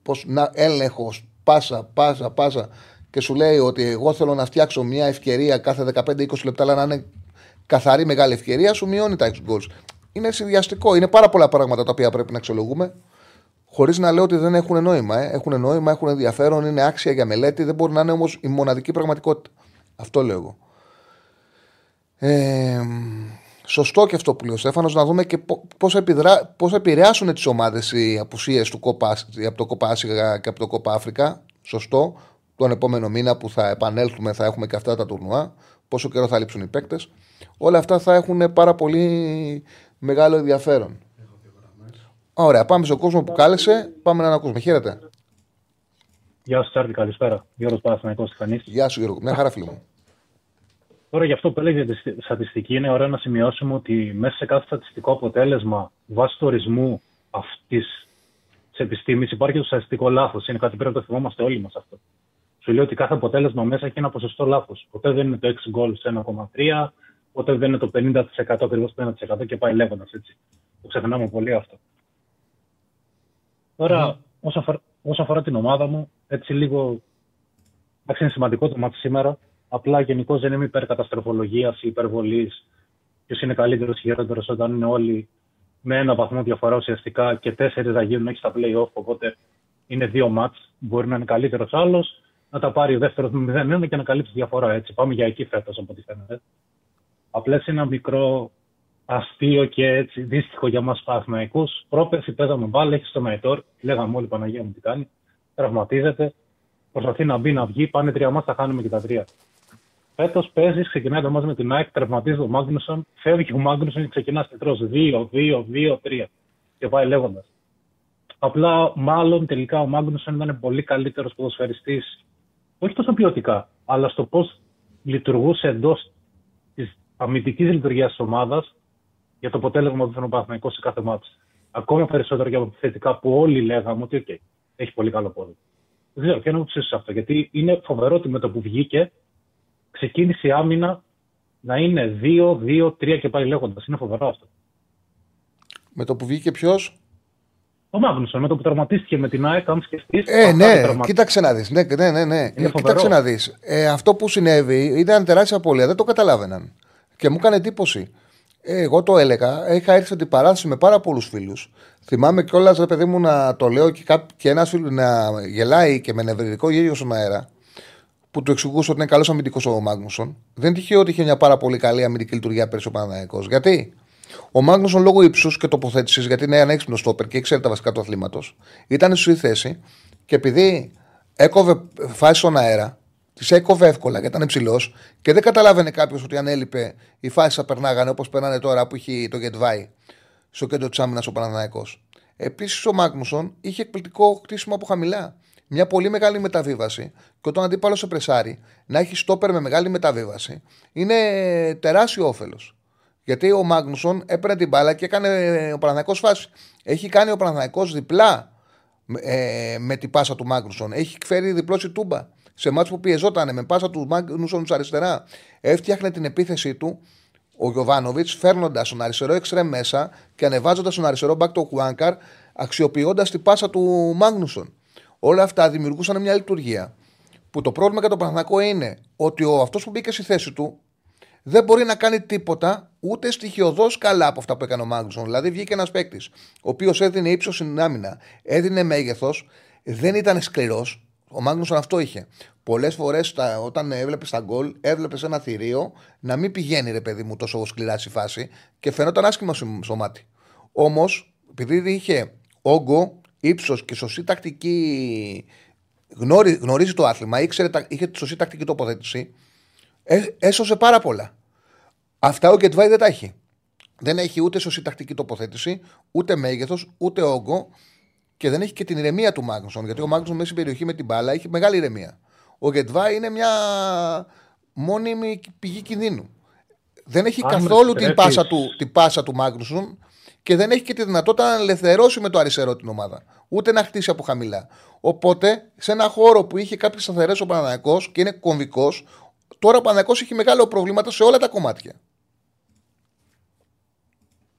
πως, να, έλεγχος, πάσα, πάσα, πάσα και σου λέει ότι εγώ θέλω να φτιάξω μια ευκαιρία κάθε 15-20 λεπτά, αλλά να είναι καθαρή μεγάλη ευκαιρία, σου μειώνει τα ex goals. Είναι συνδυαστικό. Είναι πάρα πολλά πράγματα τα οποία πρέπει να αξιολογούμε. Χωρίς να λέω ότι δεν έχουν νόημα. Ε. Έχουν νόημα, έχουν ενδιαφέρον, είναι άξια για μελέτη. Δεν μπορεί να είναι όμως η μοναδική πραγματικότητα. Αυτό λέω εγώ. Ε, σωστό και αυτό που λέει ο Στέφανος, να δούμε και πώς πώς επηρεάσουν τις ομάδες οι απουσίες του Κόπα, από το Κόπα Άσιγα και από το Κόπα Αφρικα. Σωστό. Τον επόμενο μήνα που θα επανέλθουμε θα έχουμε και αυτά τα τουρνουά. Πόσο καιρό θα λείψουν οι παίκτες. Όλα αυτά θα έχουν πάρα πολύ μεγάλο ενδιαφέρον. Ωραία, πάμε στον κόσμο που κάλεσε. Πάμε να ακούσουμε. Χαίρετε. Γεια σου, Τσάρλι, καλησπέρα. Γιώργος Παναθηναϊκός Ιχανή. Γεια σου, Γιώργο. Μια χαρά, φίλο μου. Τώρα, για αυτό που έλεγε για τη στατιστική, είναι ωραίο να σημειώσουμε ότι μέσα σε κάθε στατιστικό αποτέλεσμα, βάσει του ορισμού αυτής της επιστήμης, υπάρχει το στατιστικό λάθος. Είναι κάτι που πρέπει να το θυμόμαστε όλοι μας αυτό. Σου λέει ότι κάθε αποτέλεσμα μέσα έχει ένα ποσοστό λάθος. Ποτέ δεν είναι το 6 goal σε 1,3, ποτέ δεν είναι το 50% ακριβώς το 1% και πάει λέγοντας έτσι. Το ξεχνάμε πολύ αυτό. Τώρα, mm. όσο, αφορά, όσο αφορά την ομάδα μου, έτσι λίγο. Εντάξει, είναι σημαντικό το μάτι σήμερα. Απλά γενικώς δεν είμαι υπέρ καταστροφολογία ή υπερβολής. Ποιος είναι καλύτερος ή χειρότερος όταν είναι όλοι με ένα βαθμό διαφορά ουσιαστικά και τέσσερις θα γίνουν έχει στα playoff. Οπότε είναι δύο μάτς. Μπορεί να είναι καλύτερος άλλος, να τα πάρει ο δεύτερος με 0-1 και να καλύψει διαφορά. Έτσι. Πάμε για εκεί φέτος, από ό,τι φαίνεται. Απλά είναι ένα μικρό αστείο και έτσι δύστιχο για μας Παναθηναϊκούς. Πρόπερση παίζαμε μπάλα, έχει στο Μαϊτόρ, λέγαμε όλοι Παναγία μου τι κάνει. Τραυματίζεται, προσπαθεί να μπει να βγει, πάνε τρία μάτια, θα χάνουμε και τα τρία. Φέτος παίζεις, ξεκινάει το μάτι με την ΑΕΚ, τραυματίζεις ο Μάγνουσον, φεύγει ο Μάγνουσον και ξεκινάς τετρό 2, 2, 2, 3 και πάει λέγοντας. Απλά, μάλλον τελικά ο Μάγνουσον ήταν πολύ καλύτερος ποδοσφαιριστής, όχι τόσο ποιοτικά, αλλά στο πώς λειτουργούσε εντός της αμυντικής λειτουργίας της ομάδας για το αποτέλεσμα που φαίνεται ο σε κάθε μάτι. Ακόμα περισσότερο για θετικά που όλοι λέγαμε ότι okay, έχει πολύ καλό πόδι. Δεν ξέρω, ποια είναι η σε αυτό. Γιατί είναι φοβερό ότι με το που βγήκε ξεκίνησε η άμυνα να είναι 2, 2, 3 και πάει λέγοντας. Είναι φοβερό αυτό. Με το που βγήκε ποιος; Ο Μάγνουσον, με το που τραυματίστηκε με την ΑΕΚ, αν σκεφτείς. Ε, ναι, κοίταξε να δεις. Ναι, ναι, ναι. ναι. Κοίταξε να δεις. Ε, αυτό που συνέβη ήταν τεράστια απώλεια. Δεν το καταλάβαιναν. Και μου έκανε εντύπωση. Ε, εγώ το έλεγα. Είχα έρθει την παράσταση με πάρα πολλούς φίλους. Θυμάμαι κιόλας, ρε παιδί μου, να το λέω και, κά... και ένας φίλος να γελάει και με νευρικό γέλιο στον αέρα. Που του εξηγούσε ότι είναι καλός αμυντικός ο Μάγνουσον. Δεν τυχαίο ότι είχε μια πάρα πολύ καλή αμυντική λειτουργία πέρσι ο Παναναναϊκό. Γιατί; Ο Μάγνουσον λόγω ύψους και τοποθέτησης, γιατί είναι ένα έξυπνο στόπερ και ήξερε τα βασικά του αθλήματος, ήταν στη θέση και επειδή έκοβε φάση στον αέρα, Τη έκοβε εύκολα γιατί ήταν υψηλός και δεν καταλάβαινε κάποιος ότι αν έλειπε οι φάσεις θα περνάγανε όπως περνάνε τώρα που έχει το Γετβάη στο κέντρο της άμυνας ο Παναναναϊκό. Επίσης ο Μάγνουσον είχε εκπληκτικό χτίσιμο από χαμηλά. Μια πολύ μεγάλη μεταβίβαση και όταν αντίπαλο σε πρεσάρι να έχει στόπερ με μεγάλη μεταβίβαση είναι τεράστιο όφελος. Γιατί ο Μάγνουσον έπαιρνε την μπάλα και έκανε ο Παναναναϊκό φάση. Έχει κάνει ο Παναναναϊκό διπλά ε, με την πάσα του Μάγνουσον. Έχει φέρει διπλώσει τούμπα σε μάτς που πιεζόταν με πάσα του Μάγνουσον αριστερά, έφτιαχνε την επίθεσή του ο Γιωβάνοβιτς, φέρνοντας τον αριστερό εξτρέμ μέσα και ανεβάζοντας τον αριστερό μπακ του Χουάνκαρ, αξιοποιώντας την πάσα του Μάγνουσον. Όλα αυτά δημιουργούσαν μια λειτουργία. Που το πρόβλημα για τον Παναθηνακό είναι ότι ο αυτός που μπήκε στη θέση του δεν μπορεί να κάνει τίποτα ούτε στοιχειοδός καλά από αυτά που έκανε ο Μάγνουσον. Δηλαδή βγήκε ένας παίκτης, ο οποίος έδινε ύψος στην άμυνα, έδινε μέγεθος, δεν ήταν σκληρός, ο Μάγνουσον αυτό είχε. Πολλές φορές όταν έβλεπες τα γκολ, έβλεπες ένα θηρίο να μην πηγαίνει ρε παιδί μου τόσο σκληρά στη φάση και φαινόταν άσχημα στο μάτι. Όμως, επειδή είχε όγκο, ύψος και σωστή τακτική. Γνωρίζει, γνωρίζει το άθλημα, ήξερε, είχε τη σωστή τακτική τοποθέτηση, ε, έσωσε πάρα πολλά. Αυτά ο Γκετβάη δεν τα έχει. Δεν έχει ούτε σωστή τακτική τοποθέτηση, ούτε μέγεθος, ούτε όγκο και δεν έχει και την ηρεμία του Μάγνουσον. Γιατί ο Μάγνουσον μέσα στην περιοχή με την μπάλα έχει μεγάλη ηρεμία. Ο Γετβά είναι μια μόνιμη πηγή κινδύνου. Δεν έχει καθόλου την πάσα, του, την πάσα του Μάγνουσον και δεν έχει και τη δυνατότητα να ελευθερώσει με το αριστερό την ομάδα. Ούτε να χτίσει από χαμηλά. Οπότε σε ένα χώρο που είχε κάποιες σταθερές ο Παναναναϊκό και είναι κομβικός, τώρα ο Παναναναϊκό έχει μεγάλο προβλήματα σε όλα τα κομμάτια.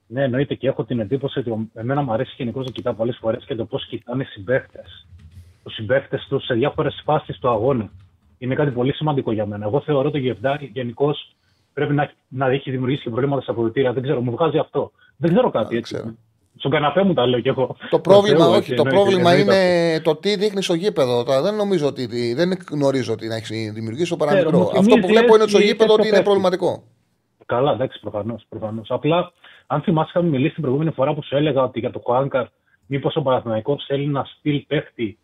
Ναι, εννοείται και έχω την εντύπωση ότι ο- εμένα μου αρέσει γενικώ να κοιτάω πολλές φορές και το πώς κοιτάνε οι συμπαίχτες. Τους συμπαίχτες τους σε διάφορες φάσεις του αγώνα. Είναι κάτι πολύ σημαντικό για μένα. Εγώ θεωρώ το Γεβδάρη γενικώς πρέπει να, να έχει δημιουργήσει και προβλήματα στα αποδητήρια. Δεν ξέρω, μου βγάζει αυτό. Δεν ξέρω κάτι Α, έτσι. ξέρω. Στον καναπέ μου τα λέω κι εγώ. Το πρόβλημα, Θεού, όχι, έτσι, το εννοείται, πρόβλημα εννοείται είναι το τι δείχνει στο γήπεδο. Τώρα δεν νομίζω ότι. Δεν γνωρίζω ότι να έχει δημιουργήσει το Ξέρω, παραμικρό. μου Αυτό που θυμίζει βλέπω είναι στο έτσι γήπεδο ότι είναι πέφτει. προβληματικό. Καλά, εντάξει, προφανώς. Προφανώς. Απλά, αν θυμάσαι, είχαμε μιλήσει την προηγούμενη φορά που σου έλεγα ότι για το Χουάνκαρ, μήπως ο Παναθηναϊκός θέλει να στείλει παίχτη.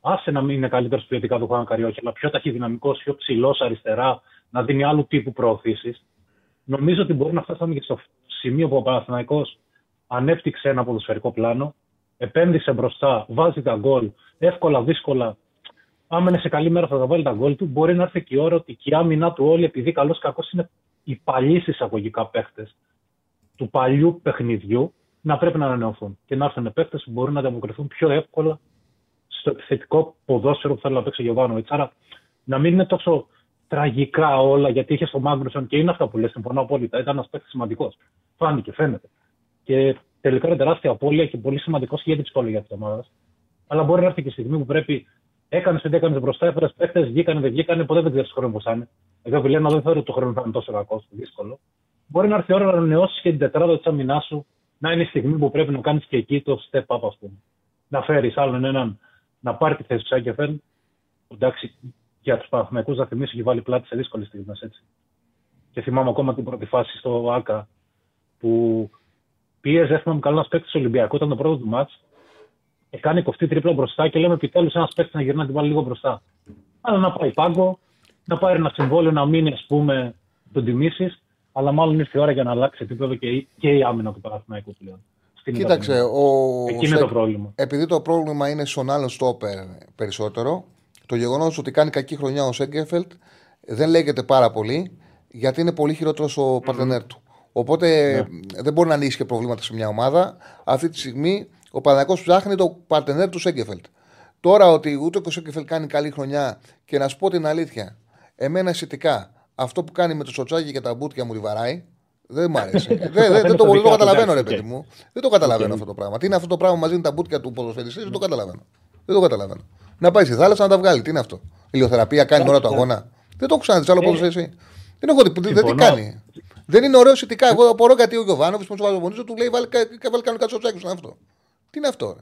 Άσε να μην είναι καλύτερος ποιοτικά του Χουάνκαρ ή όχι, αλλά πιο ταχυδυναμικός, πιο ψηλός αριστερά, να δίνει άλλου τύπου προωθήσεις. Νομίζω ότι μπορεί να φτάσουμε και στο σημείο που ο Παναθηναϊκός ανέπτυξε ένα ποδοσφαιρικό πλάνο, επένδυσε μπροστά, βάζει τα γκολ, εύκολα, δύσκολα. Άμα είναι σε καλή μέρα θα τα βάλει τα γκολ του. Μπορεί να έρθει και η ώρα ότι και η άμυνα του όλοι, επειδή καλός κακός είναι οι παλιοί εισαγωγικά παίχτες του παλιού παιχνιδιού, να πρέπει να ανανεωθούν. Και να έρθουν παίχτες που μπορούν να ανταποκριθούν πιο εύκολα στο επιθετικό ποδόσφαιρο που θέλει να παίξει ο Γιωβάνοβιτς. Άρα να μην είναι τόσο τραγικά όλα, γιατί είχε στο Μάγκρουσον και είναι αυτά που λες, συμφωνώ απόλυτα. Ήταν ένας παίχτη σημαντικός. Φάνηκε, φαίνεται. Και τελικά είναι τεράστια απώλεια και πολύ σημαντικός και για την ψυχολογία της ομάδας. Αλλά μπορεί να έρθει και η στιγμή που πρέπει. Έκανες ό,τι έκανες μπροστά, έφερες παίχτε, βγήκανε, δεν βγήκανε, ποτέ δεν ξέρεις χρόνο πώ θα είναι. Εγώ Βιλένα δεν θεωρώ ότι το χρόνο θα είναι τόσο κακό, δύσκολο. Μπορεί να έρθει η ώρα να ανανεώσεις και την τετράδα της άμυνάς σου, να είναι η στιγμή που πρέπει να κάνεις και εκεί το step up, ας πούμε. Να φέρεις άλλον έναν να πάρει τη θέση του Σάκεφεν. Εντάξει, για τους Παναθηναϊκούς να θυμίσω, έχει βάλει πλάτη σε δύσκολες στιγμές έτσι. Και θυμάμαι ακόμα την πρώτη φάση στο ΑΚΑ που πίεζε, θυμάμαι καλά, ένας παίκτης του Ολυμπιακού, ήταν το πρώτο του μάτς. Και κάνει κοφτή τρίπλα μπροστά και λέμε επιτέλους ένας παίκτης να γυρνά να την βάλει λίγο μπροστά. Αλλά να πάει πάγκο, να πάρει ένα συμβόλαιο να μείνει, ας πούμε, τον τιμήσει. Αλλά μάλλον ήρθε η ώρα για να αλλάξει επίπεδο και, η- και η άμυνα του Παναθηναϊκού πλέον. Στην Κοίταξε, Ιταλία. ο... Εκεί είναι το πρόβλημα. επειδή το πρόβλημα είναι στον άλλο στόπερ περισσότερο, το γεγονός ότι κάνει κακή χρονιά ο Σέγκεφελτ δεν λέγεται πάρα πολύ, γιατί είναι πολύ χειρότερος ο παρτενέρ του. Οπότε Ναι. δεν μπορεί να ανοίξει και προβλήματα σε μια ομάδα. Αυτή τη στιγμή ο Παναγιώ ψάχνει το παρτενέρ του Σέγκεφελτ. Τώρα ότι ούτε ο Σέγκεφελτ κάνει καλή χρονιά και να σου πω την αλήθεια, εμένα αισθητικά αυτό που κάνει με το Σοτσάκι και τα μπούτια μου ριβαράει. Δεν μ' αρέσει. δεν, δεν, δεν, το, το δεν το δικά του, καταλαβαίνω, ρε εντάξει, παιδί οκ. μου. Δεν το καταλαβαίνω Οκ. αυτό το πράγμα. Τι είναι αυτό το πράγμα μαζί με τα μπούτια του ποδοσφαιριστή, δεν το καταλαβαίνω. Δεν το καταλαβαίνω. Να πάει στη θάλασσα να τα βγάλει. Τι είναι αυτό; Ηλιοθεραπεία κάνει ώρα του αγώνα. Δεν το έχω ξαναδεί άλλο Ε, ποδοσφαιριστή. Δεν έχω δει. Δεν τι συμφωνώ. κάνει. Δεν είναι ωραίο ηθικά. Εγώ απορώ γιατί ο Γιωβάνοβιτς που τους βάζει του λέει βάλει, κα- βάλει κανένα σορτσάκι στον αυτό. Τι είναι αυτό. Ρε;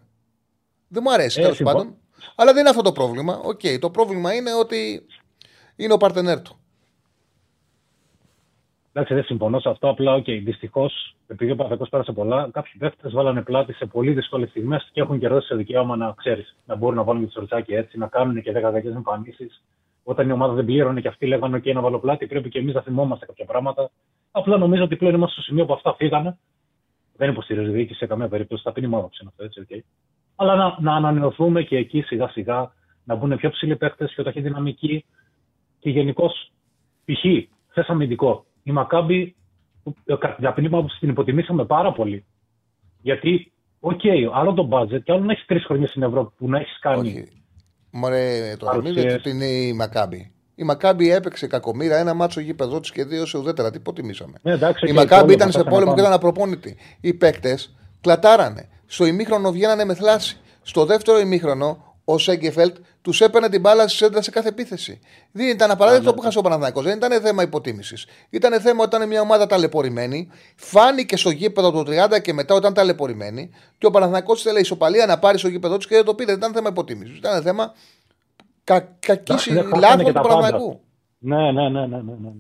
Δεν μου αρέσει Ε, τέλος συμφωνώ. πάντων. Αλλά δεν είναι αυτό το πρόβλημα. Οκ, το πρόβλημα είναι ότι είναι ο παρτενέρ του. Εντάξει, δεν συμφωνώ σε αυτό. Απλά, οκ, δυστυχώς, επειδή ο Παναθηναϊκός πέρασε πολλά, κάποιοι παίχτες βάλανε πλάτη σε πολύ δύσκολες στιγμές και έχουν κερδίσει το δικαίωμα να ξέρεις, να μπορούν να βάλουν και το σορτσάκι έτσι, να κάνουν και 10 κακές εμφανίσεις. Όταν η ομάδα δεν πλήρωνε και αυτοί λέγανε: OK, να βάλω πλάτη, πρέπει και εμείς να θυμόμαστε κάποια πράγματα. Απλά νομίζω ότι πλέον είμαστε στο σημείο που αυτά φύγανε. Δεν υποστηρίζει η διοίκηση σε καμία περίπτωση. Ταπεινή μου άποψη είναι αυτό, έτσι, οκ. Αλλά να, να ανανεωθούμε και εκεί σιγά σιγά, να μπουν πιο ψηλοί παίχτες, πιο ταχυδυναμικοί και γενικώς π.χ. θες αμυντικό. Η Μακάμπι, ε, κατά την ταπεινή μου άποψη, την υποτιμήσαμε πάρα πολύ. Γιατί, οκ, άλλο το budget και άλλο να έχεις τρεις χρόνια στην Ευρώπη που να έχεις κάνει. Όχι. Μωρέ, τώρα μην Παρουσίες. λέτε ότι είναι η Μακάμπη. Η Μακάμπη έπαιξε κακομοίρα ένα ματς στο γήπεδό της και δύο σε ουδέτερα. Τι υποτιμήσαμε. Ναι, εντάξει, η οκ, Μακάμπη πόλεμο, ήταν σε αυτά πόλεμο να και πάμε. ήταν απροπόνητη. Οι παίκτες κλατάρανε. Στο ημίχρονο βγαίνανε με θλάση. Στο δεύτερο ημίχρονο ο Σέγκεφελτ τους έπαιρνε την μπάλα στη σέντρα σε κάθε επίθεση. Δεν ήταν απαράδεκτο ναι. που χάσε ο Παναθηναϊκός. Δεν ήταν θέμα υποτίμησης. Ήταν θέμα ήταν μια ομάδα ταλαιπωρημένη. Φάνηκε στο γήπεδο το 30 και μετά ήταν ταλαιπωρημένη. Και ο Παναθηναϊκός ήθελε ισοπαλία να πάρει στο γήπεδο τη και δεν το πήρε. Δεν ήταν θέμα υποτίμησης. Ήταν θέμα κα, κακής Εντάξει, δεν χάσανε λάθος και του τα Παναθηναϊκού. Ναι, ναι, ναι, ναι, ναι, ναι.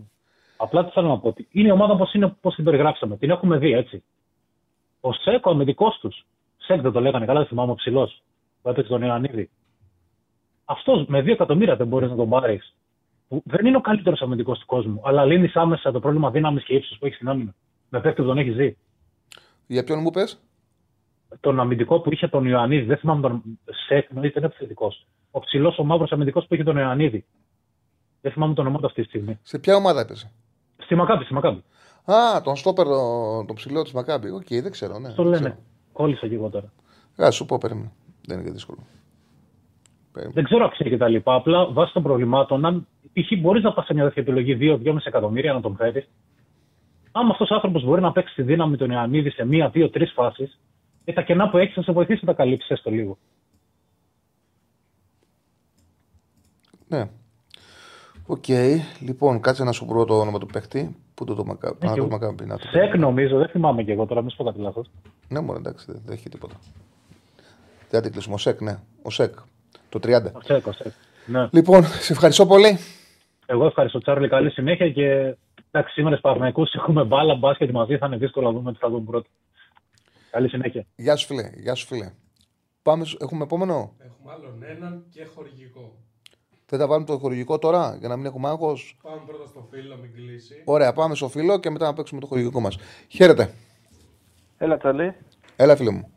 Απλά τι θέλω να πω. ότι Είναι η ομάδα όπως είναι, πώς την περιγράψαμε. Την έχουμε δει έτσι. Ο Σέκο, αμυντικός τους. Σέκ δεν το λέγανε καλά, δεν θυμάμαι ο ψηλός. Που έπαιξε τον Ιωαννίδη. Αυτός με 2 εκατομμύρια δεν μπορείς να τον πάρεις. Που δεν είναι ο καλύτερος αμυντικός του κόσμου. Αλλά λύνεις άμεσα το πρόβλημα δύναμης και ύψους που έχεις στην άμυνα. Με παίκτη που τον έχεις δει. Για ποιον μου πες; Τον αμυντικό που είχε τον Ιωαννίδη, δεν θυμάμαι τον Σέκ, εννοείται είναι επιθετικός. Ο ψηλός, ο μαύρος αμυντικός που είχε τον Ιωαννίδη. Δεν θυμάμαι το όνομά του αυτή τη στιγμή. Σε ποια ομάδα έπαιζε; Στη Μακάμπη, στη Μακάμπη. Α, τον στόπερ, τον, τον ψηλό της Μακάμπη. Οκ, δεν ξέρω. Ναι, Το δεν λένε. ξέρω. Κόλλησα και εγώ τώρα. Α σου πω, περίμενε. Δεν είναι και δύσκολο. Περίμενε. Δεν ξέρω αξία και τα λοιπά. Απλά βάσει των προβλημάτων, αν π.χ. μπορείς να πας σε μια τέτοια επιλογή 2-2,5 εκατομμύρια να τον φέρεις. άμα αυτός ο άνθρωπος μπορεί να παίξει τη δύναμη τον Ιωαννίδη σε μία, δύο, τρεις φάσεις, ε, τα κενά που έχεις θα σε βοηθήσει να τα καλύψεις έστω λίγο. Ναι. Οκ. Λοιπόν, κάτσε να σου βρω το όνομα του παίχτη. Πού το το Μακάμπι. Ε, Α, και το εγώ. Μακάμπι. να το Σεκ παίρνω. νομίζω, δεν θυμάμαι και εγώ τώρα, μην σου πω κάτι λάθος. Ναι, μόνο εντάξει, δεν, δεν έχει τίποτα. Δεν θα την κλείσουμε. Ο Σεκ, ναι. Ο Σεκ. Το 30. Ο Σεκ, ο Σεκ. Ναι. Λοιπόν, σε ευχαριστώ πολύ. Εγώ ευχαριστώ, Τσάρλι. Καλή συνέχεια και εντάξει, σήμερα Παναγικού έχουμε μπάλα, μπάσκετ μαζί. Θα είναι δύσκολο να δούμε τι θα δούμε πρώτα. Καλή συνέχεια. Γεια σου, φίλε. Γεια σου, φίλε. Πάμε, στο- έχουμε επόμενο; Έχουμε άλλον έναν και χορηγικό. Δεν θα βάλουμε το χορηγικό τώρα για να μην έχουμε άγχος; Πάμε πρώτα στο φίλο, μην κλείσει. Ωραία, πάμε στο φίλο και μετά να παίξουμε το χορηγικό μας. Χαίρετε. Έλα, Τσαλή. Έλα, φίλε μου.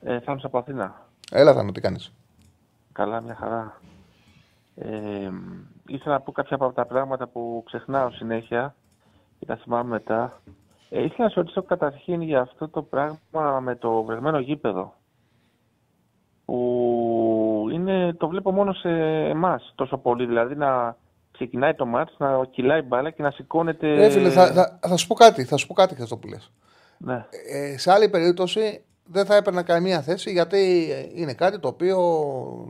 Ε, Θάνος από Αθήνα. Έλα, Θάνο, τι κάνεις. Καλά, μια χαρά. Ε, ήθελα να πω κάποια από τα πράγματα που ξεχνάω συνέχεια και τα θυμάμαι μετά. Ε, ήθελα να σε ρωτήσω καταρχήν για αυτό το πράγμα με το βρεγμένο γήπεδο. Που είναι, το βλέπω μόνο σε εμάς τόσο πολύ. Δηλαδή να ξεκινάει το μάτς, να κυλάει μπάλα και να σηκώνεται. Ε, φίλε, θα, θα, θα σου πω κάτι. Θα σου πω κάτι για αυτό που λε. Ναι. Ε, σε άλλη περίπτωση δεν θα έπαιρνα καμία θέση γιατί είναι κάτι το οποίο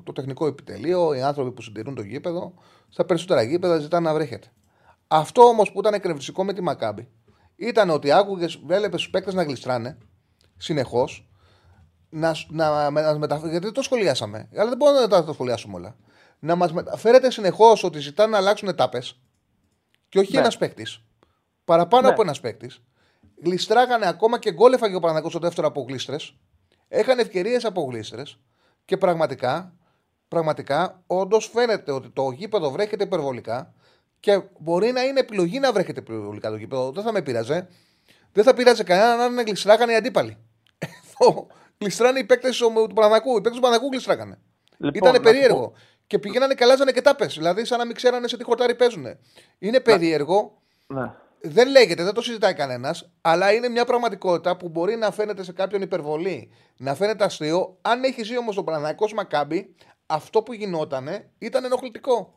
το τεχνικό επιτελείο, οι άνθρωποι που συντηρούν το γήπεδο, στα περισσότερα γήπεδα ζητάνε να βρέχεται. Αυτό όμως που ήταν εκνευριστικό με τη Μακάμπη ήταν ότι άκουγες, έβλεπε τους παίκτες να γλιστράνε συνεχώς. Να, να, να, μετα- γιατί δεν το σχολιάσαμε, αλλά δεν μπορούμε να τα το σχολιάσουμε όλα. Να μας μεταφέρετε συνεχώς ότι ζητάνε να αλλάξουν ετάπε και όχι Ναι. ένας παίκτης. Παραπάνω Ναι. από ένας παίκτης. Γλιστράγανε ακόμα και γκολ έφαγε ο Παναγό στο δεύτερο από γλίστρες. Έχανε ευκαιρίες από γλίστρες. Και πραγματικά, πραγματικά, όντως φαίνεται ότι το γήπεδο βρέχεται υπερβολικά και μπορεί να είναι επιλογή να βρέχεται υπερβολικά το γήπεδο. Δεν θα με πειράζε. Δεν θα πειράζει κανέναν αν είναι γλιστράγανε οι αντίπαλοι. Εδώ γλιστράνε οι παίκτες του Παναγού. Οι παίκτες του Παναγού γλιστράγανε. Λοιπόν, Ήταν να σου περίεργο. πω- Και πηγαίνανε και αλλάζανε και τάπες. Δηλαδή, σαν να μην ξέρανε σε τι χορτάρι παίζουν. Είναι περίεργο. Ναι. Δεν λέγεται, δεν το συζητάει κανένας, αλλά είναι μια πραγματικότητα που μπορεί να φαίνεται σε κάποιον υπερβολή, να φαίνεται αστείο. Αν έχεις ζει όμως τον Παναγικό Μακάμπι, αυτό που γινότανε ήταν ενοχλητικό.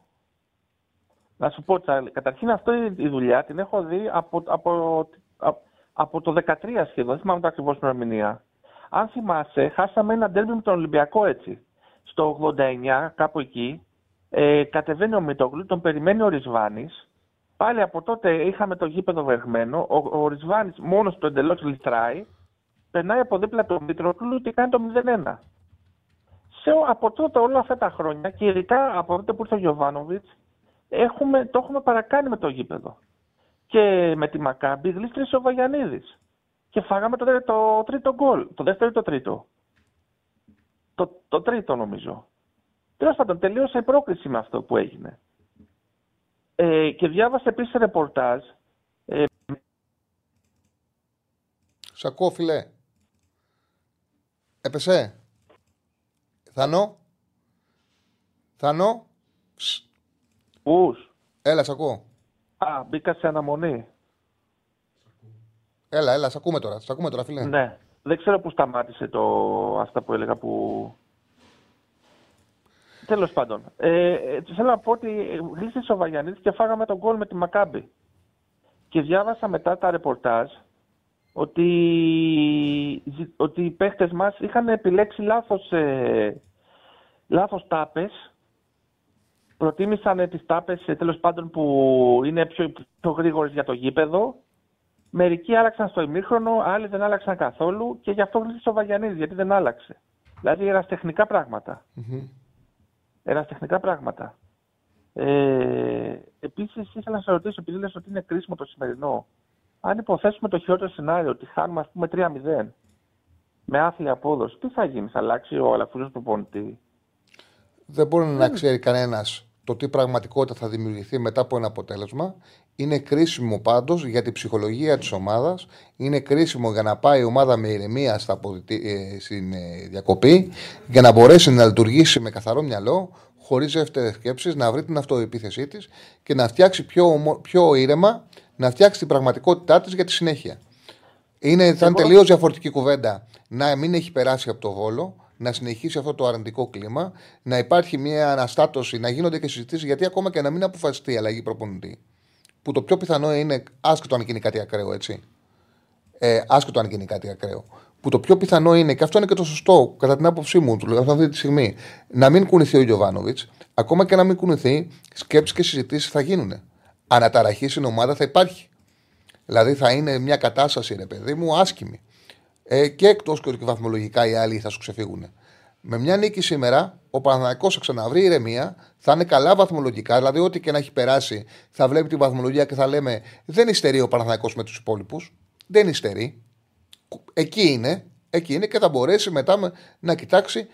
Να σου πω, Τσάρλι, καταρχήν αυτό η η δουλειά την έχω δει από, από, από, από το 13 σχεδόν, δεν θυμάμαι το ακριβώς ημερομηνία. Αν θυμάσαι, χάσαμε ένα ντέρμπι με τον Ολυμπιακό έτσι. Στο 89, κάπου εκεί, ε, κατεβαίνει ο Μητόγλου, τον περιμένει ο Ρισβάνης. Πάλι από τότε είχαμε το γήπεδο βεργμένο. Ο, ο Ρισβάνης μόνος του εντελώς λιτράει. Περνάει από δίπλα τον Μητρόγλου και κάνει το 0-1. Σε, από τότε όλα αυτά τα χρόνια και ειδικά από τότε που ήρθε ο Γιωβάνοβιτς, έχουμε, το έχουμε παρακάνει με το γήπεδο. Και με τη Μακάμπη γλίστρησε ο Βαγιανίδης. Και φάγαμε το, το τρίτο γκολ. Το δεύτερο ή το τρίτο. Το, το τρίτο νομίζω. Τέλος πάντων, τελείωσε η πρόκριση με αυτό που έγινε. Ε, και διάβασα επίσης ρεπορτάζ. Ε, Σ' ακούω, φιλέ. Έπεσε. Θανό. Θανό. Ψ. Ους. Έλα, σ' ακούω. Α, μπήκα σε αναμονή. Έλα, έλα, σ' ακούμε τώρα. Σ' ακούμε τώρα, φίλε. Ναι. Δεν ξέρω που σταμάτησε το, αυτά που έλεγα που... Τέλος πάντων. Ε, ε, θέλω να πω ότι γλίστησε ο Βαγιανίδης και φάγαμε τον γκολ με τη Μακάμπη. Και διάβασα μετά τα ρεπορτάζ ότι, ζη- ότι οι παίχτες μας είχαν επιλέξει λάθος, ε, λάθος τάπες. Προτίμησαν τις τάπες ε, τέλος πάντων που είναι πιο, πιο γρήγορες για το γήπεδο Μερικοί άλλαξαν στο ημίχρονο, άλλοι δεν άλλαξαν καθόλου και γι' αυτό γλίτσε ο Βαγιανίδης, γιατί δεν άλλαξε. Δηλαδή εραστεχνικά πράγματα. Εραστεχνικά πράγματα. Ε, Επίσης, ήθελα να σε ρωτήσω, επειδή λες ότι είναι κρίσιμο το σημερινό, αν υποθέσουμε το χειρότερο σενάριο, ότι χάνουμε ας πούμε 3-0 με άθλια απόδοση, τι θα γίνει, θα αλλάξει ο Αλαφούζος προπονητή. Δεν μπορεί να ξέρει κανένας το τι πραγματικότητα θα δημιουργηθεί μετά από ένα αποτέλεσμα. Είναι κρίσιμο πάντως για την ψυχολογία της ομάδας. Είναι κρίσιμο για να πάει η ομάδα με ηρεμία στα αποδητη- ε, στην ε, διακοπή για να μπορέσει να λειτουργήσει με καθαρό μυαλό, χωρίς δεύτερες σκέψεις, να βρει την αυτοεπίθεσή της και να φτιάξει πιο, ομο- πιο ήρεμα, να φτιάξει την πραγματικότητά της για τη συνέχεια. Είναι, θα είναι τελείως διαφορετική κουβέντα να μην έχει περάσει από το βόλο, να συνεχίσει αυτό το αρνητικό κλίμα, να υπάρχει μια αναστάτωση, να γίνονται και συζητήσεις, γιατί ακόμα και να μην αποφασιστεί η αλλαγή προπονητή. που το πιο πιθανό είναι, άσχετο αν γίνει κάτι ακραίο, έτσι. Ε, άσχετο αν γίνει κάτι ακραίο. Που το πιο πιθανό είναι, και αυτό είναι και το σωστό, κατά την άποψή μου, τουλάχιστον αυτή τη στιγμή, να μην κουνηθεί ο Γιωβάνοβιτς, ακόμα και να μην κουνηθεί, σκέψεις και συζητήσεις θα γίνουν. Αναταραχής στην ομάδα θα υπάρχει. Δηλαδή θα είναι μια κατάσταση, ρε παιδί μου, άσχημη. Ε, και εκτός και βαθμολογικά οι άλλοι θα σου ξεφύγουν. Με μια νίκη σήμερα, ο Παναθηναϊκός θα ξαναβρει ηρεμία, θα είναι καλά βαθμολογικά. Δηλαδή, ό,τι και να έχει περάσει, θα βλέπει την βαθμολογία και θα λέμε Δεν υστερεί ο Παναθηναϊκός με τους υπόλοιπους. Δεν υστερεί. Εκεί είναι, εκεί είναι και θα μπορέσει μετά να κοιτάξει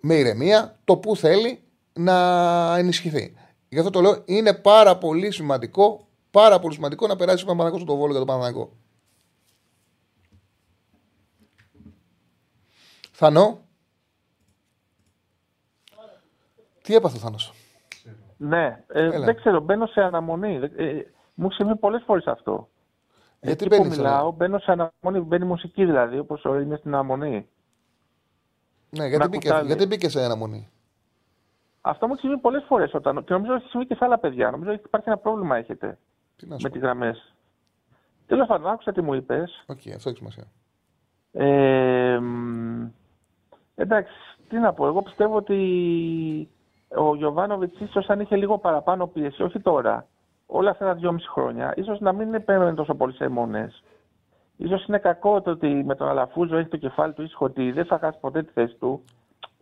με ηρεμία το που θέλει να ενισχυθεί. Γι' αυτό το λέω, είναι πάρα πολύ σημαντικό, πάρα πολύ σημαντικό να περάσει ο Παναθηναϊκός στο βόλο για τον Παναθηναϊκό. Θανό. Τι έπαθε ο Θάνος; Ναι, ε, δεν ξέρω, μπαίνω σε αναμονή. Ε, μου έχει συμβεί πολλές φορές αυτό. Γιατί Εκεί που μπαίνεις, μιλάω, μπαίνω σε αναμονή, μπαίνει μουσική δηλαδή, όπως είναι στην αναμονή. Ναι, γιατί Να μπήκε, κουτάλι. γιατί μπήκε σε αναμονή; Αυτό μου έχει συμβεί πολλές φορές όταν. Και νομίζω ότι έχει συμβεί και σε άλλα παιδιά. Νομίζω ότι υπάρχει ένα πρόβλημα έχετε Τι να σου με πω. τις γραμμές. Τέλος πάντων, άκουσα τι μου είπες. Οκ, αυτό έχει σημασία. Ε, μ, εντάξει, τι να πω. Εγώ πιστεύω ότι ο Γιοβάνοβιτς ίσως αν είχε λίγο παραπάνω πίεση, όχι τώρα, όλα αυτά τα δυόμιση χρόνια, ίσως να μην επέμενε τόσο πολύ σε εμμονές. Ίσως είναι κακό το ότι με τον Αλαφούζο έχει το κεφάλι του ήσυχο ότι δεν θα χάσει ποτέ τη θέση του.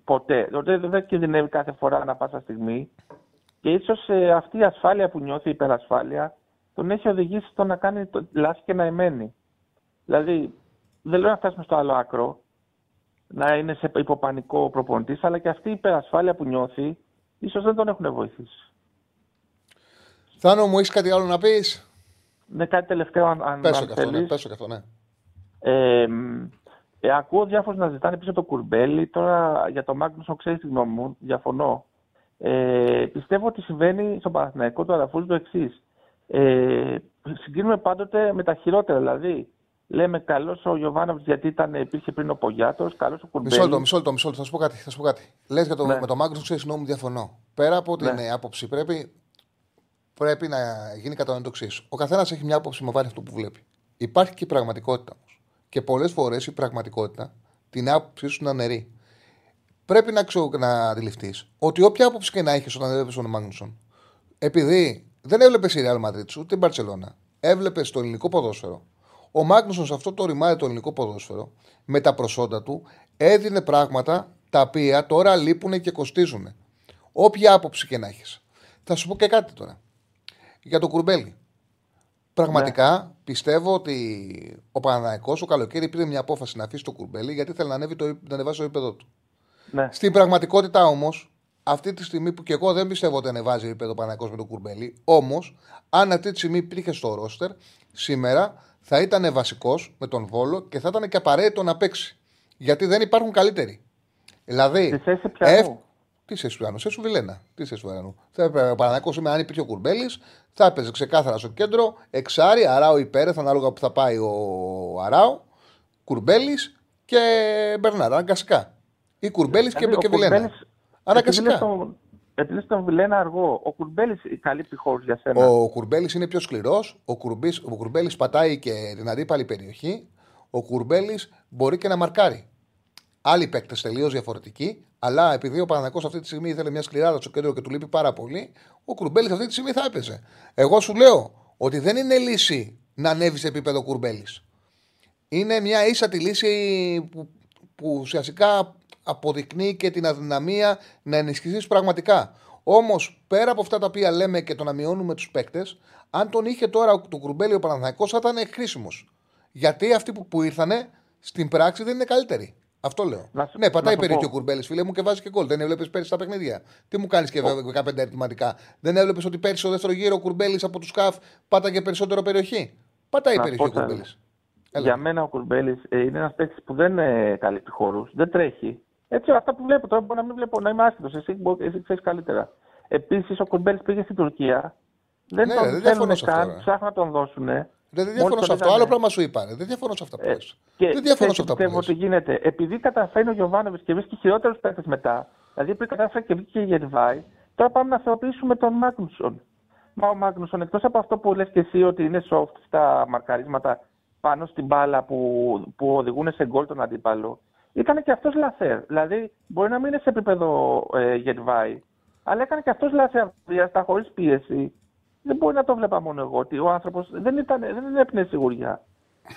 Ποτέ. Δηλαδή δεν κινδυνεύει κάθε φορά ανά πάσα στιγμή. Και ίσως αυτή η ασφάλεια που νιώθει, η υπερασφάλεια, τον έχει οδηγήσει στο να κάνει το λάθη και να εμένει. Δηλαδή, δεν λέω να φτάσουμε στο άλλο άκρο, να είναι σε υποπανικό προπονητής, αλλά και αυτή η υπερασφάλεια που νιώθει, ίσως δεν τον έχουν βοηθήσει. Θάνο, μου έχεις κάτι άλλο να πεις; Ναι, κάτι τελευταίο, αν, αν, Πέσω αν και αυτό, ναι, θέλεις. πέσω και αυτό, ναι. Ε, μ, ε, ακούω διάφορους να ζητάνε πίσω το κουρμπέλι. Τώρα για το Μάγνουσον ξέρεις τη γνώμη μου, διαφωνώ. Ε, πιστεύω ότι συμβαίνει στο Παναθηναϊκό του Αραφούζου το εξής. Ε, συγκρίνουμε πάντοτε με τα χειρότερα. Δηλαδή, λέμε καλό ο Γιωβάνοβιτς γιατί ήταν, υπήρχε πριν ο Πογιάτος, καλό ο Κουρμπέλι. Μισό λεπτό, μισό λεπτό, μισό λεπτό. Θα σου πω κάτι. Θα σου πω κάτι. Λες για το, Ναι. με το Μάγκρουσον, ξέρεις, νόμου διαφωνώ. Πέρα από την Ναι. ε, άποψη, πρέπει, πρέπει να γίνει κατανοητό το εξής. Ο καθένας έχει μια άποψη με βάση αυτό που βλέπει. Υπάρχει και η πραγματικότητα όμως. Και πολλές φορές η πραγματικότητα την άποψή σου είναι ανερή. Πρέπει να, ξο, να αντιληφθείς ότι όποια άποψη και να έχεις όταν έβλεπες τον Μάγνουσον, επειδή δεν έβλεπες η Real Madrid ούτε την Barcelona, έβλεπες το ελληνικό ποδόσφαιρο. Ο Μάγνουσον σε αυτό το ρημάδι το ελληνικό ποδόσφαιρο, με τα προσόντα του, έδινε πράγματα τα οποία τώρα λείπουν και κοστίζουν. Όποια άποψη και να έχεις. Θα σου πω και κάτι τώρα. Για το κουρμπέλι. Πραγματικά πιστεύω ότι ο Παναναϊκός ο καλοκαίρι πήρε μια απόφαση να αφήσει το κουρμπέλι γιατί θέλει να, ανέβει το, να ανεβάσει το επίπεδο του. Ναι. Στην πραγματικότητα όμως, αυτή τη στιγμή που και εγώ δεν πιστεύω ότι ανεβάζει επίπεδο Παναγικό με το κουρμπέλι, όμως, αν αυτή τη στιγμή υπήρχε στο ρόστερ, σήμερα θα ήταν βασικός με τον Βόλο και θα ήταν και απαραίτητο να παίξει. Γιατί δεν υπάρχουν καλύτεροι. Δηλαδή. Στη θέση πιανού. Τι σε πιανού, σε Σουβιλένα. Τι σε Σουβιλένα. Θα έπρεπε ο Παναγικό σήμερα, αν υπήρχε ο Κουρμπέλης, θα έπαιζε ξεκάθαρα στο κέντρο, εξάρι, αράο υπέρεθ, ανάλογα που θα πάει ο αράο, Κουρμπέλης και Μπερνάρ, αναγκαστικά. Ή Κουρμπέλης και, Δηλαδή, και ο Βιλένα. Κουρμπέλης- Αναγκαστικά. Επειδή λες τον- Επειδή λες τον Βιλένα αργό, ο Κουρμπέλης καλύπτει χώρους για σένα. Ο Κουρμπέλης είναι πιο σκληρός. Ο, Κουρμπής- ο Κουρμπέλης πατάει και την αντίπαλη περιοχή. Ο Κουρμπέλης μπορεί και να μαρκάρει. Άλλοι παίκτες τελείως διαφορετικοί. Αλλά επειδή ο Παναγικό αυτή τη στιγμή ήθελε μια σκληράδα στο κέντρο και του λείπει πάρα πολύ, ο Κουρμπέλης αυτή τη στιγμή θα έπαιζε. Εγώ σου λέω ότι δεν είναι λύση να ανέβει σε επίπεδο Κουρμπέλης. Είναι μια ίσατη λύση που, που ουσιαστικά αποδεικνύει και την αδυναμία να ενισχυθείς πραγματικά. Όμως, πέρα από αυτά τα οποία λέμε και το να μειώνουμε τους παίκτες, αν τον είχε τώρα το κουρμπέλι ο Παναθηναϊκός θα ήταν χρήσιμος. Γιατί αυτοί που, που ήρθανε στην πράξη δεν είναι καλύτεροι. Αυτό λέω. Να σου- ναι, πατάει να σου περιοχή πω. ο κουρμπέλης, φίλε μου, και βάζει και γκολ. Δεν έβλεπες πέρυσι τα παιχνίδια. Τι μου κάνεις και 15 ερωτηματικά. Δεν έβλεπες ότι πέρυσι στο δεύτερο γύρο ο κουρμπέλης από τους ΚΑΦ πάταγε περισσότερο περιοχή; Πατάει Να περιοχή ο πω τα- κουρμπέλης. Για μένα ο Κουρμπέλης είναι ένας παίκτης που δεν ε, καλύπτει χώρους, δεν τρέχει. Έτσι, αυτά που βλέπω τώρα μπορεί να μην βλέπω, να είμαι άσχετος. Εσύ, μπο- εσύ ξέρεις καλύτερα. Επίσης, ο Κουρμπέλη πήγε στην Τουρκία. Δεν Ναι, τον δεν διαφωνώ θέλουν σε αυτό, καν, ρε. ψάχνουν να τον δώσουν. Δεν διαφωνώ σε αυτό. Άλλο πράγμα σου είπα. ρε. Δεν διαφωνώ σε αυτά που Ε, λες. και Δεν διαφωνώ ξέρεις σε αυτά τι που πιστεύω λες. ότι γίνεται; Επειδή καταφέρει ο Γιωβάνοβιτς και βρίσκει χειρότερους παίκτες μετά, δηλαδή πριν κατάφερε και βγήκε η Γερβάη, τώρα πάμε να θεοποιήσουμε τον Μάγνουσον. Μα ο Μάγνουσον, εκτός από αυτό που λες και εσύ ότι είναι soft στα μαρκαρίσματα πάνω στην μπάλα που, που οδηγούν σε γκολ τον αντίπαλο, ήταν και αυτός λαθέρ. Δηλαδή, μπορεί να μην είναι σε επίπεδο ε, Γετβάη, αλλά έκανε και αυτός λαθέρ διάστα χωρίς πίεση. Δεν μπορεί να το βλέπα μόνο εγώ ότι ο άνθρωπος δεν, ήταν, δεν έπνεε σιγουριά.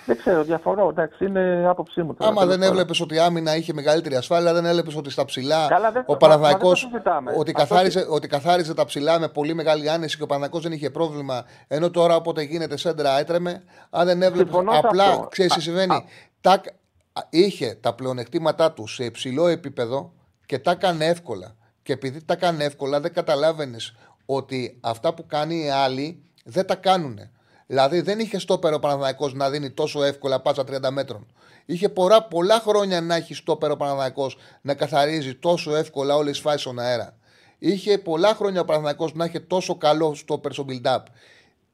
Δεν ξέρω, διαφορώ. Εντάξει, είναι άποψή μου. τώρα, Άμα τέλος δεν πάντων. έβλεπες ότι η άμυνα είχε μεγαλύτερη ασφάλεια, δεν έβλεπες ότι στα ψηλά Καλά, δεν- ο μα- Παναθηναϊκός μα δεν το συζητάμε. ότι, Αυτό καθάριζε, ότι καθάριζε τα ψηλά με πολύ μεγάλη άνεση και ο Παναθηναϊκός δεν είχε πρόβλημα. Ενώ τώρα όποτε γίνεται σέντρα έτρεμε, αν δεν έβλεπες. Συμφωνώ σε Απλά αυτό. ξέρεις τι Α, συμβαίνει; α. Τα, α, είχε τα πλεονεκτήματά του σε υψηλό επίπεδο και τα έκανε εύκολα. Και επειδή τα έκανε εύκολα, δεν καταλάβαινες ότι αυτά που κάνει οι άλλοι δεν τα κάνουν. Δηλαδή δεν είχε στόπερο Παναθηναϊκός να δίνει τόσο εύκολα πάσα 30 μέτρων. Είχε πολλά, πολλά χρόνια να έχει στόπερο Παναθηναϊκός να καθαρίζει τόσο εύκολα όλες τις φάσεις στον αέρα. Είχε πολλά χρόνια ο Παναθηναϊκός να έχει τόσο καλό στόπερ στο build-up.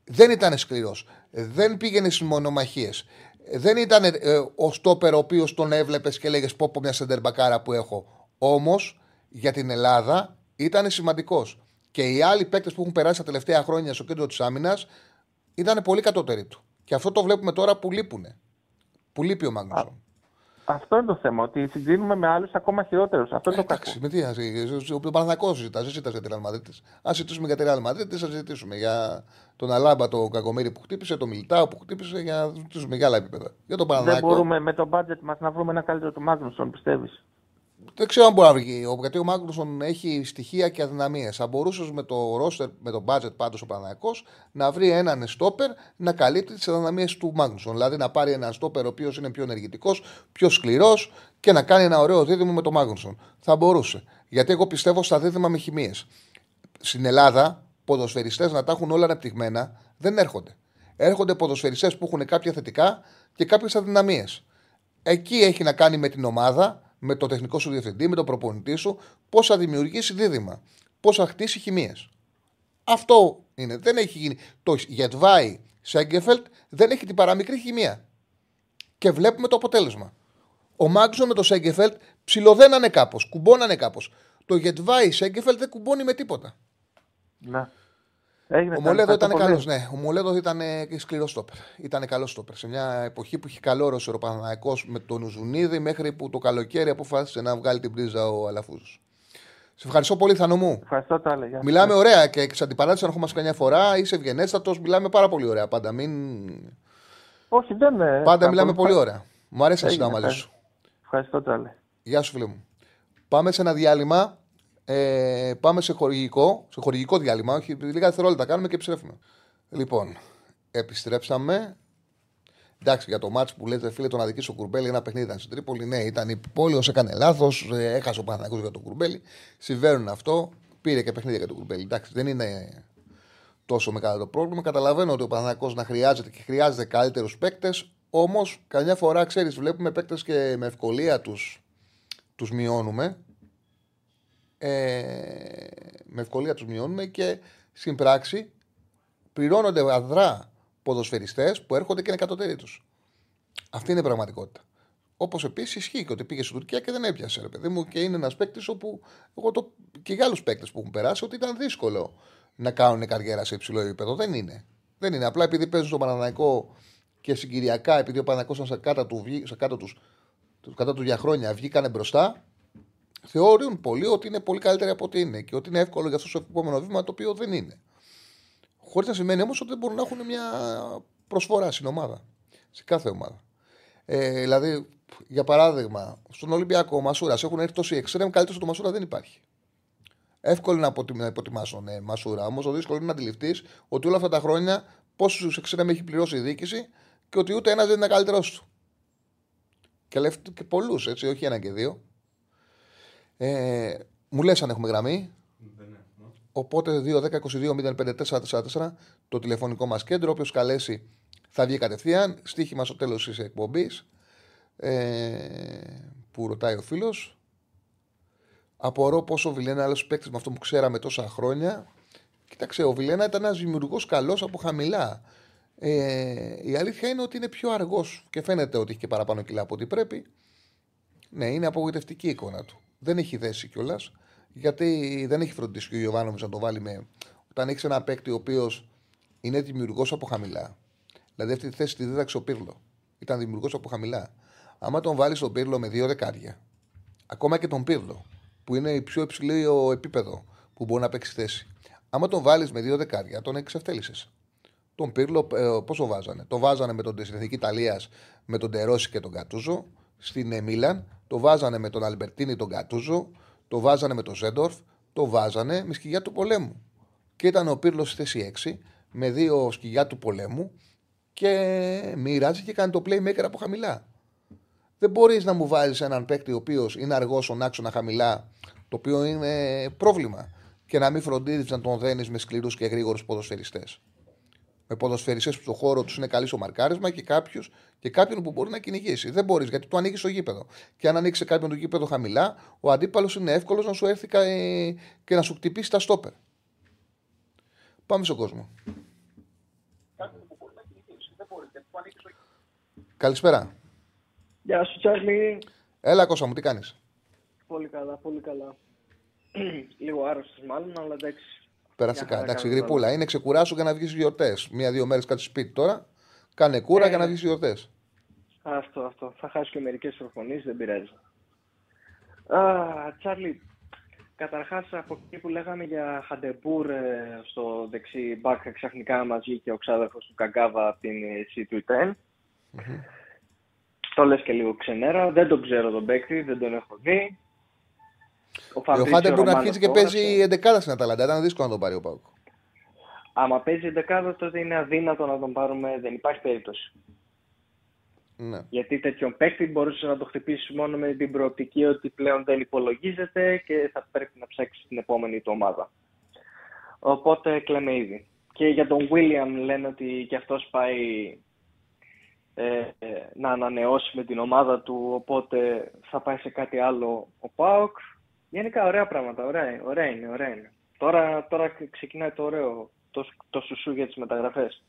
Δεν ήταν σκληρός. Δεν πήγαινε στις μονομαχίες. Δεν ήταν ε, ο στόπερ ο οποίος τον έβλεπες και έλεγε πω πω μια σεντερμπακάρα που έχω. Όμως για την Ελλάδα ήταν σημαντικός. Και οι άλλοι παίκτες που έχουν περάσει τα τελευταία χρόνια στο κέντρο της άμυνας ήταν πολύ κατώτεροι του. Και αυτό το βλέπουμε τώρα που λείπουν. Που λείπει ο Μάγνουσον. Αυτό είναι το θέμα, ότι συγκρίνουμε με άλλους ακόμα χειρότερους. Αυτό είναι το κακό. Εντάξει, με τι να συζητήσουμε. Ο Παναθηναϊκός συζητά, δεν συζητά για την Αλμαδρίτη. Α συζητήσουμε για την Αλμαδρίτη, θα συζητήσουμε για τον Αλάμπα, τον Κακομίρι που χτύπησε, τον Μιλτάο που χτύπησε, για να συζητήσουμε για άλλα επίπεδα. Για τον Δεν Παναθηναϊκό. μπορούμε με το budget μας να βρούμε ένα καλύτερο του Μάγνουσον, πιστεύεις; Δεν ξέρω αν μπορεί να βγει. ο- Γιατί ο Μάγνουσον έχει στοιχεία και αδυναμίες. Θα μπορούσες με το roster, με το budget πάντως ο Παναγιακός να βρει έναν στόπερ να καλύπτει τις αδυναμίες του Μάγνουσον. Δηλαδή να πάρει έναν στόπερ ο οποίος είναι πιο ενεργητικός, πιο σκληρός και να κάνει ένα ωραίο δίδυμο με τον Μάγνουσον. Θα μπορούσε. Γιατί εγώ πιστεύω στα δίδυμα με χημίες. Στην Ελλάδα, ποδοσφαιριστές να τα έχουν όλα αναπτυγμένα δεν έρχονται. Έρχονται ποδοσφαιριστές που έχουν κάποια θετικά και κάποιες αδυναμίες. Εκεί έχει να κάνει με την ομάδα, με το τεχνικό σου διευθυντή, με τον προπονητή σου, πώς θα δημιουργήσει δίδυμα, πώς θα χτίσει χημίε. Αυτό είναι. Δεν έχει γίνει. Το Γετβάη Σέγκεφελτ δεν έχει την παραμικρή χημεία. Και βλέπουμε το αποτέλεσμα. Ο Μάγκσον με το Σέγκεφελτ ψιλοδένανε κάπως, κουμπώνανε κάπως. Το Γετβάη Σέγκεφελτ δεν κουμπώνει με τίποτα. Ναι. Έγινε Ο τα- Μολέδο τα ήταν πολύ. καλός, ναι. Ο Μολέδο ήταν ε, και σκληρός στόπερ. Ήταν καλός στόπερ. Σε μια εποχή που είχε καλό ρόσερο Παναναναϊκό με τον Ουζουνίδη μέχρι που το καλοκαίρι αποφάσισε να βγάλει την πρίζα ο Αλαφούζος. Σε ευχαριστώ πολύ, Θανό μου. Ευχαριστώ, Τάλε. Γεια. Μιλάμε ωραία και σαν την παράτηση, αν έχουμε καμιά φορά, είσαι ευγενέστατος, μιλάμε πάρα πολύ ωραία. Πάντα, μην... Όχι, δεν είναι. Πάντα θα μιλάμε πολύ- πολύ ωραία. Μου αρέσει να Έγινε, συζητάω μαζί σου. Ευχαριστώ, Τάλε. Γεια σου, φίλε μου. Πάμε σε ένα διάλειμμα. Ε, πάμε σε χορηγικό, σε χορηγικό διάλειμμα. Όχι, λίγα δευτερόλεπτα κάνουμε και επιστρέφουμε. Λοιπόν, επιστρέψαμε. Εντάξει, για το μάτς που λέτε, φίλε, τον αδική ο Κουρμπέλη, ένα παιχνίδι ήταν στην Τρίπολη. Ναι, ήταν η πόλη, έκανε λάθος, έχασε ο Παναθηναϊκός για τον Κουρμπέλη. Συμβαίνουν αυτό. Πήρε και παιχνίδι για τον Κουρμπέλη. Εντάξει, δεν είναι τόσο μεγάλο το πρόβλημα. Καταλαβαίνω ότι ο Παναθηναϊκός να χρειάζεται και χρειάζεται καλύτερους παίκτες. Όμως, καμιά φορά ξέρεις, βλέπουμε παίκτες και με ευκολία τους τους μειώνουμε. Ε, με ευκολία τους μειώνουμε και στην πράξη πληρώνονται αδρά ποδοσφαιριστές που έρχονται και είναι κατώτεροι τους. Αυτή είναι η πραγματικότητα. Όπως επίσης ισχύει και ότι πήγε στην Τουρκία και δεν έπιασε, ρε παιδί μου, και είναι ένας παίκτης όπου εγώ το. και για άλλους παίκτες που έχουν περάσει ότι ήταν δύσκολο να κάνουν καριέρα σε υψηλό επίπεδο. Δεν είναι. Δεν είναι. Απλά επειδή παίζουν στο Παναναναϊκό και συγκυριακά, επειδή ο Παναναναϊκός ήταν σε κάτω του, βγή- σε κάτω τους, τους κατά τους για χρόνια βγήκανε μπροστά, θεωρούν πολλοί ότι είναι πολύ καλύτεροι από ό,τι είναι και ότι είναι εύκολο για αυτό το επόμενο βήμα το οποίο δεν είναι. Χωρίς να σημαίνει όμως ότι δεν μπορούν να έχουν μια προσφορά στην ομάδα. Σε κάθε ομάδα. Ε, δηλαδή, για παράδειγμα, στον Ολυμπιακό, ο Μασούρας έχουν έρθει τόσοι εξτρέμ, καλύτερος του Μασούρα δεν υπάρχει. Εύκολο να αποτι- να υποτιμάσω ναι, Μασούρα. Όμως το δύσκολο είναι να αντιληφθείς ότι όλα αυτά τα χρόνια πόσους εξτρέμ έχει πληρώσει η διοίκηση και ότι ούτε ένας δεν είναι καλύτερό του. Και, λεφ- και πολλούς, έτσι, όχι ένα και δύο. Ε, μου λες αν έχουμε γραμμή. Δεν έχω. Οπότε 2-10-22-05-444 το τηλεφωνικό μας κέντρο. Όποιος καλέσει θα βγει κατευθείαν. Στίχημα στο τέλος της εκπομπής. Ε, που ρωτάει ο φίλος. Απορώ πόσο ο Βιλένα είναι άλλος παίκτης με αυτό που ξέραμε τόσα χρόνια. Κοίταξε, ο Βιλένα ήταν ένας δημιουργός καλός από χαμηλά. Ε, η αλήθεια είναι ότι είναι πιο αργός και φαίνεται ότι έχει και παραπάνω κιλά από ό,τι πρέπει. Ναι, είναι απογοητευτική η εικόνα του. Δεν έχει δέσει κιόλας, γιατί δεν έχει φροντίσει και ο Ιωβάνοβιτς να το βάλει με. Όταν έχεις ένα παίκτη ο οποίος είναι δημιουργός από χαμηλά. Δηλαδή αυτή τη θέση τη δίδαξε ο Πύρλο. Ήταν δημιουργός από χαμηλά. Άμα τον βάλεις τον Πύρλο με δύο δεκάρια, ακόμα και τον Πύρλο, που είναι η πιο υψηλό επίπεδο που μπορεί να παίξει θέση. Άμα τον βάλεις με δύο δεκάρια, τον εξευτέλισε. Τον Πύρλο, ε, πόσο βάζανε; Τον βάζανε με τον στην Εθνική Ιταλίας με τον Τερόση και τον Κατούζο. Στην ε, Μίλαν το βάζανε με τον Αλμπερτίνη τον Κατούζο. Το βάζανε με τον Ζέντορφ. Το βάζανε με σκυγιά του πολέμου. Και ήταν ο Πύρλος στη θέση 6 με δύο σκυγιά του πολέμου και μοιράζει και κάνει το playmaker από χαμηλά. Δεν μπορείς να μου βάλεις έναν παίκτη ο οποίος είναι αργός στον άξονα χαμηλά, το οποίο είναι πρόβλημα, και να μην φροντίζεις να τον δένεις με σκληρούς και γρήγορους ποδοσφαιριστές. Με ποδοσφαιριστές που στο χώρο τους είναι καλοί στο μαρκάρισμα και, κάποιους, και κάποιον που μπορεί να κυνηγήσει. Δεν μπορείς γιατί του ανοίγεις το γήπεδο. Και αν ανοίξει κάποιον το γήπεδο χαμηλά, ο αντίπαλος είναι εύκολος να σου έρθει και να σου χτυπήσει τα στόπερ. Πάμε στον κόσμο. Καλησπέρα. Γεια σου, Τσάρλι. Έλα, Κώστα μου, τι κάνεις; Πολύ καλά, πολύ καλά. Λίγο άρρωστος μάλλον, αλλά εντάξει. Περαστικά. Εντάξει, γρυπούλα. Είναι ξεκουράσου για να βγεις γιορτές. Μία-δύο μέρες κάτι σπίτι τώρα. Κάνε κούρα ε, για να βγεις γιορτές. Αυτό, αυτό. Θα χάσω και μερικές προπονήσεις, δεν πειράζει. Α, Τσάρλι, καταρχάς από εκεί που λέγαμε για Χάτεμπουρ ε, στο δεξί μπακ ξαφνικά μαζί και ο ξάδερφος του Καγκάβα από την C210. Mm-hmm. Το λες και λίγο ξενέρα. Δεν τον ξέρω τον παίκτη, δεν τον έχω δει. Ο, ο Χάτεμπουρ αρχίζει και παίζει 11 στην Αταλάντα. Ήταν δύσκολο να τον πάρει ο ΠΑΟΚ. Άμα παίζει 11 τότε είναι αδύνατο να τον πάρουμε. Δεν υπάρχει περίπτωση. Ναι. Γιατί τέτοιον παίκτη μπορούσες να το χτυπήσεις μόνο με την προοπτική ότι πλέον δεν υπολογίζεται και θα πρέπει να ψάξεις την επόμενη του ομάδα. Οπότε κλαίμε ήδη. Και για τον Βίλιαμ λένε ότι και αυτός πάει ε, να ανανεώσει με την ομάδα του, οπότε θα πάει σε κάτι άλλο ο ΠΑΟΚ. Γενικά ωραία πράγματα, ωραία, ωραία είναι, ωραία είναι. Τώρα, τώρα ξεκινάει το ωραίο, το, το σουσού για τις μεταγραφές.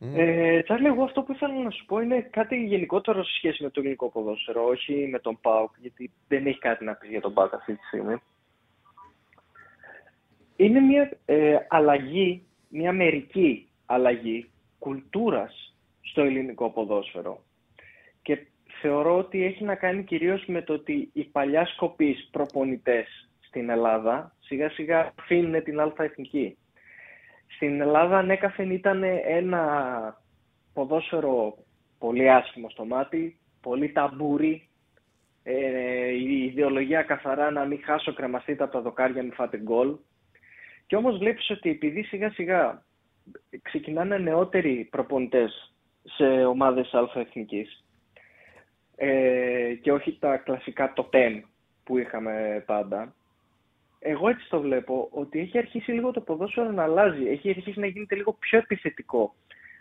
Mm. Ε, Τσάρλι, εγώ αυτό που ήθελα να σου πω είναι κάτι γενικότερο σε σχέση με το ελληνικό ποδόσφαιρο, όχι με τον ΠΑΟΚ, γιατί δεν έχει κάτι να πεις για τον ΠΑΟΚ αυτή τη στιγμή. Είναι μια ε, αλλαγή, μια μερική αλλαγή κουλτούρας στο ελληνικό ποδόσφαιρο. Και θεωρώ ότι έχει να κάνει κυρίως με το ότι οι παλιά σκοπείς προπονητές στην Ελλάδα σιγά σιγά αφήνουν την αλφα εθνική. Στην Ελλάδα ανέκαθεν ήταν ένα ποδόσφαιρο πολύ άσχημο στο μάτι, πολύ ταμπούρι, ε, η ιδεολογία καθαρά να μην χάσω κρεμαστείτε από τα δοκάρια, μην φάτε γκολ. Και όμως βλέπεις ότι επειδή σιγά σιγά ξεκινάνε νεότεροι προπονητές σε ομάδες αλφαεθνικής ε, και όχι τα κλασικά το 10 που είχαμε πάντα. Εγώ έτσι το βλέπω, ότι έχει αρχίσει λίγο το ποδόσφαιρο να αλλάζει, έχει αρχίσει να γίνεται λίγο πιο επιθετικό.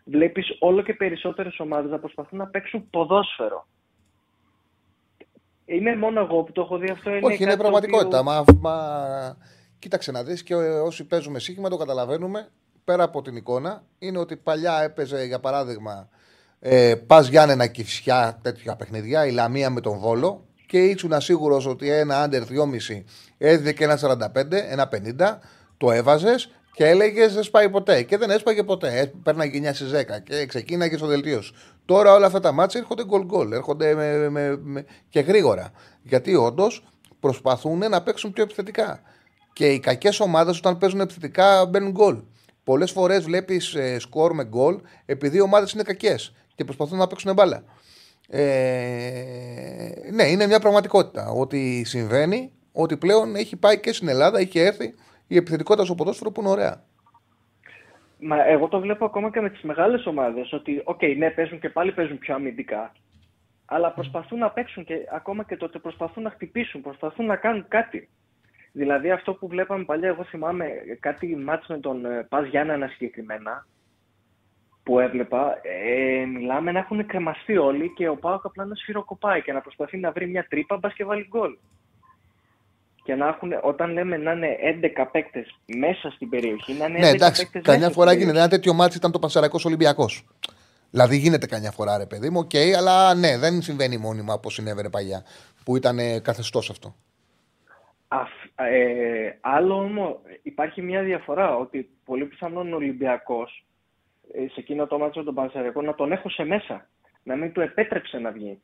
Βλέπεις όλο και περισσότερες ομάδες να προσπαθούν να παίξουν ποδόσφαιρο. Είναι μόνο εγώ που το έχω δει αυτό. Είναι Όχι, είναι πραγματικότητα. Μα, μα... Κοίταξε να δεις και όσοι παίζουμε σύγχυμα το καταλαβαίνουμε πέρα από την εικόνα είναι ότι παλιά έπαιζε για παράδειγμα ε, Πας Γιάννενα Κυφσιά τέτοια παιχνιδιά, η Λαμία με τον Βόλο και ήσουν σίγουρος ότι ένα άντερ 2,5 έδινε και ένα 45, ένα 50, το έβαζες και έλεγες δεν σπάει ποτέ. Και δεν έσπαγε ποτέ. Παίρναγε 9 στις 10 και ξεκίναγε στο δελτίο σου. Τώρα όλα αυτά τα μάτια έρχονται γκολ γκολ, έρχονται με, με, με, και γρήγορα. Γιατί όντως προσπαθούν να παίξουν πιο επιθετικά. Και οι κακές ομάδες όταν παίζουν επιθετικά μπαίνουν γκολ. Πολλές φορές βλέπεις ε, σκορ με γκολ επειδή οι ομάδες είναι κακές και προσπαθούν να παίξουν μπάλα. Ε, ναι, είναι μια πραγματικότητα ότι συμβαίνει, ότι πλέον έχει πάει και στην Ελλάδα, έχει έρθει η επιθετικότητα στο ποδόσφαιρο που είναι ωραία. Μα εγώ το βλέπω ακόμα και με τις μεγάλες ομάδες ότι, OK, okay, ναι, παίζουν και πάλι παίζουν πιο αμυντικά. Αλλά προσπαθούν να παίξουν και ακόμα και τότε προσπαθούν να χτυπήσουν, προσπαθούν να κάνουν κάτι. Δηλαδή αυτό που βλέπαμε παλιά, εγώ θυμάμαι κάτι μάτς με τον ε, Πας Γιάννενα συγκεκριμένα, που έβλεπα, ε, μιλάμε να έχουν κρεμαστεί όλοι και ο Πάοκ απλά να σφυροκοπάει και να προσπαθεί να βρει μια τρύπα, μπας και βάλει γκολ. Και να έχουν, όταν λέμε να είναι 11 παίκτες μέσα στην περιοχή, να είναι ναι, 11 εντάξει, παίκτες καμιά φορά γίνεται. Ένα τέτοιο μάτι ήταν το Πασαρακό Ολυμπιακός. Δηλαδή γίνεται καμιά φορά, ρε παιδί μου, OK, okay, αλλά ναι, δεν συμβαίνει μόνιμα όπως συνέβαινε παλιά, που ήταν καθεστώς αυτό. Ε, άλλο όμως, υπάρχει μια διαφορά ότι πολύ πιθανόν ο Ολυμπιακός ε, σε εκείνο το ματς τον Πανσερραϊκό να τον έχωσε μέσα, να μην του επέτρεψε να βγει.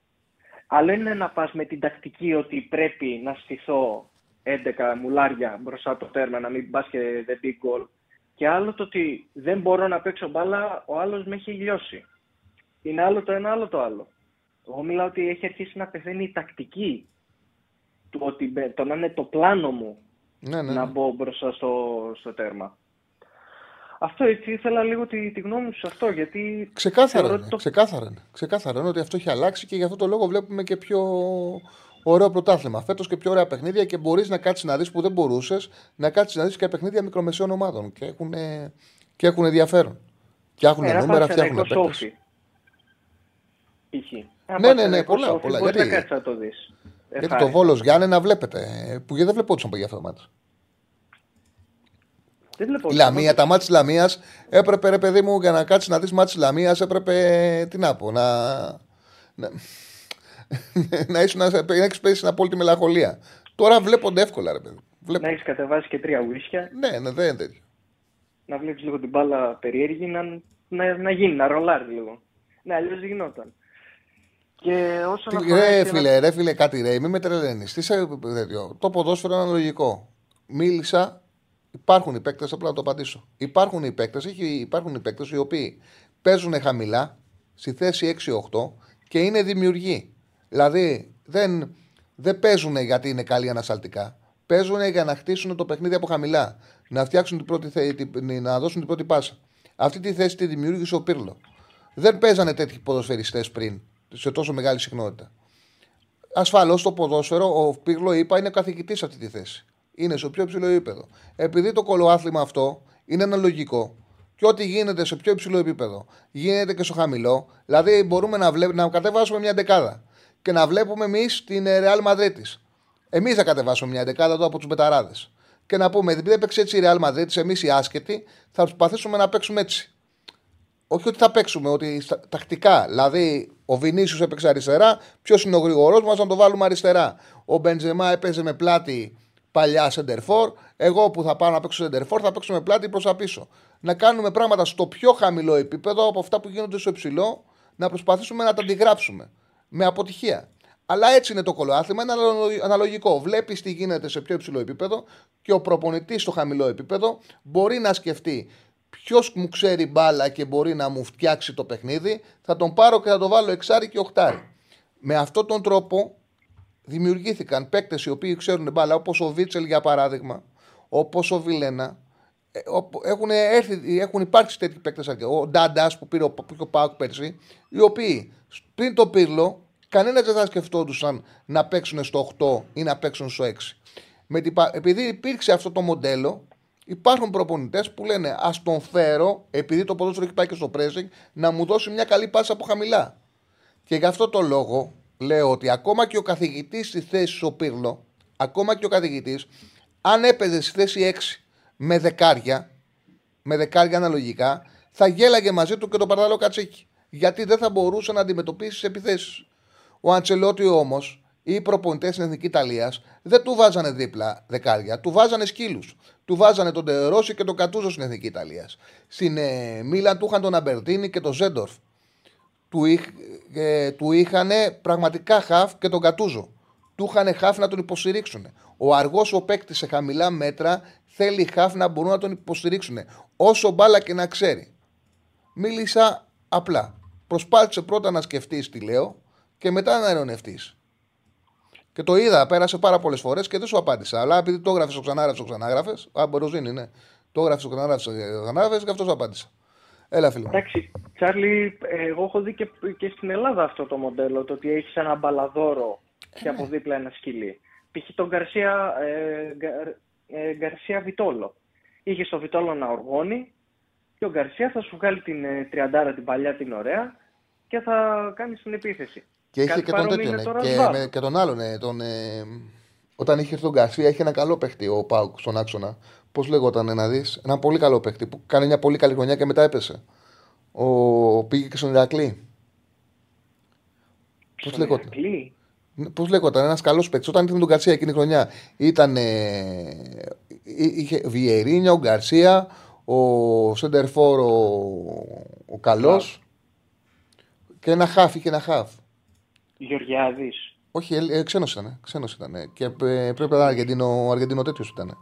Άλλο είναι να πας με την τακτική ότι πρέπει να στηθώ 11 μουλάρια μπροστά το τέρμα, να μην πας και δεν μπει γκολ. Και άλλο το ότι δεν μπορώ να παίξω μπάλα, ο άλλος με έχει λιώσει. Είναι άλλο το ένα, άλλο το άλλο. Εγώ μιλάω ότι έχει αρχίσει να πεθαίνει η τακτική του ότι το να είναι το πλάνο μου Ναι, ναι. να ναι. μπω μπροστά στο, στο τέρμα. Αυτό έτσι ήθελα λίγο τη, τη γνώμη σου σε αυτό, γιατί Ξεκάθαρα θεωρώ είναι, ότι το- ξεκάθαρα είναι. Ξεκάθαρα είναι ότι αυτό έχει αλλάξει και γι' αυτό το λόγο βλέπουμε και πιο ωραίο πρωτάθλημα. Φέτος και πιο ωραία παιχνίδια και μπορείς να κάτσεις να δεις που δεν μπορούσες να κάτσεις να δεις και παιχνίδια μικρομεσαίων ομάδων και έχουν, και έχουν ενδιαφέρον. Φτιάχνουν Ένα νούμερα, φτιάχνουν Παναθηναϊκός παίκτες. Όφη. Π.χ. Ένα Ναι, ναι, ναι, Παναθηναϊκός πολλά, Όφη, πολλά. Μπορείς Γιατί- να κάτσεις να το δεις. Γιατί το Ευχάριστα. Βόλος Γιάννε να βλέπετε. ε, Που γιατί δεν βλεπόντουσαν για αυτό το μάτι. Δεν βλέπω. Η Λαμία, τα μάτια τη Λαμία έπρεπε, ρε παιδί μου, για να κάτσει να δει μάτια τη Λαμία, έπρεπε. Τι να πω, να. να, να, ήσουν, να, να έχει πέσει στην απόλυτη μελαγχολία. Τώρα βλέπονται εύκολα, ρε παιδί. Βλέπω. Να έχεις κατεβάσει και τρία ουίσκια, Ναι, ναι, δεν είναι τέτοιο. να βλέπεις λίγο την μπάλα περίεργη, να, να, να γίνει, να ρολάρει λίγο. Ναι, αλλιώς δεν γινόταν. Και όσον Τι- αφορά... Ρε και φίλε, ρε φίλε, κάτι ρε, μην με τρελαίνει. Τι σε τέτοιο. Το ποδόσφαιρο είναι αναλογικό. Μίλησα, υπάρχουν οι παίκτες, απλά να το απαντήσω. Υπάρχουν οι παίκτες, υπάρχουν οι παίκτες οι οποίοι παίζουν χαμηλά, στη θέση 6-8 και είναι δημιουργοί. Δηλαδή δεν, δεν παίζουν γιατί είναι καλοί ανασταλτικά. Παίζουν για να χτίσουν το παιχνίδι από χαμηλά. Να φτιάξουν την πρώτη θε- την- να δώσουν την πρώτη πάσα. Αυτή τη θέση τη δημιούργησε ο Πύρλο. Δεν παίζανε τέτοιοι ποδοσφαιριστές πριν σε τόσο μεγάλη συχνότητα. Ασφαλώς το ποδόσφαιρο, ο Πύρλο είπα, είναι καθηγητής σε αυτή τη θέση. Είναι στο πιο υψηλό επίπεδο. Επειδή το κολοάθλημα αυτό είναι αναλογικό και ό,τι γίνεται σε πιο υψηλό επίπεδο γίνεται και στο χαμηλό, δηλαδή μπορούμε να, βλέπ, να κατεβάσουμε μια δεκάδα και να βλέπουμε εμείς την ε, Real Madrid της. Εμείς θα κατεβάσουμε μια δεκάδα εδώ από τους Μπεταράδες. Και να πούμε, επειδή έπαιξε έτσι η Real Madrid, εμείς οι άσχετοι θα προσπαθήσουμε να παίξουμε έτσι όχι ότι θα παίξουμε, ότι στα- τακτικά. Δηλαδή, ο Βινίσιος έπαιξε αριστερά, ποιος είναι ο γρηγορός μας να το βάλουμε αριστερά. Ο Μπεντζεμά έπαιζε με πλάτη παλιά σεντερφόρ. Εγώ που θα πάω να παίξω σεντερφόρ θα παίξω με πλάτη προς τα πίσω. Να κάνουμε πράγματα στο πιο χαμηλό επίπεδο από αυτά που γίνονται στο υψηλό, να προσπαθήσουμε να τα αντιγράψουμε. Με αποτυχία. Αλλά έτσι είναι το κολοάθλημα, είναι αναλο- αναλογικό. Βλέπεις τι γίνεται σε πιο υψηλό επίπεδο και ο προπονητής στο χαμηλό επίπεδο μπορεί να σκεφτεί ποιος μου ξέρει μπάλα και μπορεί να μου φτιάξει το παιχνίδι, θα τον πάρω και θα το βάλω εξάρι και οχτάρι. Με αυτόν τον τρόπο δημιουργήθηκαν παίκτες οι οποίοι ξέρουν μπάλα, όπως ο Βίτσελ για παράδειγμα, όπως ο Βιλένα. Ε, όπου Έχουν, έρθει, έχουν υπάρξει τέτοιοι παίκτες. Ο Ντάντας που πήρε ο, που είχε ο Πάουκ πέρσι, οι οποίοι πριν το πύρλο, κανένας δεν θα σκεφτόντουσαν να παίξουν στο 8 ή να παίξουν στο 6. Με την, πα- επειδή υπήρξε αυτό το μοντέλο, υπάρχουν προπονητές που λένε Α τον φέρω, επειδή το ποδόσφαιρο έχει πάει και στο pressing, να μου δώσει μια καλή πάσα από χαμηλά. Και γι' αυτό το λόγο λέω ότι ακόμα και ο καθηγητής στη θέση στο Πύρλο, ακόμα και ο καθηγητής, αν έπαιζε στη θέση 6 με δεκάρια, με δεκάρια αναλογικά, θα γέλαγε μαζί του και τον Παρταλό Κατσίκη. Γιατί δεν θα μπορούσε να αντιμετωπίσει τις επιθέσεις. Ο Αντσελότη όμως, ή οι προπονητές στην Εθνική Ιταλίας, δεν του βάζανε δίπλα δεκάρια, του βάζανε σκύλους. Του βάζανε τον Τερόση και τον Κατούζο στην Εθνική Ιταλίας. Στην ε, Μίλαν του είχαν τον Αμπερτίνη και τον Ζέντορφ του, είχ, ε, του είχαν πραγματικά χαφ και τον Κατούζο. Του είχαν χαφ να τον υποστηρίξουν. Ο αργός ο παίκτης σε χαμηλά μέτρα θέλει χαφ να μπορούν να τον υποστηρίξουν. Όσο μπάλα και να ξέρει. Μίλησα απλά. Προσπάθησε πρώτα να σκεφτείς τι λέω και μετά να ειρωνευτεί. Και το είδα, πέρασε πάρα πολλές φορές και δεν σου απάντησα. Αλλά επειδή το έγραφες, το ξανάγραφες, το ξανάγραφες. Α, Μποροζίνη, ναι. Το έγραφες, το ξανάγραφες, το ξανάγραφες και αυτό σου απάντησα. Έλα, φίλε. μου. Εντάξει, Τσάρλι, ε, εγώ έχω δει και, και στην Ελλάδα αυτό το μοντέλο, το ότι έχεις ένα μπαλαδόρο και από δίπλα ένα σκυλί. Π.χ. τον Γκαρσία, ε, Γκαρ- ε, Γκαρσία Βιτόλο. Είχε το Βιτόλο να οργώνει και ο Γκαρσία θα σου βγάλει την ε, τριαντάρα την παλιά την ωραία και θα κάνει την επίθεση. Και είχε Κάτι και τον παρόμοιο τέτοιο, είναι ναι. τώρα Και, Σβάμπ. με, και τον άλλον, ναι, τον, ε, όταν είχε έρθει τον Γκαρσία, είχε ένα καλό παίχτη ο Πάουκ στον άξονα. Πώς λέγονταν να δεις, ένα πολύ καλό παίχτη που κάνει μια πολύ καλή χρονιά και μετά έπεσε. Ο, πήγε και στον Ηρακλή. Πώς Στον λέγονταν. Ηρακλή; Πώς λέγονταν, ένας καλός παίκτης. Όταν ήταν τον Γκαρσία εκείνη τη χρονιά, ήταν. Ε, είχε Βιερίνια, ο Γκαρσία, ο Σέντερφορ, ο, ο καλός. Και ένα χάφ, είχε ένα χάφ. Γεωργιάδης. Όχι, ε, ξένος ήταν. Ξένος ήταν. Και ε, πρέπει να ήταν Αργεντίνο, ο Αργεντίνο τέτοιος ήταν.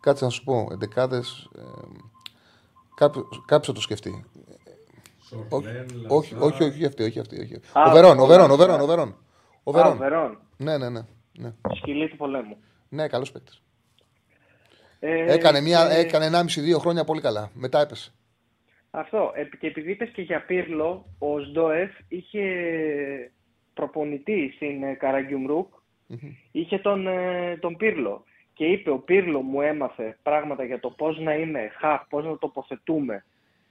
Κάτσε να σου πω. Εντεκάδες. Ε, Κάποιο θα το σκεφτεί. Σορλέν, Όχι, Λαζάρ. όχι, όχι αυτή. Όχι αυτή όχι. Α, ο Βερόν, ο ο Βερόν, ο Λαζάρ. Βερόν. Ο Βερόν. Ο Α, Βερόν. Βερόν. Ναι, ναι, ναι. Ναι, Σκυλή του πολέμου. ναι καλός παίκτης. Ε, Έκανε, μια, και- έκανε 1,5-2 χρόνια πολύ καλά. Μετά έπεσε. Αυτό. Ε, Και επειδή είπες και για Πίρλο, ο Σντόεφ είχε προπονητή στην ε, Καραγκιουμρούκ, είχε τον, ε, τον Πύρλο. Και είπε, ο Πύρλο μου έμαθε πράγματα για το πώς να είμαι χαφ, πώς να τοποθετούμε,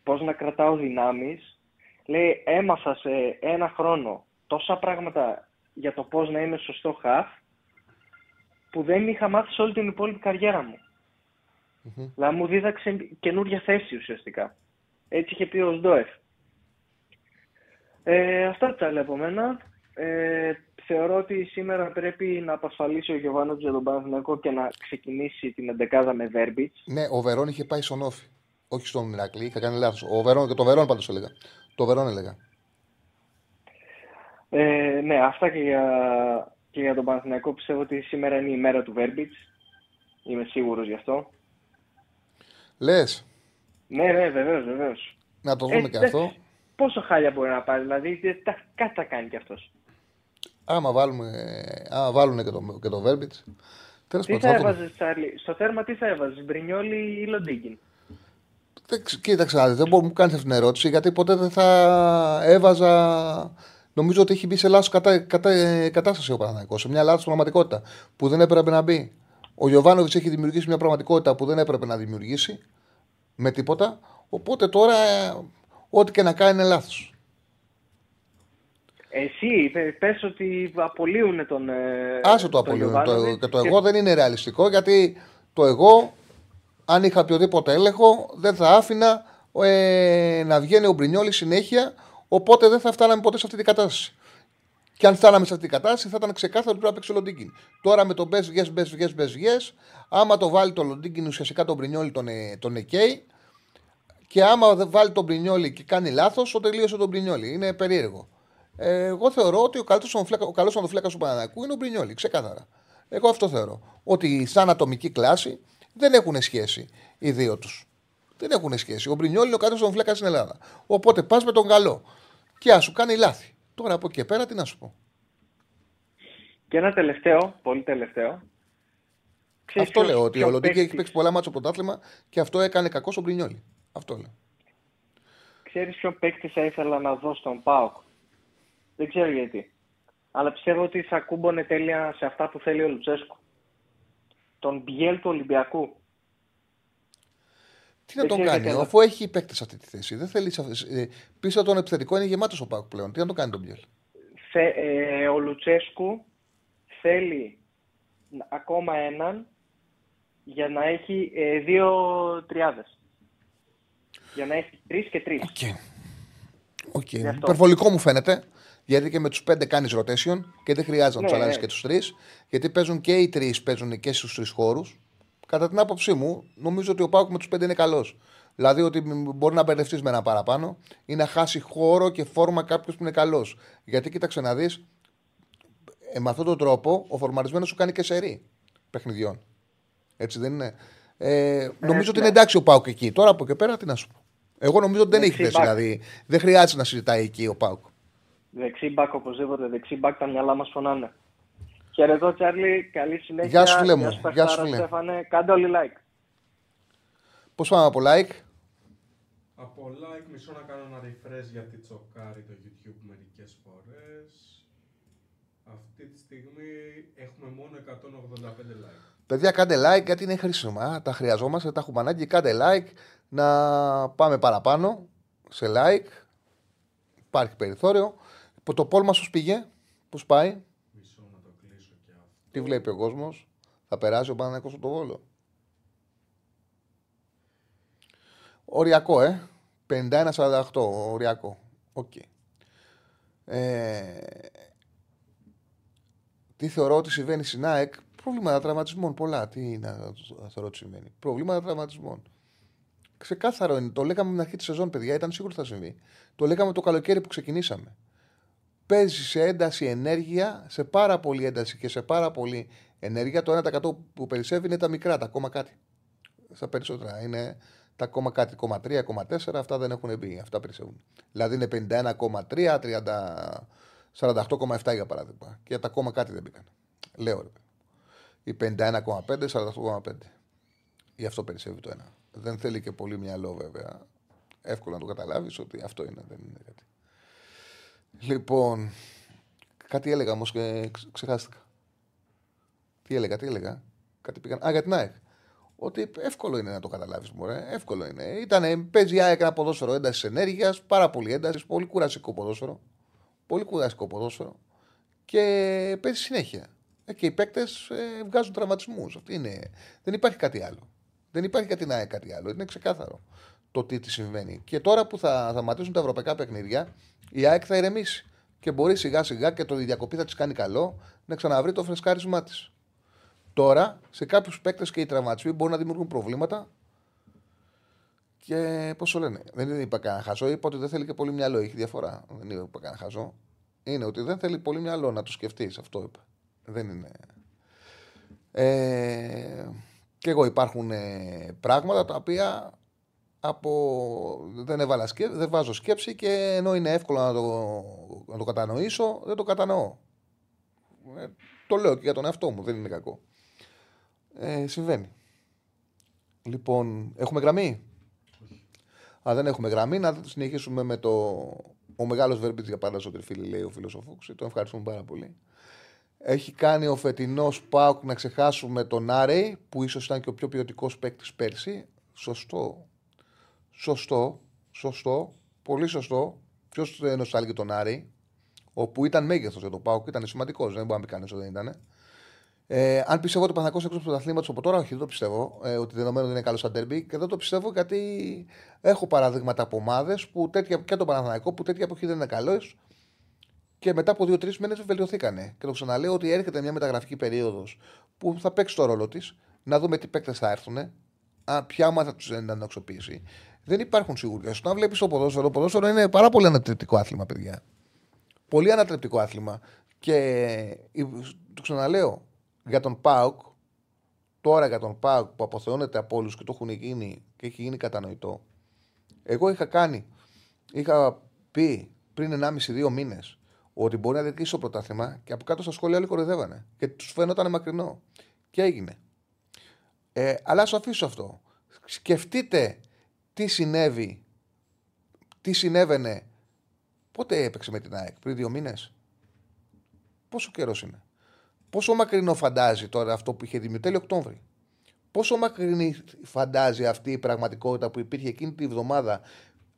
πώς να κρατάω δυνάμεις. Λέει, έμαθα σε ένα χρόνο τόσα πράγματα για το πώς να είμαι σωστό χαφ, που δεν είχα μάθει σε όλη την υπόλοιπη καριέρα μου. Δηλαδή μου δίδαξε καινούργια θέση ουσιαστικά. Έτσι είχε πει ο Σντόεφ. Ε, αυτά τα από μένα. Ε, θεωρώ ότι σήμερα πρέπει να απασφαλίσει ο Γιοβάνος για τον Παναθηναϊκό και να ξεκινήσει την εντεκάδα με Βέρμπιτς. Ναι, ο Βερόν είχε πάει στον ΟΦΗ. Όχι στον Ηρακλή, είχα κάνει λάθος. Ο Βερόν και το Βερόν πάντως έλεγα. Το Βερόν έλεγα. Ε, ναι, αυτά και για, και για τον Παναθηναϊκό πιστεύω ότι σήμερα είναι η μέρα του Βέρμπιτς. Είμαι σίγουρος γι' αυτό. Λες, Ναι, ναι, βεβαίως, βεβαίως. να το δούμε Ε, και εντάξει, αυτό. Πόσο χάλια μπορεί να πάρει, δηλαδή δεν- τα, κάτι θα κάνει κι αυτός. Άμα, βάλουμε, άμα βάλουν και το, και το Βέρμπιτ. Τέλος Τι θα πάντων. θα δούμε. έβαζες, Τσάρλι, στο τέρμα τι θα έβαζες, Μπρινιόλι ή Λοντίγκιν; Δεν ξε- Κοίταξε, να δεις, δεν μπορεί να μου κάνεις αυτή την ερώτηση γιατί ποτέ δεν θα έβαζα. Νομίζω ότι έχει μπει σε λάθος κατά, κατά, κατάσταση ο Παναθηναϊκός, σε μια λάθος πραγματικότητα που δεν έπρεπε να μπει. Ο Γιωβάνοβιτς έχει δημιουργήσει μια πραγματικότητα που δεν έπρεπε να δημιουργήσει με τίποτα. Οπότε τώρα ε, ό,τι και να κάνει είναι λάθος. Εσύ πε- πες ότι απολύουν τον ε, Άσε το τον απολύτω. Γιωβάνοβιτς Και το εγώ δεν είναι ρεαλιστικό γιατί το εγώ, αν είχα οποιοδήποτε έλεγχο, δεν θα άφηνα ε, να βγαίνει ο Μπρινιόλης συνέχεια. Οπότε δεν θα φτάναμε ποτέ σε αυτή την κατάσταση. Και αν φτάναμε σε αυτή την κατάσταση, θα ήταν ξεκάθαρο ότι πρέπει να παίξει ο Λοντίγκιν. Τώρα με το best yes, best yes, best yes, άμα το βάλει το Λοντίγκιν, ουσιαστικά τον Μπρινιόλη τον, ε, τον εκέει. Και άμα δεν βάλει τον Μπρινιόλη και κάνει λάθος, το τελείωσε τον Μπρινιόλη. Είναι περίεργο. Ε, εγώ θεωρώ ότι ο καλός ονοφλέκα του Παναναναϊκού είναι ο Μπρινιόλη, ξεκάθαρα. Εγώ αυτό θεωρώ. Ότι σαν ατομική κλάση δεν έχουν σχέση οι δύο τους. Δεν έχουν σχέση. Ο Μπρινιόλη είναι ο καλύτερος ονοφλέκα στην Ελλάδα. Οπότε πας με τον καλό. Και ας σου κάνει λάθη. Τώρα από εκεί και πέρα τι να σου πω. Και ένα τελευταίο, πολύ τελευταίο. Ξέρεις αυτό ποιος- λέω. Ότι ποιος ο Λοντίκη έχει παίκτης- παίξει πολλά μάτια στο πρωτάθλημα και αυτό έκανε κακό στον Μπρινιόλη. Αυτό λέω. Ξέρεις ποιο παίκτη θα ήθελα να δω στον ΠΑΟΚ; Δεν ξέρω γιατί. Αλλά πιστεύω ότι θα κούμπονε τέλεια σε αυτά που θέλει ο Λουτσέσκου. Τον Μπιέλ του Ολυμπιακού. Τι να Δεν τον ξέρει κάνει, κανένα. αφού έχει παίκτες σε αυτή τη θέση. Δεν θέλει, σε αυτή- ε, πίσω από τον επιθετικό είναι γεμάτος ο ΠΑΟΚ πλέον. Τι να τον κάνει τον Μπιέλ. Θε, ε, ο Λουτσέσκου θέλει να- ακόμα έναν για να έχει ε, δύο τριάδες. Για να έχει τρεις και τρεις. Οκ. Οκ. Γι' αυτό. Υπερβολικό μου φαίνεται. Γιατί και με τους πέντε κάνεις rotation και δεν χρειάζεται να τους Ναι, αλλάζεις ναι. και τους τρεις. Γιατί παίζουν και οι τρεις παίζουν και στους τρεις χώρους. Κατά την άποψή μου, νομίζω ότι ο Πάουκ με τους πέντε είναι καλός. Δηλαδή ότι μ- μπορεί να μπερδευτείς με ένα παραπάνω ή να χάσει χώρο και φόρμα κάποιος που είναι καλός. Γιατί κοίταξε να δεις, ε, με αυτόν τον τρόπο ο φορμαρισμένος σου κάνει και σερή παιχνιδιών. Έτσι δεν είναι. Ε, νομίζω ότι είναι ναι. εντάξει ο Πάουκ εκεί. Τώρα από εκεί πέρα τι να σου πω. Εγώ νομίζω ότι δεν έχει Δεξί θέση. back. Δηλαδή δεν χρειάζεται να συζητάει εκεί ο Πάουκ. Δεξί μπακ οπωσδήποτε. Δεξί μπακ τα μυαλά μας φωνάνε. Χαιρετώ Τσάρλι. Καλή συνέχεια. Γεια σου, φίλε μου. Γεια σου, Γεια σου, Παχτάρα, φίλε. Στέφανε. Κάντε όλοι like. Πώς πάμε από like; Από like μισό να κάνω ένα refresh γιατί τσοκάρει το YouTube μερικές φορές. Αυτή τη στιγμή έχουμε μόνο 185 like. Παιδιά, κάντε like γιατί είναι χρήσιμα. Τα χρειαζόμαστε, τα έχουμε ανάγκη. Κάντε like να πάμε παραπάνω σε like. Υπάρχει περιθώριο. Το poll μας πώς πήγε, πώ πάει, Μισό να το κλείσω και αυτό. τι βλέπει ο κόσμος. Θα περάσει ο Παναγιώτο από το Βόλο. Οριακό, ε. 51-48, οριακό. Οκ. Ε, τι θεωρώ ότι συμβαίνει στην ΑΕΚ, προβλήματα τραυματισμών. Πολλά. Τι να θεωρώ ότι συμβαίνει; Προβλήματα τραυματισμών. Ξεκάθαρο είναι. Το λέγαμε με την αρχή της σεζόν, παιδιά, ήταν σίγουρο ότι θα συμβεί. Το λέγαμε το καλοκαίρι που ξεκινήσαμε. Παίζει σε ένταση ενέργεια, σε πάρα πολύ ένταση και σε πάρα πολύ ενέργεια. Το 1% που περισσεύει είναι τα μικρά, τα ακόμα κάτι. Στα περισσότερα είναι τα ακόμα κάτι, 3,4, αυτά δεν έχουν μπει. Αυτά περισσεύουν. Δηλαδή είναι 51,3, 48,7 για παράδειγμα. Και τα ακόμα κάτι δεν μπήκαν. Λέω ρε. Η 51,5, 48,5. Γι' αυτό περισσεύει το ένα. Δεν θέλει και πολύ μυαλό βέβαια. Εύκολο να το καταλάβεις ότι αυτό είναι, δεν είναι κάτι. Λοιπόν, κάτι έλεγα όμως και ξεχάστηκα. Τι έλεγα, τι έλεγα; Κάτι πήγαν. Α, για την ΑΕΚ. Ότι εύκολο είναι να το καταλάβεις, Μωρέ. Εύκολο είναι. Ήταν, παίζει η ΑΕΚ ένα ποδόσφαιρο έντασης ενέργειας, πάρα πολύ έντασης, πολύ κουρασικό ποδόσφαιρο. Πολύ κουρασικό ποδόσφαιρο. Και παίζει συνέχεια. Ε, και οι παίκτες ε, βγάζουν τραυματισμούς. Δεν υπάρχει κάτι άλλο. Δεν υπάρχει κάτι να κάτι άλλο. Είναι ξεκάθαρο το τι, τι συμβαίνει. Και τώρα που θα σταματήσουν τα ευρωπαϊκά παιχνίδια, η ΑΕΚ θα ηρεμήσει. Και μπορεί σιγά σιγά και το διακοπή θα της κάνει καλό να ξαναβρει το φρεσκάρισμά της. Τώρα, σε κάποιους παίκτες και οι τραυματισμοί μπορούν να δημιουργούν προβλήματα. Και πώς το λένε, δεν είπα κανένα χαζό. Είπα ότι δεν θέλει και πολύ μυαλό. Έχει διαφορά. Δεν είπα κανένα χαζό. Είναι ότι δεν θέλει πολύ μυαλό να το σκεφτείς. Αυτό είπα. Δεν είναι. Ε, και εγώ υπάρχουν ε, πράγματα τα οποία από... δεν, έβαλα σκέψη, δεν βάζω σκέψη και ενώ είναι εύκολο να το, να το κατανοήσω, δεν το κατανοώ. Ε, το λέω και για τον εαυτό μου, δεν είναι κακό. Ε, συμβαίνει. Λοιπόν, έχουμε γραμμή; Αν δεν έχουμε γραμμή, να συνεχίσουμε με το. Ο μεγάλος Βέρμπιτ για πάντα στο τριφύλι, λέει ο φίλος ο Φούξης. Τον ευχαριστούμε πάρα πολύ. Έχει κάνει ο φετινός Πάουκ να ξεχάσουμε τον Άρεϊ, που ίσως ήταν και ο πιο ποιοτικός παίκτης πέρσι. Σωστό. Σωστό. Σωστό. Πολύ σωστό. Ποιος νοστάλγει τον Άρεϊ, όπου ήταν μέγεθος για τον Πάουκ, ήταν σημαντικός. Δεν μπορεί να πει κανείς ότι δεν ήταν. Ε, αν πιστεύω ότι ο Παναγό έξω από το αθλήματο από τώρα, όχι, δεν το πιστεύω. Ε, ότι δεδομένου δεν είναι καλό σαν τερμπι. Και δεν το πιστεύω γιατί έχω παραδείγματα από ομάδες και τον Παναθηναϊκό που τέτοια εποχή δεν είναι καλό και μετά από δύο-τρεις μήνες βελτιωθήκανε. Και το ξαναλέω ότι έρχεται μια μεταγραφική περίοδος που θα παίξει το ρόλο της, να δούμε τι παίκτες θα έρθουν, α, ποια ομάδα τους εναντοξοποιήσει. Δεν υπάρχουν σιγουριά. Όταν βλέπεις το ποδόσφαιρο, το ποδόσφαιρο είναι πάρα πολύ ανατρεπτικό άθλημα, παιδιά. Πολύ ανατρεπτικό άθλημα. Και το ξαναλέω, για τον Πάουκ, τώρα για τον Πάουκ που αποθεώνεται από όλους και το έχουν γίνει και έχει γίνει κατανοητό. Εγώ είχα κάνει, είχα πει πριν 1,5-2 μήνες ότι μπορεί να διεκδικήσει το πρωτάθλημα και από κάτω στα σχόλια όλοι κοροϊδεύανε. Και τους φαίνονταν μακρινό. Και έγινε. Ε, αλλά σου αφήσω αυτό. Σκεφτείτε τι συνέβη, τι συνέβαινε. Πότε έπαιξε με την ΑΕΚ, πριν δύο μήνες; Πόσο καιρός είναι; Πόσο μακρινό φαντάζει τώρα αυτό που είχε δημιουργηθεί τέλειο Οκτώβρη; Πόσο μακρινή φαντάζει αυτή η πραγματικότητα που υπήρχε εκείνη τη βδομάδα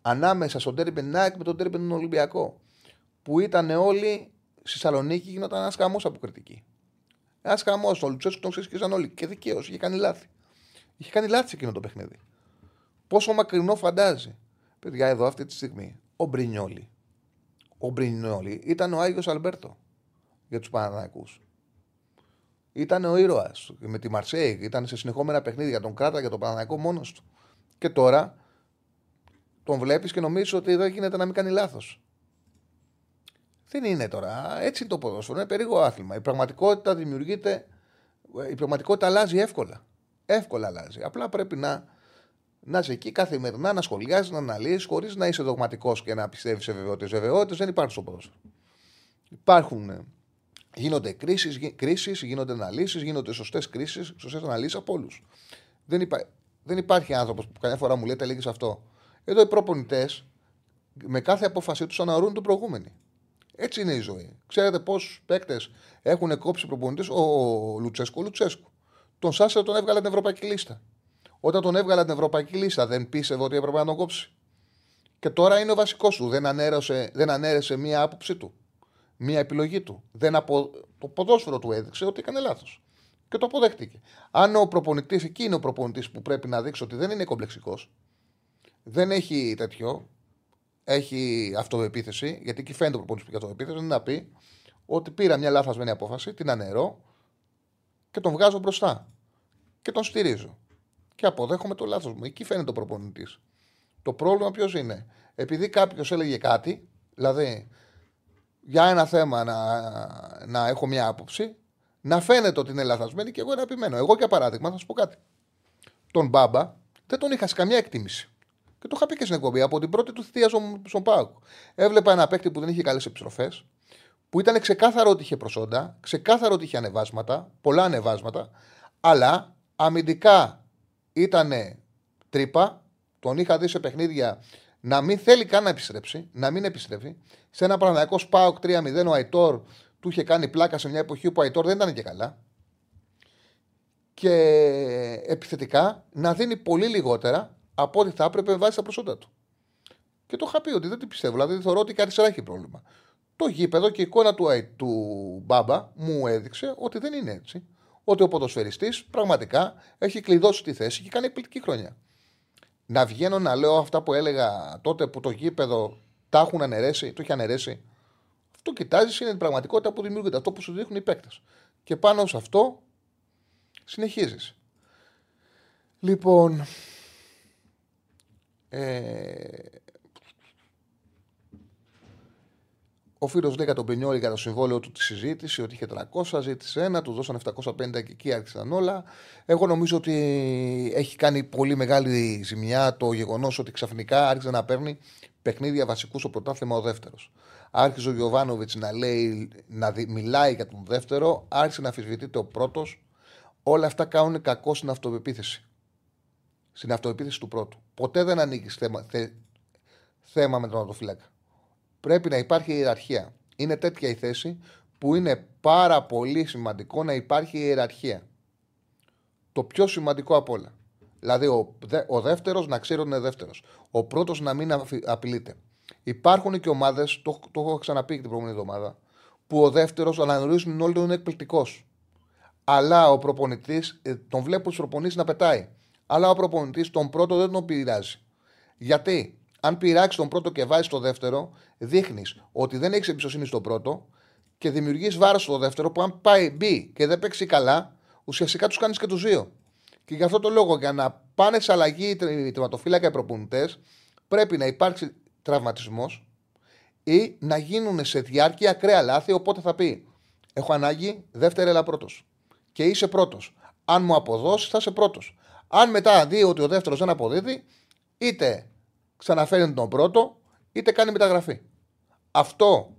ανάμεσα στον Τέρμπεν Νάικ με τον Τέρμπεν Ολυμπιακό που ήταν όλοι στη Θεσσαλονίκη γινόταν ένας χαμός από κριτική. Ένας χαμός. Ο Λουτσέσκου τον ξέσχιζαν όλοι. Και δικαίως. Είχε κάνει λάθη. Είχε κάνει λάθη εκείνο το παιχνίδι. Πόσο μακρινό φαντάζει. Παιδιά, εδώ αυτή τη στιγμή. Ο Μπρινιόλη. Ο Μπρινιόλη ήταν ο Άγιος Αλμπέρτο για τους Παναναναϊκού. Ήταν ο ήρωας με τη Μαρσέη. Ήταν σε συνεχόμενα παιχνίδια. Τον κράτα για τον Παναναναϊκό μόνος του. Και τώρα τον βλέπεις και νομίζεις ότι δεν γίνεται να μην κάνει λάθος. Δεν είναι τώρα. Έτσι είναι το ποδόσφαιρο. Είναι περίεργο άθλημα. Η πραγματικότητα δημιουργείται. Η πραγματικότητα αλλάζει εύκολα. Εύκολα αλλάζει. Απλά πρέπει να, να είσαι εκεί καθημερινά, να σχολιάζεις, να αναλύσει, χωρίς να είσαι δογματικός και να πιστεύεις σε βεβαιότητες. Βεβαιότητες δεν υπάρχουν στο ποδόσφαιρο. Υπάρχουν. Ε, γίνονται κρίσεις, γίνονται αναλύσεις, γίνονται σωστές κρίσεις, σωστές αναλύσεις από όλους. Δεν, υπά... δεν υπάρχει άνθρωπος που καμιά φορά μου λέει λέγεις αυτό. Εδώ οι προπονητές με κάθε απόφασή τους αναρρούν τον προηγούμενο. Έτσι είναι η ζωή. Ξέρετε πόσου παίκτες έχουν κόψει προπονητή ο Λουτσέσκου. Ο Λουτσέσκου. Τον Σάσερ τον έβγαλε την Ευρωπαϊκή λίστα. Όταν τον έβγαλε την Ευρωπαϊκή λίστα, δεν πίστευε ότι έπρεπε να τον κόψει. Και τώρα είναι ο βασικός του. Δεν ανέρεσε, δεν ανέρεσε μία άποψή του. Μία επιλογή του. Δεν απο... Το ποδόσφαιρο του έδειξε ότι έκανε λάθος. Και το αποδέχτηκε. Αν ο προπονητής, εκεί είναι ο προπονητής που πρέπει να δείξει ότι δεν είναι κομπλεξικός, δεν έχει τέτοιο, έχει αυτοεπίθεση, γιατί εκεί φαίνεται ο προπονητής που έχει αυτοεπίθεση, είναι να πει ότι πήρα μια λάθασμένη απόφαση, την ανερώ και τον βγάζω μπροστά. Και τον στηρίζω. Και αποδέχομαι το λάθος μου. Εκεί φαίνεται ο προπονητής. Το πρόβλημα ποιος είναι; Επειδή κάποιος έλεγε κάτι, δηλαδή για ένα θέμα να, να έχω μια άποψη, να φαίνεται ότι είναι λαθασμένη και εγώ να επιμένω. Εγώ για παράδειγμα θα σου πω κάτι. Τον Μπάμπα δεν τον είχα σε καμιά εκτίμηση. Και το είχα πει και στην εκπομπή από την πρώτη του θητεία στον Πάοκ. Έβλεπα ένα παίκτη που δεν είχε καλές επιστροφές, που ήταν ξεκάθαρο ότι είχε προσόντα, ξεκάθαρο ότι είχε ανεβάσματα, πολλά ανεβάσματα, αλλά αμυντικά ήταν τρύπα. Τον είχα δει σε παιχνίδια να μην θέλει καν να επιστρέψει, να μην επιστρέφει. Σε ένα πραγματικό Σπάοκ 3-0 ο Αϊτόρ του είχε κάνει πλάκα σε μια εποχή που ο Αϊτόρ δεν ήταν και καλά. Και επιθετικά να δίνει πολύ λιγότερα από ό,τι θα έπρεπε βάσει τα προσόντα του. Και το είχα πει ότι δεν την πιστεύω. Δηλαδή θεωρώ ότι και αριστερά έχει πρόβλημα. Το γήπεδο και η εικόνα του, του Μπάμπα μου έδειξε ότι δεν είναι έτσι. Ότι ο ποδοσφαιριστής πραγματικά έχει κλειδώσει τη θέση και κάνει εκπληκτική χρονιά. Να βγαίνω να λέω αυτά που έλεγα τότε που το γήπεδο τα έχουν αναιρέσει, το έχει αναιρέσει. Αυτό κοιτάζεις είναι η πραγματικότητα που δημιουργείται, αυτό που σου δείχνουν οι παίκτες. Και πάνω σε αυτό συνεχίζεις. Λοιπόν, ε, ο φίλος λέει για τον Πινιόλη για το συμβόλαιο του τη συζήτηση ότι είχε 300, ζήτησε ένα, του δώσαν 750 και εκεί άρχισαν όλα. Εγώ νομίζω ότι έχει κάνει πολύ μεγάλη ζημιά το γεγονός ότι ξαφνικά άρχισε να παίρνει παιχνίδια βασικούς στο πρωτάθλημα ο δεύτερος. Άρχισε ο Γιωβάνοβιτς να λέει, να μιλάει για τον δεύτερο, άρχισε να αμφισβητείται ο πρώτος. Όλα αυτά κάνουν κακό στην αυτοπεποίθηση στην αυτοεπίθεση του πρώτου. Ποτέ δεν ανοίγει θέμα, θέμα με τον ατοφύλακα. Πρέπει να υπάρχει ιεραρχία. Είναι τέτοια η θέση που είναι πάρα πολύ σημαντικό να υπάρχει ιεραρχία. Το πιο σημαντικό απ' όλα. Δηλαδή ο, ο δεύτερος να ξέρει ότι είναι δεύτερος. Ο πρώτος να μην απειλείται. Υπάρχουν και ομάδες, το, το έχω ξαναπεί και την προηγούμενη εβδομάδα, που ο δεύτερος αναγνωρίζουν όλοι ότι είναι εκπληκτικός. Αλλά ο προπονητής, ε, τον βλέπουν στου προπονήσει να πετάει αλλά ο προπονητής τον πρώτο δεν τον πειράζει. Γιατί; Αν πειράξεις τον πρώτο και βάζεις το δεύτερο, δείχνεις ότι δεν έχεις εμπιστοσύνη στον πρώτο και δημιουργείς βάρος στο δεύτερο που αν πάει μπει και δεν παίξει καλά, ουσιαστικά τους κάνεις και τους δύο. Και γι' αυτό το λόγο, για να πάνε σε αλλαγή οι τερματοφύλακα οι προπονητές, πρέπει να υπάρξει τραυματισμός ή να γίνουν σε διάρκεια ακραία λάθη. Οπότε θα πει: Έχω ανάγκη, δεύτερη έλα πρώτος. Και είσαι πρώτος. Αν μου αποδώσεις, θα είσαι πρώτος. Αν μετά δει ότι ο δεύτερος δεν αποδίδει, είτε ξαναφέρει τον πρώτο, είτε κάνει μεταγραφή. Αυτό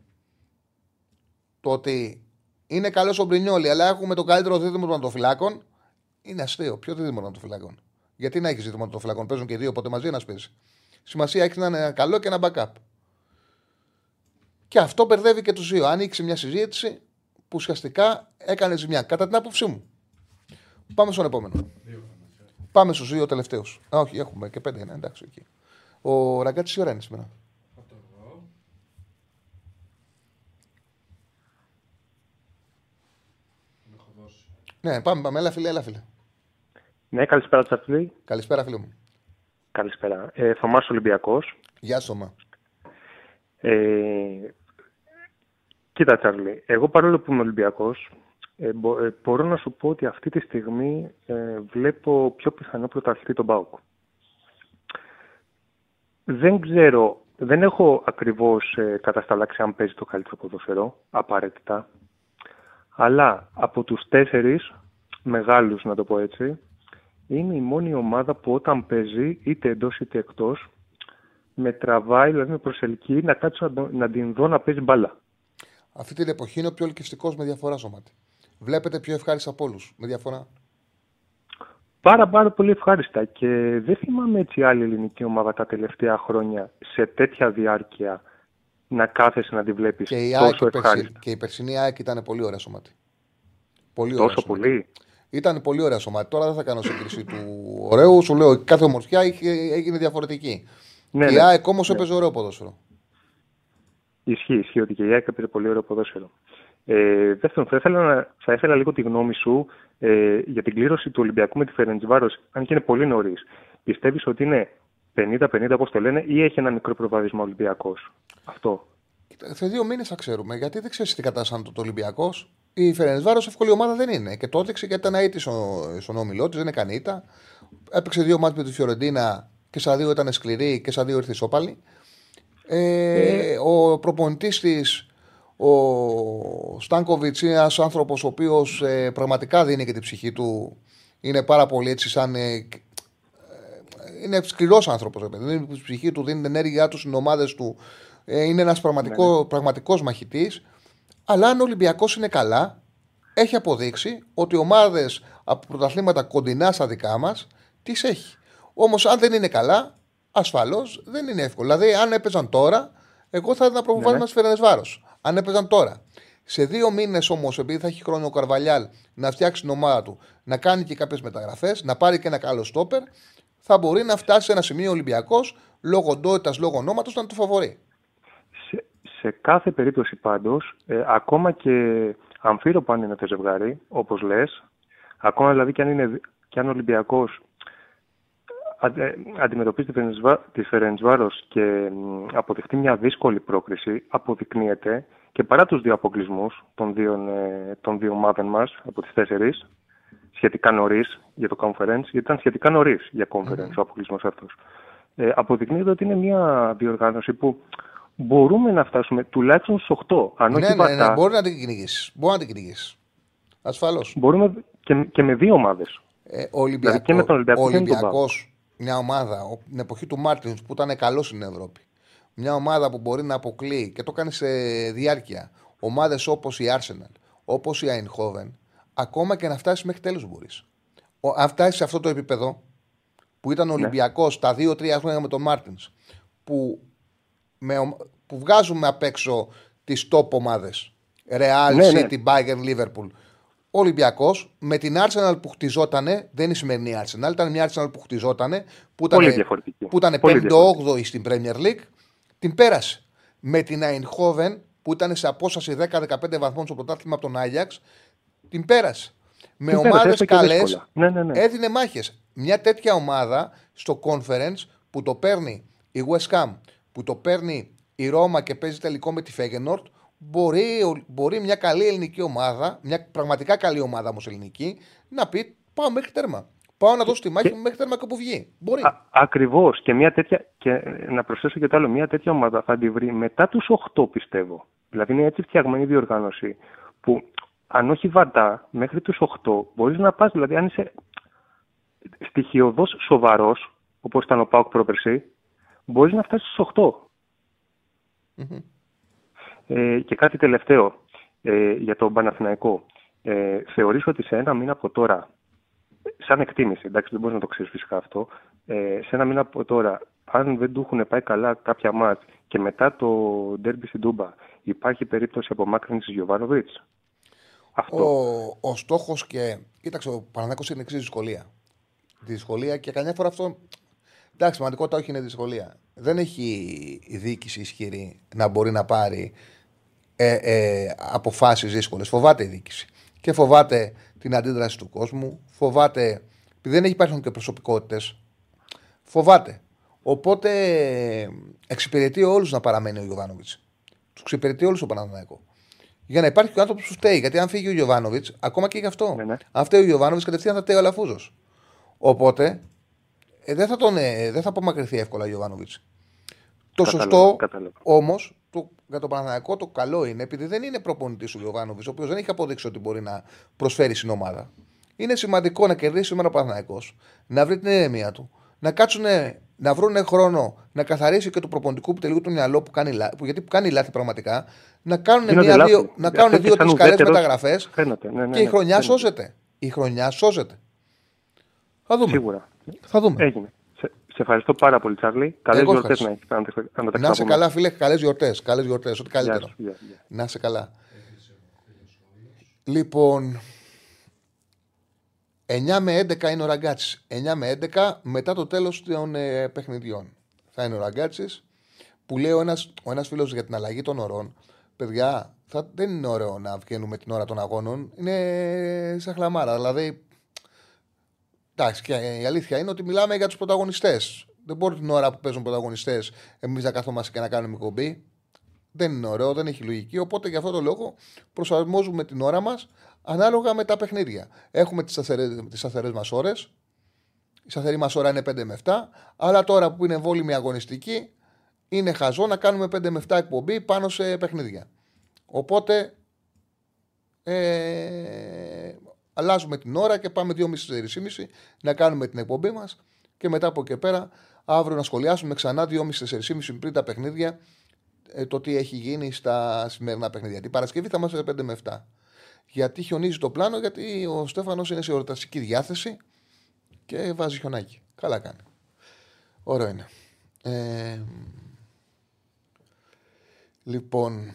το ότι είναι καλός ο Μπρινιόλη, αλλά έχουμε το καλύτερο δίδυμο των ατοφυλάκων, είναι αστείο. Ποιο δίδυμο των ατοφυλάκων. Γιατί να έχεις δίδυμο των ατοφυλάκων, παίζουν και δύο, οπότε μαζί ένας παίζει. Σημασία έχει να είναι ένα καλό και ένα backup. Και αυτό μπερδεύει και τους δύο. Άνοιξε μια συζήτηση που ουσιαστικά έκανε ζημιά. Κατά την άποψή μου. Πάμε στον επόμενο. Πάμε στους δύο τελευταίους. Όχι, έχουμε και πέντε είναι, εντάξει. Εκεί. Ο Ραγκάτη τι ώρα είναι σήμερα. Ναι, πάμε, πάμε. Έλα, φίλε, έλα, φίλε. Ναι, καλησπέρα, Τσαρτλή. Καλησπέρα, φίλε μου. Καλησπέρα. Ε, Θωμάς Ολυμπιακός. Γεια σου, Θωμά. Ε, κοίτα, Τσάρλι, εγώ παρόλο που είμαι Ολυμπιακός, ε, ε, μπορώ να σου πω ότι αυτή τη στιγμή ε, βλέπω πιο πιθανό πρωταθλητή τον ΠΑΟΚ. Δεν ξέρω, δεν έχω ακριβώς ε, κατασταλάξει αν παίζει το καλύτερο ποδοσφαιρό, απαραίτητα. Αλλά από τους τέσσερις μεγάλους, να το πω έτσι, είναι η μόνη ομάδα που όταν παίζει, είτε εντός είτε εκτός, με τραβάει, δηλαδή με προσελκύει να κάτσω να, την δω να παίζει μπάλα. Αυτή την εποχή είναι ο πιο ελκυστικός με διαφορά σωματι βλέπετε πιο ευχάριστα από όλους, με διαφορά. Πάρα πάρα πολύ ευχάριστα και δεν θυμάμαι έτσι άλλη ελληνική ομάδα τα τελευταία χρόνια σε τέτοια διάρκεια να κάθεσαι να τη βλέπεις τόσο ευχάριστα. Και η περσινή ΑΕΚ ήταν πολύ ωραία σωματή. Πολύ ωραία τόσο σωματή. πολύ; Ήταν πολύ ωραία σωματή. Τώρα δεν θα κάνω σύγκριση του ωραίου. Σου λέω κάθε ομορφιά έγινε διαφορετική. Ναι, η ναι, ΑΕΚ όμως ναι. έπαιζε ωραίο ποδόσφαιρο. Ισχύει, ισχύει ότι και η ΑΕΚ έπαιζε πολύ ωραίο ποδόσφαιρο. Ε, δεύτερον, θα ήθελα, θα ήθελα λίγο τη γνώμη σου ε, για την κλήρωση του Ολυμπιακού με τη Φερεντζβάρο, αν και είναι πολύ νωρίς. Πιστεύεις ότι είναι 50-50 όπως το λένε, ή έχει ένα μικρό προβάδισμα Ολυμπιακός; Αυτό. Σε δύο μήνες θα ξέρουμε. Γιατί δεν ξέρεις τι κατάσταση είναι το Ολυμπιακός. Η Φερενσβάρο εύκολη ομάδα δεν είναι. Και το έδειξε γιατί ήταν αίτης στον όμιλό της, δεν έκανε ήττα. Έπαιξε δύο μάτια με τη Φιωρεντίνα και στα δύο ήταν σκληρή και στα δύο ήρθε ισόπαλη. Ε, Ο προπονητής της, ο Στάνκοβιτς, είναι ένας άνθρωπος ο οποίος ε, πραγματικά δίνει και την ψυχή του. Είναι πάρα πολύ έτσι σαν. Ε, ε, είναι σκληρός άνθρωπος. Δίνει την ψυχή του, δίνει την ενέργειά του στις ομάδες του. Ε, είναι ένας πραγματικό, Ναι, πραγματικός μαχητής. Αλλά αν ο Ολυμπιακός είναι καλά, έχει αποδείξει ότι ομάδες από πρωταθλήματα κοντινά στα δικά μας τις έχει. Όμως, αν δεν είναι καλά, ασφαλώς δεν είναι εύκολο. Δηλαδή, αν έπαιζαν τώρα, εγώ θα έδινα προβάλλημα Ναι, ναι. στη Φερενεσβάρο. Αν έπαιζαν τώρα. Σε δύο μήνες όμως, επειδή θα έχει χρόνο ο Καρβαλιάλ να φτιάξει την ομάδα του, να κάνει και κάποιες μεταγραφές, να πάρει και ένα καλό στόπερ, θα μπορεί να φτάσει σε ένα σημείο Ολυμπιακός λόγω οντότητα, λόγω ονόματος να το φαβορεί. Σε, σε κάθε περίπτωση πάντως, ε, ακόμα και αμφίροπο αν είναι το ζευγάρι, όπως λες, ακόμα δηλαδή και αν, είναι, και αν ο Ολυμπιακός αντε- αντιμετωπίζει της Φερεντσβά- της Φερεντσβάρος και μ, αποδεχτεί μια δύσκολη πρόκριση, αποδεικνύεται και παρά τους δύο αποκλεισμούς των δύο, ε, των δύο ομάδων μας από τις τέσσερις, σχετικά νωρίς για το conference, γιατί ήταν σχετικά νωρίς για conference ο αποκλεισμός αυτός. Ε, αποδεικνύεται ότι είναι μια διοργάνωση που μπορούμε να φτάσουμε τουλάχιστον στους 8. Αν όχι ναι, ναι, βατά, ναι, μπορεί να την κυνηγήσεις. Μπορεί να την κυνηγήσεις. Ασφαλώς. μπορούμε και, και με δύο ομάδες. Ε, ο Ολυμπιακό, Δηλαδή και με τον Ολυμπιακό ο και με τον Ολυμπιακός, μια ομάδα, ο- την εποχή του Μάρτινς που ήταν καλός στην Ευρώπη. Μια ομάδα που μπορεί να αποκλείει και το κάνει σε διάρκεια. Ομάδες όπως η Arsenal, όπως η Eindhoven, ακόμα και να φτάσει μέχρι τέλου μπορείς. Αν φτάσεις σε αυτό το επίπεδο που ήταν ο Ναι. Ολυμπιακός τα 2-3 χρόνια με τον Μάρτινς, που, με, ομ- που βγάζουμε απ' έξω τις top ομάδες. Real, Ναι, ναι. City, Bayern, Liverpool. Ο Ολυμπιακός με την Arsenal που χτιζότανε, δεν είναι η σημερινή Arsenal, ήταν μια Arsenal που χτιζότανε, που ήταν, Πολύ διαφορετική. που ήταν Πολύ 5ο-8η στην Premier League, την πέρασε. Με την Eindhoven που ήταν σε απόσταση 10-15 βαθμών στο πρωτάθλημα από τον Άγιαξ, την πέρασε. Με Την πέρασε, ομάδες έστω και καλές, δύσκολα. Ναι, ναι, ναι. έδινε μάχες. Μια τέτοια ομάδα στο conference που το παίρνει η West Ham, που το παίρνει η Ρώμα και παίζει τελικό με τη Feyenoord, μπορεί, μπορεί μια καλή ελληνική ομάδα, μια πραγματικά καλή ομάδα όμως ελληνική, να πει πάω μέχρι τέρμα. Πάω να δώσω τη μάχη μου μέχρι τέρμα και όπου βγει. Μπορεί. Ακριβώς. Και, μια τέτοια, και ε, να προσθέσω και το άλλο, μια τέτοια ομάδα θα τη βρει μετά τους 8, πιστεύω. Δηλαδή είναι έτσι φτιαγμένη η διοργάνωση που αν όχι βαντά, μέχρι τους 8 μπορείς να πας. Δηλαδή, αν είσαι στοιχειοδός σοβαρός, όπως ήταν ο Πάουκ πρόπερση, μπορείς να φτάσεις στους 8. Ε, και κάτι τελευταίο ε, για τον Παναθηναϊκό. Ε, θεωρείς ότι σε ένα μήνα από τώρα, σαν εκτίμηση, εντάξει δεν μπορείς να το ξέρεις φυσικά αυτό, ε, σε ένα μήνα από τώρα, αν δεν του έχουν πάει καλά κάποια μάτς και μετά το ντέρμπι στην Τούμπα, υπάρχει περίπτωση απομάκρυνσης Γιωβάνοβιτς; Αυτό. Ο, ο στόχος και. Κοίταξε, ο Παναγιώτο είναι εξής δυσκολία. Τη δυσκολία και καμιά φορά αυτό. Εντάξει, σημαντικότητα όχι είναι δυσκολία. Δεν έχει η διοίκηση ισχυρή να μπορεί να πάρει ε, ε, αποφάσεις δύσκολες. Φοβάται η διοίκηση. Και φοβάται την αντίδραση του κόσμου. Φοβάται. Επειδή δεν υπάρχουν και προσωπικότητες. Φοβάται. Οπότε ε, εξυπηρετεί όλους να παραμένει ο Ιωβάνοβιτ. Τους εξυπηρετεί όλους ο Παναθηναϊκό. Για να υπάρχει και ο άνθρωπος που φταίει. Γιατί αν φύγει ο Γιωβάνοβιτς, ακόμα και γι' αυτό. Ναι, ναι. Αν φταίει ο Γιωβάνοβιτς, κατευθείαν θα φταίει ο Αλαφούζος. Οπότε ε, δεν θα, τον, ε, δεν θα απομακρυνθεί εύκολα ο Γιωβάνοβιτς. Το Κατάλαβα, σωστό κατάλαβα. Όμω για τον Παναθηναϊκό το καλό είναι επειδή δεν είναι προπονητής ο Γιωβάνοβιτς, ο οποίος δεν έχει αποδείξει ότι μπορεί να προσφέρει στην ομάδα. Είναι σημαντικό να κερδίσει σήμερα ο Παναθηναϊκός, να βρει την ηρεμία του, να κάτσουν να βρουν χρόνο να καθαρίσει και του προπονητικού που τελείω το μυαλό που κάνει, λά- που, γιατί που κάνει λάθη πραγματικά, να κάνουν Γίνονται μία, λάθη. δύο, να Αυτό κάνουν και δύο-τρεις σαν καλές ουδέτερος μεταγραφές φαίνεται, ναι, ναι, και η ναι, χρονιά φαίνεται. σώζεται. Η χρονιά σώζεται. Θα δούμε. Σίγουρα. Θα δούμε. Έγινε. Σε, σε ευχαριστώ πάρα πολύ, Τσάρλι. Καλές Εγώ γιορτές ευχαριστώ. να έχεις, αν τα- αν τα Να σε ξαναπούμε. καλά, φίλε. Καλές γιορτές. Καλές γιορτές. Ό,τι Γεια καλύτερο. σου, γεια, γεια. Να σε καλά. Λοιπόν, 9 με 11 είναι ο Ραγκάτσης. 9 με 11 μετά το τέλος των ε, παιχνιδιών. Θα είναι ο Ραγκάτσης που λέει ο ένας ο ένας φίλος για την αλλαγή των ωρών. Παιδιά, θα, δεν είναι ωραίο να βγαίνουμε την ώρα των αγώνων. Είναι σαν χλαμάρα. Δηλαδή, εντάξει, και η αλήθεια είναι ότι μιλάμε για τους πρωταγωνιστές. Δεν μπορεί την ώρα που παίζουν πρωταγωνιστές εμείς να καθόμαστε και να κάνουμε κομπή. Δεν είναι ωραίο, δεν έχει λογική. Οπότε για αυτό το λόγο προσαρμόζουμε την ώρα μας ανάλογα με τα παιχνίδια. Έχουμε τις σταθερές μας ώρες. Η σταθερή μας ώρα είναι 5 με 7. Αλλά τώρα που είναι βόλυμη αγωνιστική, είναι χαζό να κάνουμε 5 με 7 εκπομπή πάνω σε παιχνίδια. Οπότε ε, αλλάζουμε την ώρα και πάμε 2.30-4.30 να κάνουμε την εκπομπή μας και μετά από εκεί πέρα αύριο να σχολιάσουμε ξανά 2.30-4.30 πριν τα παιχνίδια ε, το τι έχει γίνει στα σημερινά παιχνίδια. Την Παρασκευή θα είμαστε 5 με 7. Γιατί χιονίζει το πλάνο, γιατί ο Στέφανος είναι σε εορταστική διάθεση και βάζει χιονάκι. Καλά κάνει. Ωραίο είναι. Ε, λοιπόν,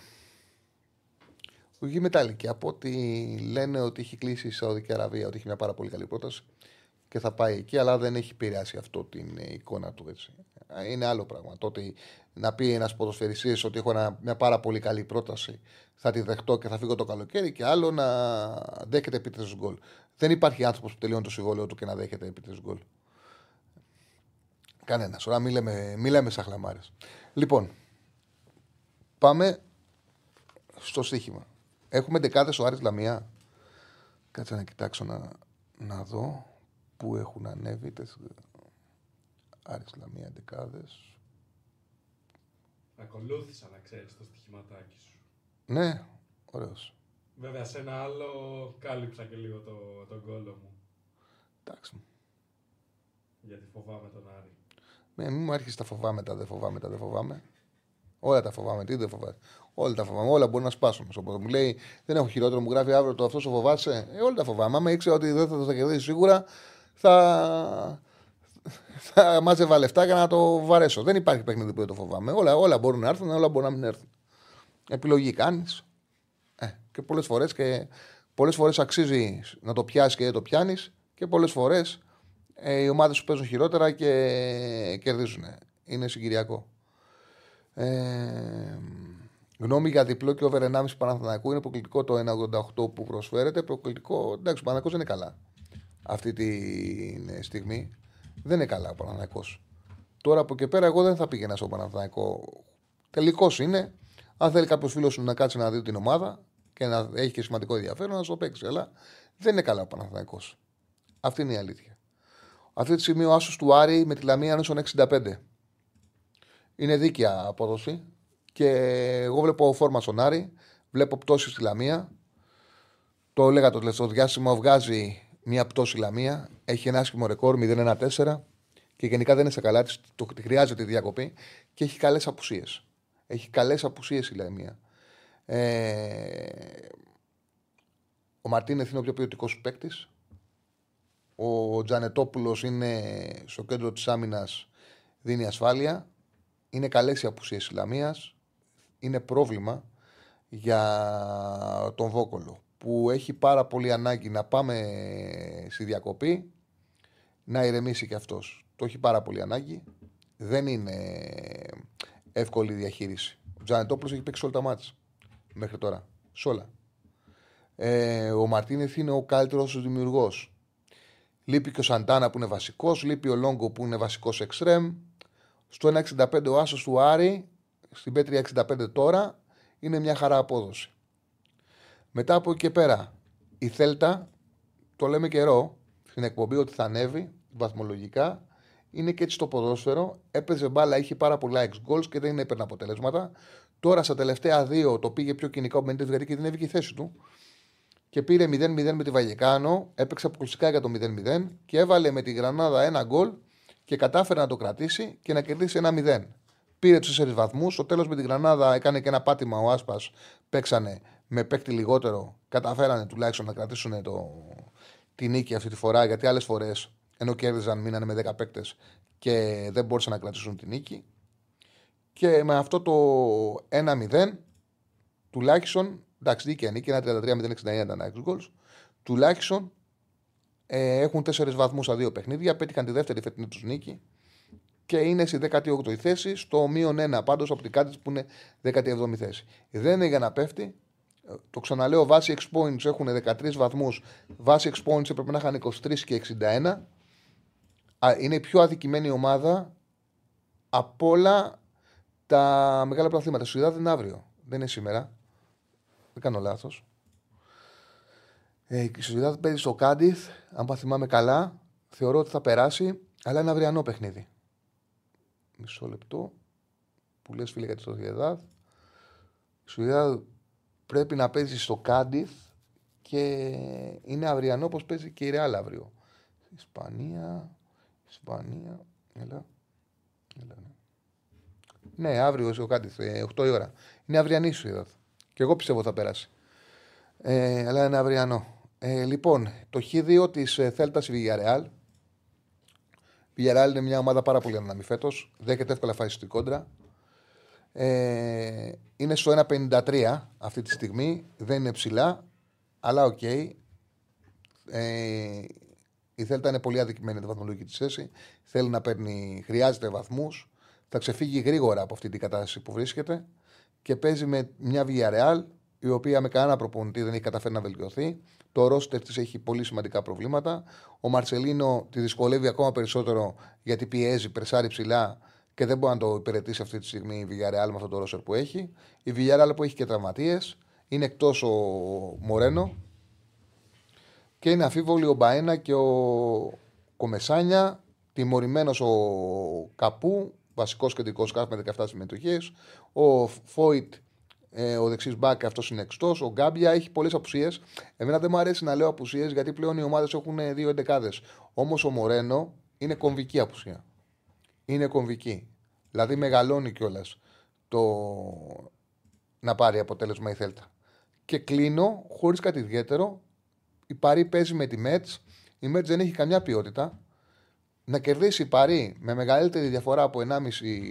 ο Γη Μετάλλικη, από ό,τι λένε ότι έχει κλείσει η Σαουδική Αραβία, ότι έχει μια πάρα πολύ καλή πρόταση και θα πάει εκεί, αλλά δεν έχει επηρεάσει αυτό την εικόνα του έτσι. Είναι άλλο πράγμα. Τότε να πει ένας ποδοσφαιριστής ότι έχω μια πάρα πολύ καλή πρόταση, θα τη δεχτώ και θα φύγω το καλοκαίρι, και άλλο να δέχεται επίθεση γκολ. Δεν υπάρχει άνθρωπος που τελειώνει το συμβόλαιο του και να δέχεται επίθεση γκολ. Κανένας. Ωραία, μην λέμε, μη λέμε σαν χλαμάρε. Λοιπόν, πάμε στο στοίχημα. Έχουμε δεκάδες ο Άρης Λαμία. Κάτσε να κοιτάξω να, να δω πού έχουν ανέβει. Άρης Λαμία δεκάδες. Ακολούθησα να ξέρεις το στοιχηματάκι σου. Ναι, ωραίος. Βέβαια, σε ένα άλλο κάλυψα και λίγο το, τον κόλλο μου. Εντάξει. Γιατί φοβάμαι τον Άρη. Ναι, μην μου έρχεσαι τα φοβάμαι τα, δεν φοβάμαι τα, δεν φοβάμαι. Όλα τα φοβάμαι, τι δεν φοβάμαι. Όλα τα φοβάμαι, όλα μπορεί να σπάσουν. Οπότε μου λέει, δεν έχω χειρότερο, μου γράφει αύριο το αυτό σου φοβάσαι. Ε, όλα τα φοβάμαι. Άμα ήξερα ότι δεν θα τα κερδίσει σίγουρα, θα, θα μάζευα λεφτά για να το βαρέσω. Δεν υπάρχει παιχνίδι που δεν το φοβάμαι. Όλα, όλα μπορούν να έρθουν, όλα μπορούν να μην έρθουν. Επιλογή κάνεις. Ε, και πολλές φορές και πολλές φορές αξίζει να το πιάσεις και δεν το πιάνεις. Και πολλές φορές ε, οι ομάδες σου παίζουν χειρότερα και κερδίζουν. Είναι συγκυριακό. Ε, γνώμη για διπλό και over 1,5 Παναθηναϊκού είναι προκλητικό το 1,88 που προσφέρεται. Προκλητικό, εντάξει, ο Παναθηναϊκός δεν είναι καλά αυτή τη στιγμή. Δεν είναι καλά ο Παναθηναϊκός. Τώρα από εκεί πέρα, εγώ δεν θα πήγαινα στο Παναθηναϊκό. Τελικός είναι. Αν θέλει κάποιος φίλος σου να κάτσει να δει την ομάδα και να έχει και σημαντικό ενδιαφέρον, να το παίξει. Αλλά δεν είναι καλά ο Παναθηναϊκός. Αυτή είναι η αλήθεια. Αυτή τη στιγμή ο Άσος του Άρη με τη Λαμία είναι στον 65. Είναι δίκαια απόδοση. Και εγώ βλέπω φόρμα στον Άρη, βλέπω πτώση στη Λαμία. Το έλεγα το τελευταίο διάστημα, βγάζει μια πτώση Λαμία. Έχει ένα άσχημο ρεκόρ 0-1-4 και γενικά δεν είναι σε καλά. Το χρειάζεται η διακοπή και έχει καλές απουσίες. Έχει καλές απουσίες η Λαμία. Ε, ο Μαρτίνεθ είναι ο πιο ποιοτικός παίκτης. Ο Τζανετόπουλος είναι στο κέντρο της άμυνας, δίνει ασφάλεια. Είναι καλές οι απουσίες της Λαμίας. Είναι πρόβλημα για τον Βόκολο που έχει πάρα πολύ ανάγκη να πάμε στη διακοπή να ηρεμήσει και αυτός. Το έχει πάρα πολύ ανάγκη. Δεν είναι εύκολη η διαχείριση. Ο Τζανετόπουλος έχει παίξει όλα τα μάτια μέχρι τώρα. Σε όλα. Ε, ο Μαρτίνεθ είναι ο καλύτερος δημιουργός. Λείπει και ο Σαντάνα που είναι βασικός, λείπει ο Λόγκο που είναι βασικός εξτρέμ. Στο 1,65 ο Άσος του Άρη, στην Πέτρια 65 τώρα, είναι μια χαρά απόδοση. Μετά από εκεί και πέρα, η Θέλτα, το λέμε καιρό στην εκπομπή ότι θα ανέβει βαθμολογικά. Είναι και έτσι το ποδόσφαιρο. Έπαιζε μπάλα, είχε πάρα πολλά ex goals και δεν έπαιρνε αποτελέσματα. Τώρα στα τελευταία δύο το πήγε πιο κοινικά ο Μπεντέ γιατί και δεν έβγαινε η θέση του. Και πήρε 0-0 με τη Βαγεκάνο, έπαιξε αποκλειστικά για το 0-0 και έβαλε με τη Γρανάδα ένα γκολ και κατάφερε να το κρατήσει και να κερδίσει ένα 0. Πήρε τους 4 βαθμούς. Στο τέλος με τη Γρανάδα έκανε και ένα πάτημα ο Άσπας. Παίξανε με παίκτη λιγότερο. Καταφέρανε τουλάχιστον να κρατήσουν το, τη νίκη αυτή τη φορά. Γιατί άλλες φορές ενώ κέρδιζαν μείνανε με 10 παίκτες και δεν μπορούσαν να κρατήσουν τη νίκη. Και με αυτό το 1-0 τουλάχιστον. Εντάξει, δίκαια νίκη, ένα 33-0-69 ήταν goals. Τουλάχιστον ε, έχουν 4 βαθμούς στα δύο παιχνίδια. Πέτυχαν τη δεύτερη φετινή τους νίκη και είναι στη 18η θέση, στο μείον 1 πάντως από την κάτι που είναι 17η θέση. Δεν είναι για να πέφτει. Το ξαναλέω, βάσει X points έχουν 13 βαθμούς. Βάσει X points έπρεπε να είχαν 23 και 61. Είναι η πιο αδικημένη ομάδα από όλα τα μεγάλα πρωταθλήματα. Η Σουηδάδα είναι αύριο. Δεν είναι σήμερα. Δεν κάνω λάθος. Ε, η Σουηδάδα παίζει στο Κάντιθ. Αν πα θυμάμαι καλά, θεωρώ ότι θα περάσει, αλλά είναι αυριανό παιχνίδι. Μισό λεπτό. Που λες φίλε για τη Σουηδάδα. Η Σουηδάδα πρέπει να παίζει στο Κάντιθ και είναι αυριανό όπως παίζει και η Ρεάλ αύριο. Ισπανία, Ισπανία, έλα, έλα, ναι. Ναι, αύριο ο Κάντιθ, 8 η ώρα. Είναι αυριανή σου είδα. Και εγώ πιστεύω θα περάσει. Ε, αλλά είναι αυριανό. Ε, λοιπόν, το Χ2 της Θέλτα η Villarreal. Η Villarreal είναι μια ομάδα πάρα πολύ αναμή φέτος. Δέχεται εύκολα φάση στην κόντρα. Ε, είναι στο 1,53 αυτή τη στιγμή. Δεν είναι ψηλά. Αλλά OK. Okay. Ε, η Θέλτα είναι πολύ αδικημένη τη βαθμολογική της θέση. Θέλει να παίρνει, χρειάζεται βαθμούς. Θα ξεφύγει γρήγορα από αυτή την κατάσταση που βρίσκεται και παίζει με μια Villarreal η οποία με κανένα προπονητή δεν έχει καταφέρει να βελτιωθεί. Το ρόστερ της έχει πολύ σημαντικά προβλήματα. Ο Μαρσελίνο τη δυσκολεύει ακόμα περισσότερο γιατί πιέζει, περσάρει ψηλά και δεν μπορεί να το υπηρετήσει αυτή τη στιγμή η Villarreal με αυτό το ρόστερ που έχει. Η Villarreal που έχει και τραυματίες. Είναι εκτός ο Μορένο. Και είναι αφίβολοι ο Μπαένα και ο Κομεσάνια. Τιμωρημένος ο Καπού, βασικός κεντρικός σκάφ με 17 συμμετοχές. Ο Φόιτ ε, ο δεξί μπακ αυτός είναι εκτό. Ο Γκάμπια έχει πολλές απουσίες. Εμένα δεν μου αρέσει να λέω απουσίες γιατί πλέον οι ομάδες έχουν δύο εντεκάδες. Όμως ο Μορένο είναι κομβική απουσία. Είναι κομβική. Δηλαδή μεγαλώνει κιόλας το να πάρει αποτέλεσμα η Θέλτα. Και κλείνω χωρίς κάτι ιδιαίτερο. Η Παρή παίζει με τη Μέτς. Η Μέτς δεν έχει καμιά ποιότητα. Να κερδίσει η Παρή με μεγαλύτερη διαφορά από 1,5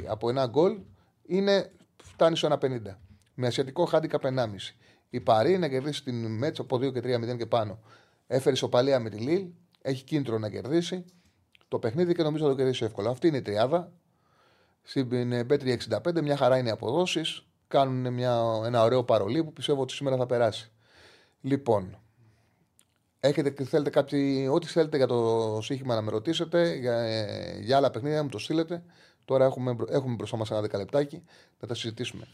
από ένα γκολ είναι φτάνει στο 1,50 με ασιατικό χάντικα 1,5. Η Παρή να κερδίσει την Μέτσα από 2 και 3-0 και πάνω. Έφερε σοπαλία με τη Λίλ, έχει κίνητρο να κερδίσει το παιχνίδι και νομίζω θα το κερδίσει εύκολα. Αυτή είναι η τριάδα. Στην B365 μια χαρά είναι οι αποδόσεις. Κάνουν μια, ένα ωραίο παρολί που πιστεύω ότι σήμερα θα περάσει. Λοιπόν, έχετε, θέλετε κάποιοι, ό,τι θέλετε για το σύγχυμα να με ρωτήσετε, για, για άλλα παιχνίδια να μου το στείλετε. Τώρα έχουμε, έχουμε μπροστά μας ένα δεκαλεπτάκι να τα συζητήσουμε.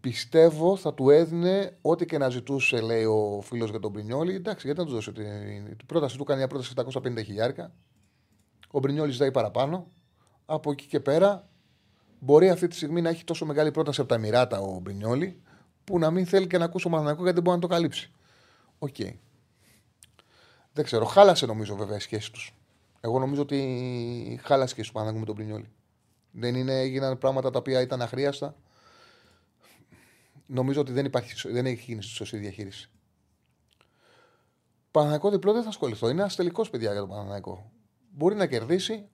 Πιστεύω θα του έδινε ό,τι και να ζητούσε, λέει ο φίλος για τον Μπρινιόλη. Εντάξει, γιατί να του δώσει την, την πρόταση του, κάνει μια πρόταση 750 χιλιάρικα. Ο Μπρινιόλη ζητάει παραπάνω. Από εκεί και πέρα μπορεί αυτή τη στιγμή να έχει τόσο μεγάλη πρόταση από τα Εμιράτα ο Μπρινιόλι, που να μην θέλει και να ακούσει ο Παναθηναϊκός γιατί δεν μπορεί να το καλύψει. OK. Okay. Δεν ξέρω. Χάλασε νομίζω βέβαια η σχέση τους. Εγώ νομίζω ότι χάλασε η σχέση του Παναθηναϊκού με τον Μπρινιόλη. Δεν είναι, έγιναν πράγματα τα οποία ήταν αχρείαστα νομίζω ότι δεν, υπάρχει, δεν έχει γίνει σωστή διαχείριση. Παναθηναϊκό διπλό δεν θα ασχοληθώ. Είναι ένας τελικός παιδιά για τον Παναθηναϊκό. Μπορεί να κερδίσει,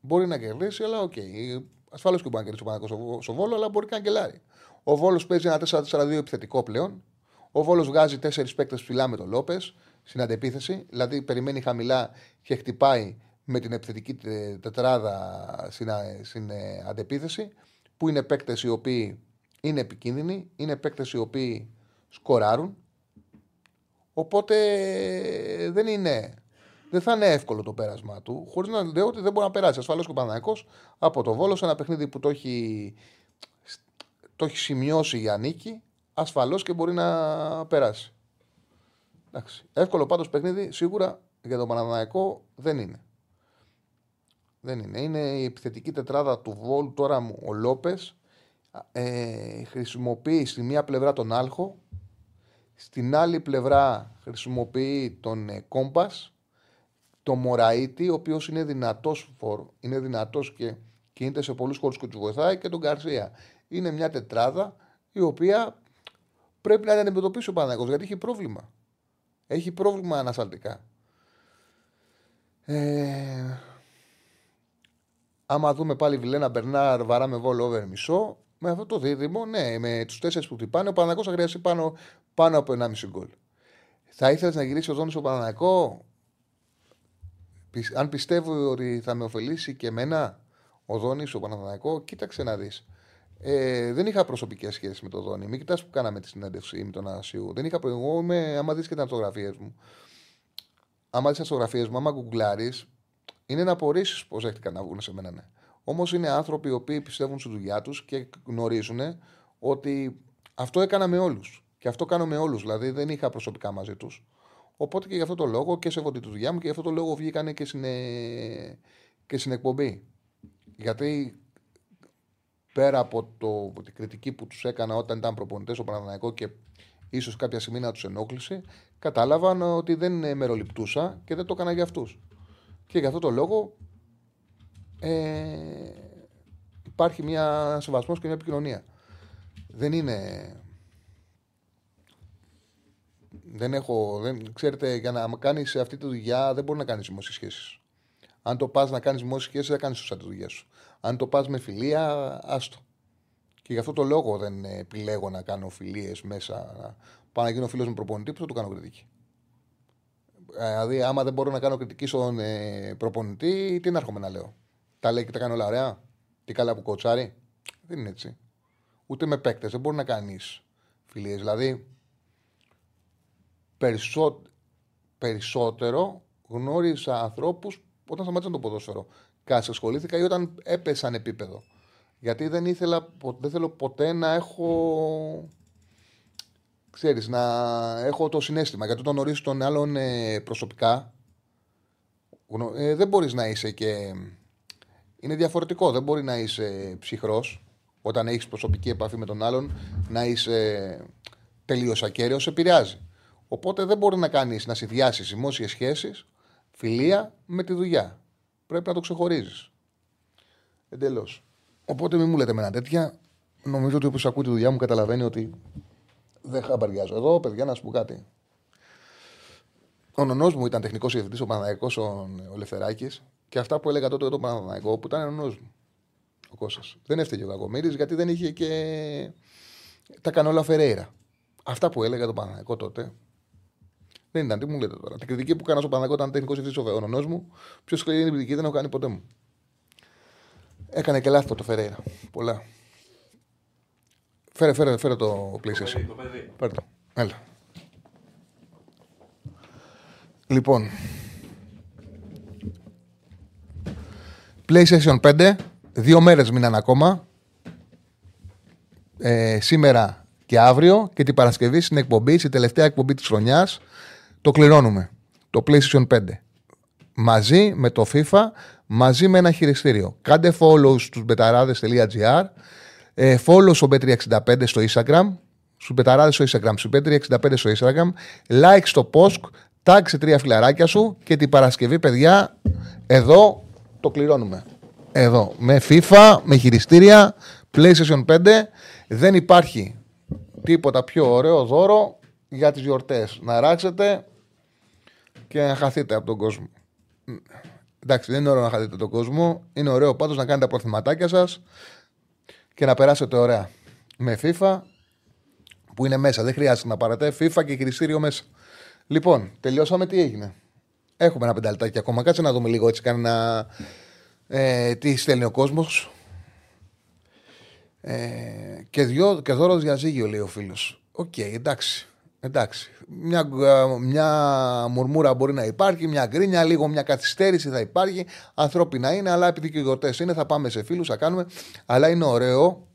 μπορεί να κερδίσει, αλλά OK. Okay. Ασφαλώς και μπορεί να κερδίσει ο Παναθηναϊκός στο, Βόλος, αλλά μπορεί και να γκελάρει. Ο Βόλος παίζει ένα 4-4-2 επιθετικό πλέον. Ο Βόλος βγάζει τέσσερις παίκτες ψηλά με τον Λόπες στην αντεπίθεση. Δηλαδή περιμένει χαμηλά και χτυπάει με την επιθετική τετράδα στην, στην ε, αντεπίθεση. Που είναι παίκτες οι οποίοι είναι επικίνδυνοι, είναι παίκτες οι οποίοι σκοράρουν. Οπότε δεν είναι. Δεν θα είναι εύκολο το πέρασμα του, χωρίς να λέω ότι δεν μπορεί να περάσει. Ασφαλώς και ο Παναγιακό από το Βόλος σε ένα παιχνίδι που το έχει, το έχει σημειώσει για νίκη, ασφαλώς και μπορεί να περάσει. Εντάξει. Εύκολο πάντως παιχνίδι σίγουρα για τον Παναναναϊκό δεν είναι. Δεν είναι. Είναι η επιθετική τετράδα του Βόλου τώρα ο Λόπες ε, χρησιμοποιεί στη μία πλευρά τον άλχο, στην άλλη πλευρά χρησιμοποιεί τον ε, κόμπας, τον Μωραήτη, ο οποίος είναι δυνατός, φορ, είναι δυνατός και κινείται σε πολλούς χώρους και τους βοηθάει και τον Καρσία. Είναι μια τετράδα η οποία πρέπει να την αντιμετωπίσει ο Παναγιώτης γιατί έχει πρόβλημα. Έχει πρόβλημα ανασταλτικά. Ε, άμα δούμε πάλι Βιλένα Μπερνάρ, βαράμε βόλο over μισό με αυτό το δίδυμο, ναι, με τους τέσσερις που χτυπάνε, ο Παναγό θα χρειαστεί πάνω, πάνω από 1,5 γκολ. Θα ήθελες να γυρίσει ο Δόνης ο Παναγικό. Αν πιστεύω ότι θα με ωφελήσει και εμένα ο Δόνης ο Παναγικό, κοίταξε να δεις. Ε, δεν είχα προσωπικές σχέσεις με τον Δόνη. Μην κοιτάς που κάναμε τη συνέντευξη με τον Ανασίου. Δεν είχα. Εγώ είμαι, άμα δεις και τι αυτογραφίε μου. Άμα δεις τις αυτογραφίε μου, άμα γκουγκλάρεις, είναι να απορρίσεις πώς δέχτηκαν να βγουν σε μένα. Ναι. Όμως είναι άνθρωποι οι οποίοι πιστεύουν στη δουλειά τους και γνωρίζουν ότι αυτό έκανα με όλους. Και αυτό κάνω με όλους. Δηλαδή δεν είχα προσωπικά μαζί τους. Οπότε και γι' αυτό το λόγο και σέβονται τη δουλειά μου και γι' αυτό το λόγο βγήκανε και στην, ε, και στην εκπομπή. Γιατί πέρα από το, την κριτική που τους έκανα όταν ήταν προπονητές στο Παναθηναϊκό και ίσως κάποια στιγμή να τους ενόχλησε, κατάλαβαν ότι δεν μεροληπτούσα και δεν το έκανα για αυτούς. Και γι' αυτό το λόγο ε, υπάρχει μια σεβασμός και μια επικοινωνία. Δεν είναι. Δεν έχω. Δεν, ξέρετε, για να κάνεις αυτή τη δουλειά δεν μπορεί να κάνεις δημόσιες σχέσεις. Αν το πας να κάνεις δημόσιες σχέσεις, δεν κάνεις σωστά τη δουλειά σου. Αν το πας με φιλία, άστο. Και γι' αυτό το λόγο δεν επιλέγω να κάνω φιλίες μέσα. Να πάω να γίνω φίλος με προπονητή, που θα του κάνω κριτική; Ε, δηλαδή, άμα δεν μπορώ να κάνω κριτική στον ε, προπονητή, τι να έρχομαι να λέω; Τα λέει και τα κάνει όλα ωραία. Τι καλά που κοτσάρει. Δεν είναι έτσι. Ούτε με παίκτες. Δεν μπορεί να κάνεις φιλίες. Δηλαδή, περισσό... περισσότερο γνώρισα ανθρώπους όταν σταμάτησαν το ποδόσφαιρο. Κάτι ασχολήθηκα ή όταν έπεσαν επίπεδο. Γιατί δεν ήθελα, δεν θέλω ποτέ να έχω. Ξέρεις, να έχω το συνέστημα. Γιατί όταν γνωρίζει τον άλλον ε, προσωπικά, ε, δεν μπορείς να είσαι και. Είναι διαφορετικό. Δεν μπορεί να είσαι ψυχρός όταν έχεις προσωπική επαφή με τον άλλον, να είσαι τελείως ακέραιος, επηρεάζει. Οπότε δεν μπορεί να κάνεις να συνδυάσεις δημόσιες σχέσεις, φιλία με τη δουλειά. Πρέπει να το ξεχωρίζεις. Εντελώς. Οπότε μην μου λέτε με ένα τέτοια. Νομίζω ότι όποιο ακούει τη δουλειά μου καταλαβαίνει ότι δεν χαμπαριάζω. Εδώ, παιδιά, να σου πω κάτι. Ο νονός μου ήταν τεχνικός διευθυντής, ο Παναδιακό ο Λευθεράκη, και αυτά που έλεγα τότε το Παναδιακό που ήταν νονό μου. Ο Κώστας. Δεν έφταιγε ο Κακομήρη γιατί δεν είχε και τα κανόλα Φεραίρα. Αυτά που έλεγα το Παναδιακό τότε. Δεν ήταν, τι μου λέτε τώρα. Την κριτική που έκανα στο Παναδιακό ήταν τεχνικός διευθυντή ο νονό μου. Πιο σκληρή είναι η κριτική, δεν έχω κάνει ποτέ μου. Έκανε και λάθος το Φεραίρα. Πολλά. Φέρε, φέρε, φέρε το PlayStation. Το παιδί. Φέρε το. Έλα. Λοιπόν. PlayStation 5. Δύο μέρες μείναν ακόμα. Ε, σήμερα και αύριο και την Παρασκευή στην εκπομπή, στην τελευταία εκπομπή της χρονιάς, το κληρώνουμε. Το PlayStation 5. Μαζί με το FIFA, μαζί με ένα χειριστήριο. Κάντε follow στους μπεταράδες.gr ε, follow στο Bet365 στο Instagram, στους μπεταράδες στο Instagram, στους Bet365 στο Instagram, like στο post, tag σε τρία φιλαράκια σου και την Παρασκευή, παιδιά, εδώ το κληρώνουμε. Εδώ, με FIFA, με χειριστήρια, PlayStation 5, δεν υπάρχει τίποτα πιο ωραίο δώρο για τις γιορτές. Να ράξετε και να χαθείτε από τον κόσμο. Εντάξει, δεν είναι ωραίο να χαθείτε τον κόσμο. Είναι ωραίο πάντως να κάνετε τα προθυματάκια σας και να περάσετε ωραία. Με FIFA που είναι μέσα. Δεν χρειάζεται να πάρετε FIFA και χειριστήριο μέσα. Λοιπόν, τελειώσαμε. Τι έγινε; Έχουμε ένα πενταλτάκι ακόμα. Κάτσε να δούμε λίγο έτσι κανένα. Ε, τι στέλνει ο κόσμος. Ε, και, δυο, και δώρο διαζύγιο, λέει ο φίλος. Οκ, εντάξει. Εντάξει. Μια, μια μουρμούρα μπορεί να υπάρχει, μια γκρίνια, λίγο μια καθυστέρηση θα υπάρχει. Ανθρώπινα είναι, αλλά επειδή και οι γιορτές είναι, θα πάμε σε φίλους, θα κάνουμε. Αλλά είναι ωραίο.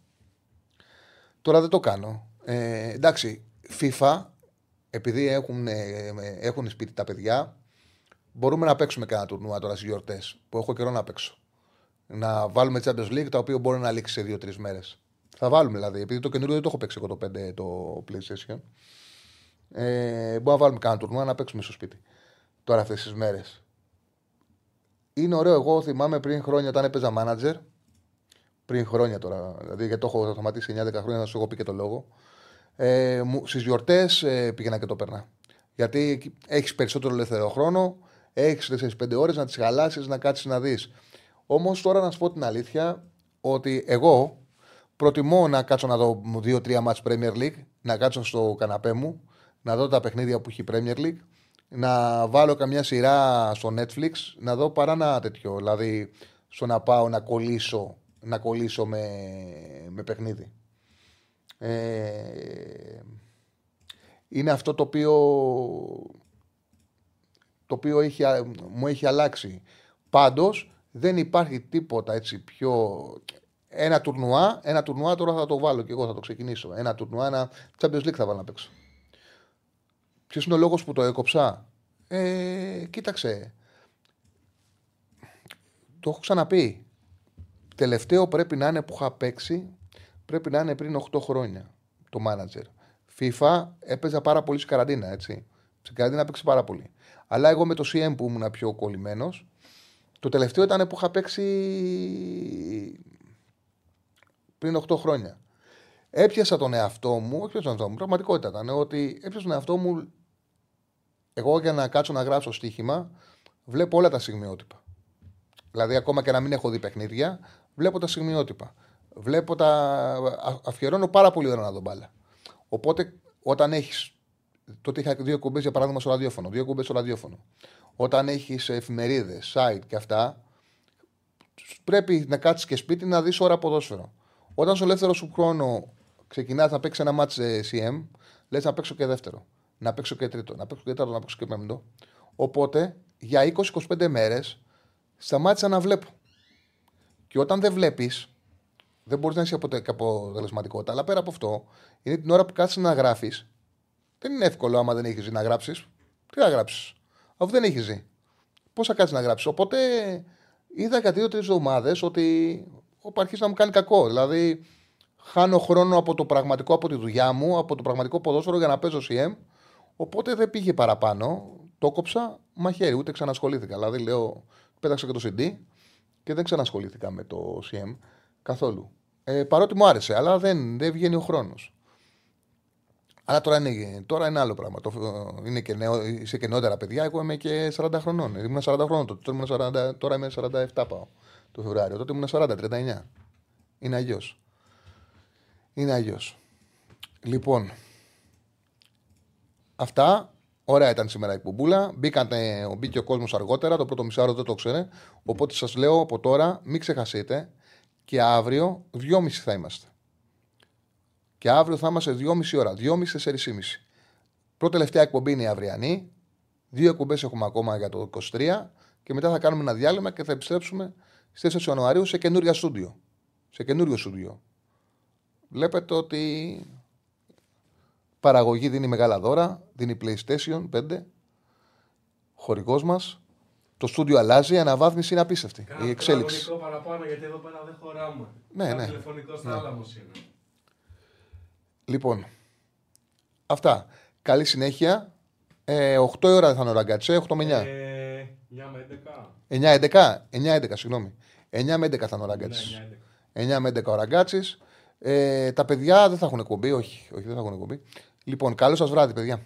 Τώρα δεν το κάνω. Ε, εντάξει, FIFA, επειδή έχουν, ε, έχουν σπίτι τα παιδιά, μπορούμε να παίξουμε κανένα τουρνουά τώρα στις γιορτές που έχω καιρό να παίξω. Να βάλουμε Champions League, τα οποία μπορεί να λήξει σε δύο-τρεις μέρες. Θα βάλουμε δηλαδή, επειδή το καινούριο δεν το έχω παίξει εγώ το 5 το PlayStation. Ε, μπορούμε να βάλουμε κανένα τουρνουά να παίξουμε στο σπίτι. Τώρα αυτές τις μέρες. Είναι ωραίο. Εγώ θυμάμαι πριν χρόνια όταν έπαιζα manager. Πριν χρόνια τώρα. Δηλαδή γιατί το έχω σταματήσει 9-10 χρόνια, να σου έχω πει και το λόγο. Ε, Στις γιορτές ε, πήγαινα και το περνά. Γιατί έχεις περισσότερο ελεύθερο χρόνο, έχει 4-5 ώρες να τις χαλάσει, να κάτσεις να δεις. Όμως τώρα να σου πω την αλήθεια ότι εγώ προτιμώ να κάτσω να δω 2-3 μάτς Premier League, να κάτσω στο καναπέ μου, να δω τα παιχνίδια που έχει Premier League, να βάλω καμιά σειρά στο Netflix, να δω παρά ένα τέτοιο. Δηλαδή, στο να πάω να κολλήσω, να κολλήσω με, με παιχνίδι. Ε, είναι αυτό το οποίο, το οποίο έχει, μου έχει αλλάξει. Πάντως, Δεν υπάρχει τίποτα έτσι πιο. Ένα τουρνουά, ένα τουρνουά τώρα θα το βάλω και εγώ θα το ξεκινήσω. Ένα τουρνουά, ένα Champions League θα βάλω να παίξω. Ποιος είναι ο λόγος που το έκοψα; Ε, κοίταξε. Το έχω ξαναπεί. Τελευταίο πρέπει να είναι που είχα παίξει, πρέπει να είναι πριν 8 χρόνια το manager. FIFA έπαιζα πάρα πολύ στην καραντίνα, έτσι. Στην καραντίνα έπαιξε πάρα πολύ. Αλλά εγώ με το CM που ήμουν πιο κολλημένος, το τελευταίο ήταν που είχα παίξει πριν 8 χρόνια. Έπιασα τον εαυτό μου, όχι τον εαυτό μου, πραγματικότητα ήταν ότι έπιασα τον εαυτό μου. Εγώ για να κάτσω να γράψω στοίχημα, βλέπω όλα τα στιγμιότυπα. Δηλαδή, ακόμα και να μην έχω δει παιχνίδια, βλέπω τα στιγμιότυπα. Βλέπω τα. Αφιερώνω πάρα πολύ ώρα να δω μπάλα. Οπότε, όταν έχεις. Τότε είχα δύο κουμπές για παράδειγμα στο ραδιόφωνο. Δύο κουμπές στο ραδιόφωνο. Όταν έχεις εφημερίδες, site και αυτά, πρέπει να κάτσεις και σπίτι να δεις ώρα ποδόσφαιρο. Όταν στο ελεύθερο σου χρόνο ξεκινάς να παίξεις ένα μάτς CM, λες να παίξω και δεύτερο. Να παίξω και τρίτο. Να παίξω και τέταρτο, να παίξω και πέμπτο. Οπότε για 20-25 μέρες σταμάτησα να βλέπω. Και όταν δεν βλέπεις, δεν μπορείς να είσαι αποτελεσματικότητα. Αλλά πέρα από αυτό, είναι την ώρα που κάτσει να γράφεις. Δεν είναι εύκολο άμα δεν έχεις ζει να γράψεις. Τι να γράψεις, αφού δεν έχεις ζει. Πώς θα κάτσεις να γράψεις. Οπότε είδα για δύο-τρει εβδομάδες ότι όπου αρχίζει να μου κάνει κακό. Δηλαδή, χάνω χρόνο από το πραγματικό, από τη δουλειά μου, από το πραγματικό ποδόσφαιρο για να παίζω CM. Οπότε δεν πήγε παραπάνω. Το κόψα μαχαίρι, ούτε ξανασχολήθηκα. Δηλαδή, λέω, πέταξα και το CD και δεν ξανασχολήθηκα με το CM καθόλου. Ε, παρότι μου άρεσε, αλλά δεν, δεν βγαίνει ο χρόνος. Αλλά τώρα είναι, τώρα είναι άλλο πράγμα. Το, είναι και νεό, είσαι και νεότερα παιδιά. Εγώ είμαι και 40 χρονών. Ήμουν 40 χρονών τότε. Τώρα, ήμουν 40, τώρα είμαι 47 πάω το Φεβρουάριο. Τότε ήμουν 40-39. Είναι αλλιώς. Είναι αλλιώς. Λοιπόν, αυτά. Ωραία ήταν σήμερα η κουμπούλα. Μπήκατε, μπήκε ο κόσμος αργότερα. Το πρώτο μισάρο δεν το ξέρε. Οπότε σας λέω από τώρα, μην ξεχασείτε. Και αύριο, 2.30 θα είμαστε. Και αύριο θα είμαστε 2.30 ώρα. 2.30-4.30. Πρώτη τελευταία εκπομπή είναι η αυριανή. Δύο εκπομπές έχουμε ακόμα για το 23. Και μετά θα κάνουμε ένα διάλειμμα και θα επιστρέψουμε στις 4 Ιανουαρίου σε καινούρια στούντιο. Σε καινούριο στούντιο. Βλέπετε ότι παραγωγή δίνει μεγάλα δώρα, δίνει PlayStation 5, χορηγός μας. Το στούντιο αλλάζει, η αναβάθμιση είναι απίστευτη. Κάνα η εξέλιξη. παραπάνω γιατί εδώ πέρα δεν χωράμε. Ναι, Σαν ναι. τηλεφωνικό Ναι. θάλαμος είναι. Λοιπόν, αυτά. Καλή συνέχεια. Ε, 8 η ώρα θα είναι ο ραγκατσέ, 8 με 9. Ε, 9 με 11. 9-11, 9-11, συγγνώμη. 9 με 11 θα είναι ο ραγκάτσι. 9 με 11 ο ραγκάτσι. Ε, τα παιδιά δεν θα έχουν εκπομπή, όχι, όχι δεν θα έχουν εκπομπή. Λοιπόν, καλό σας βράδυ, παιδιά.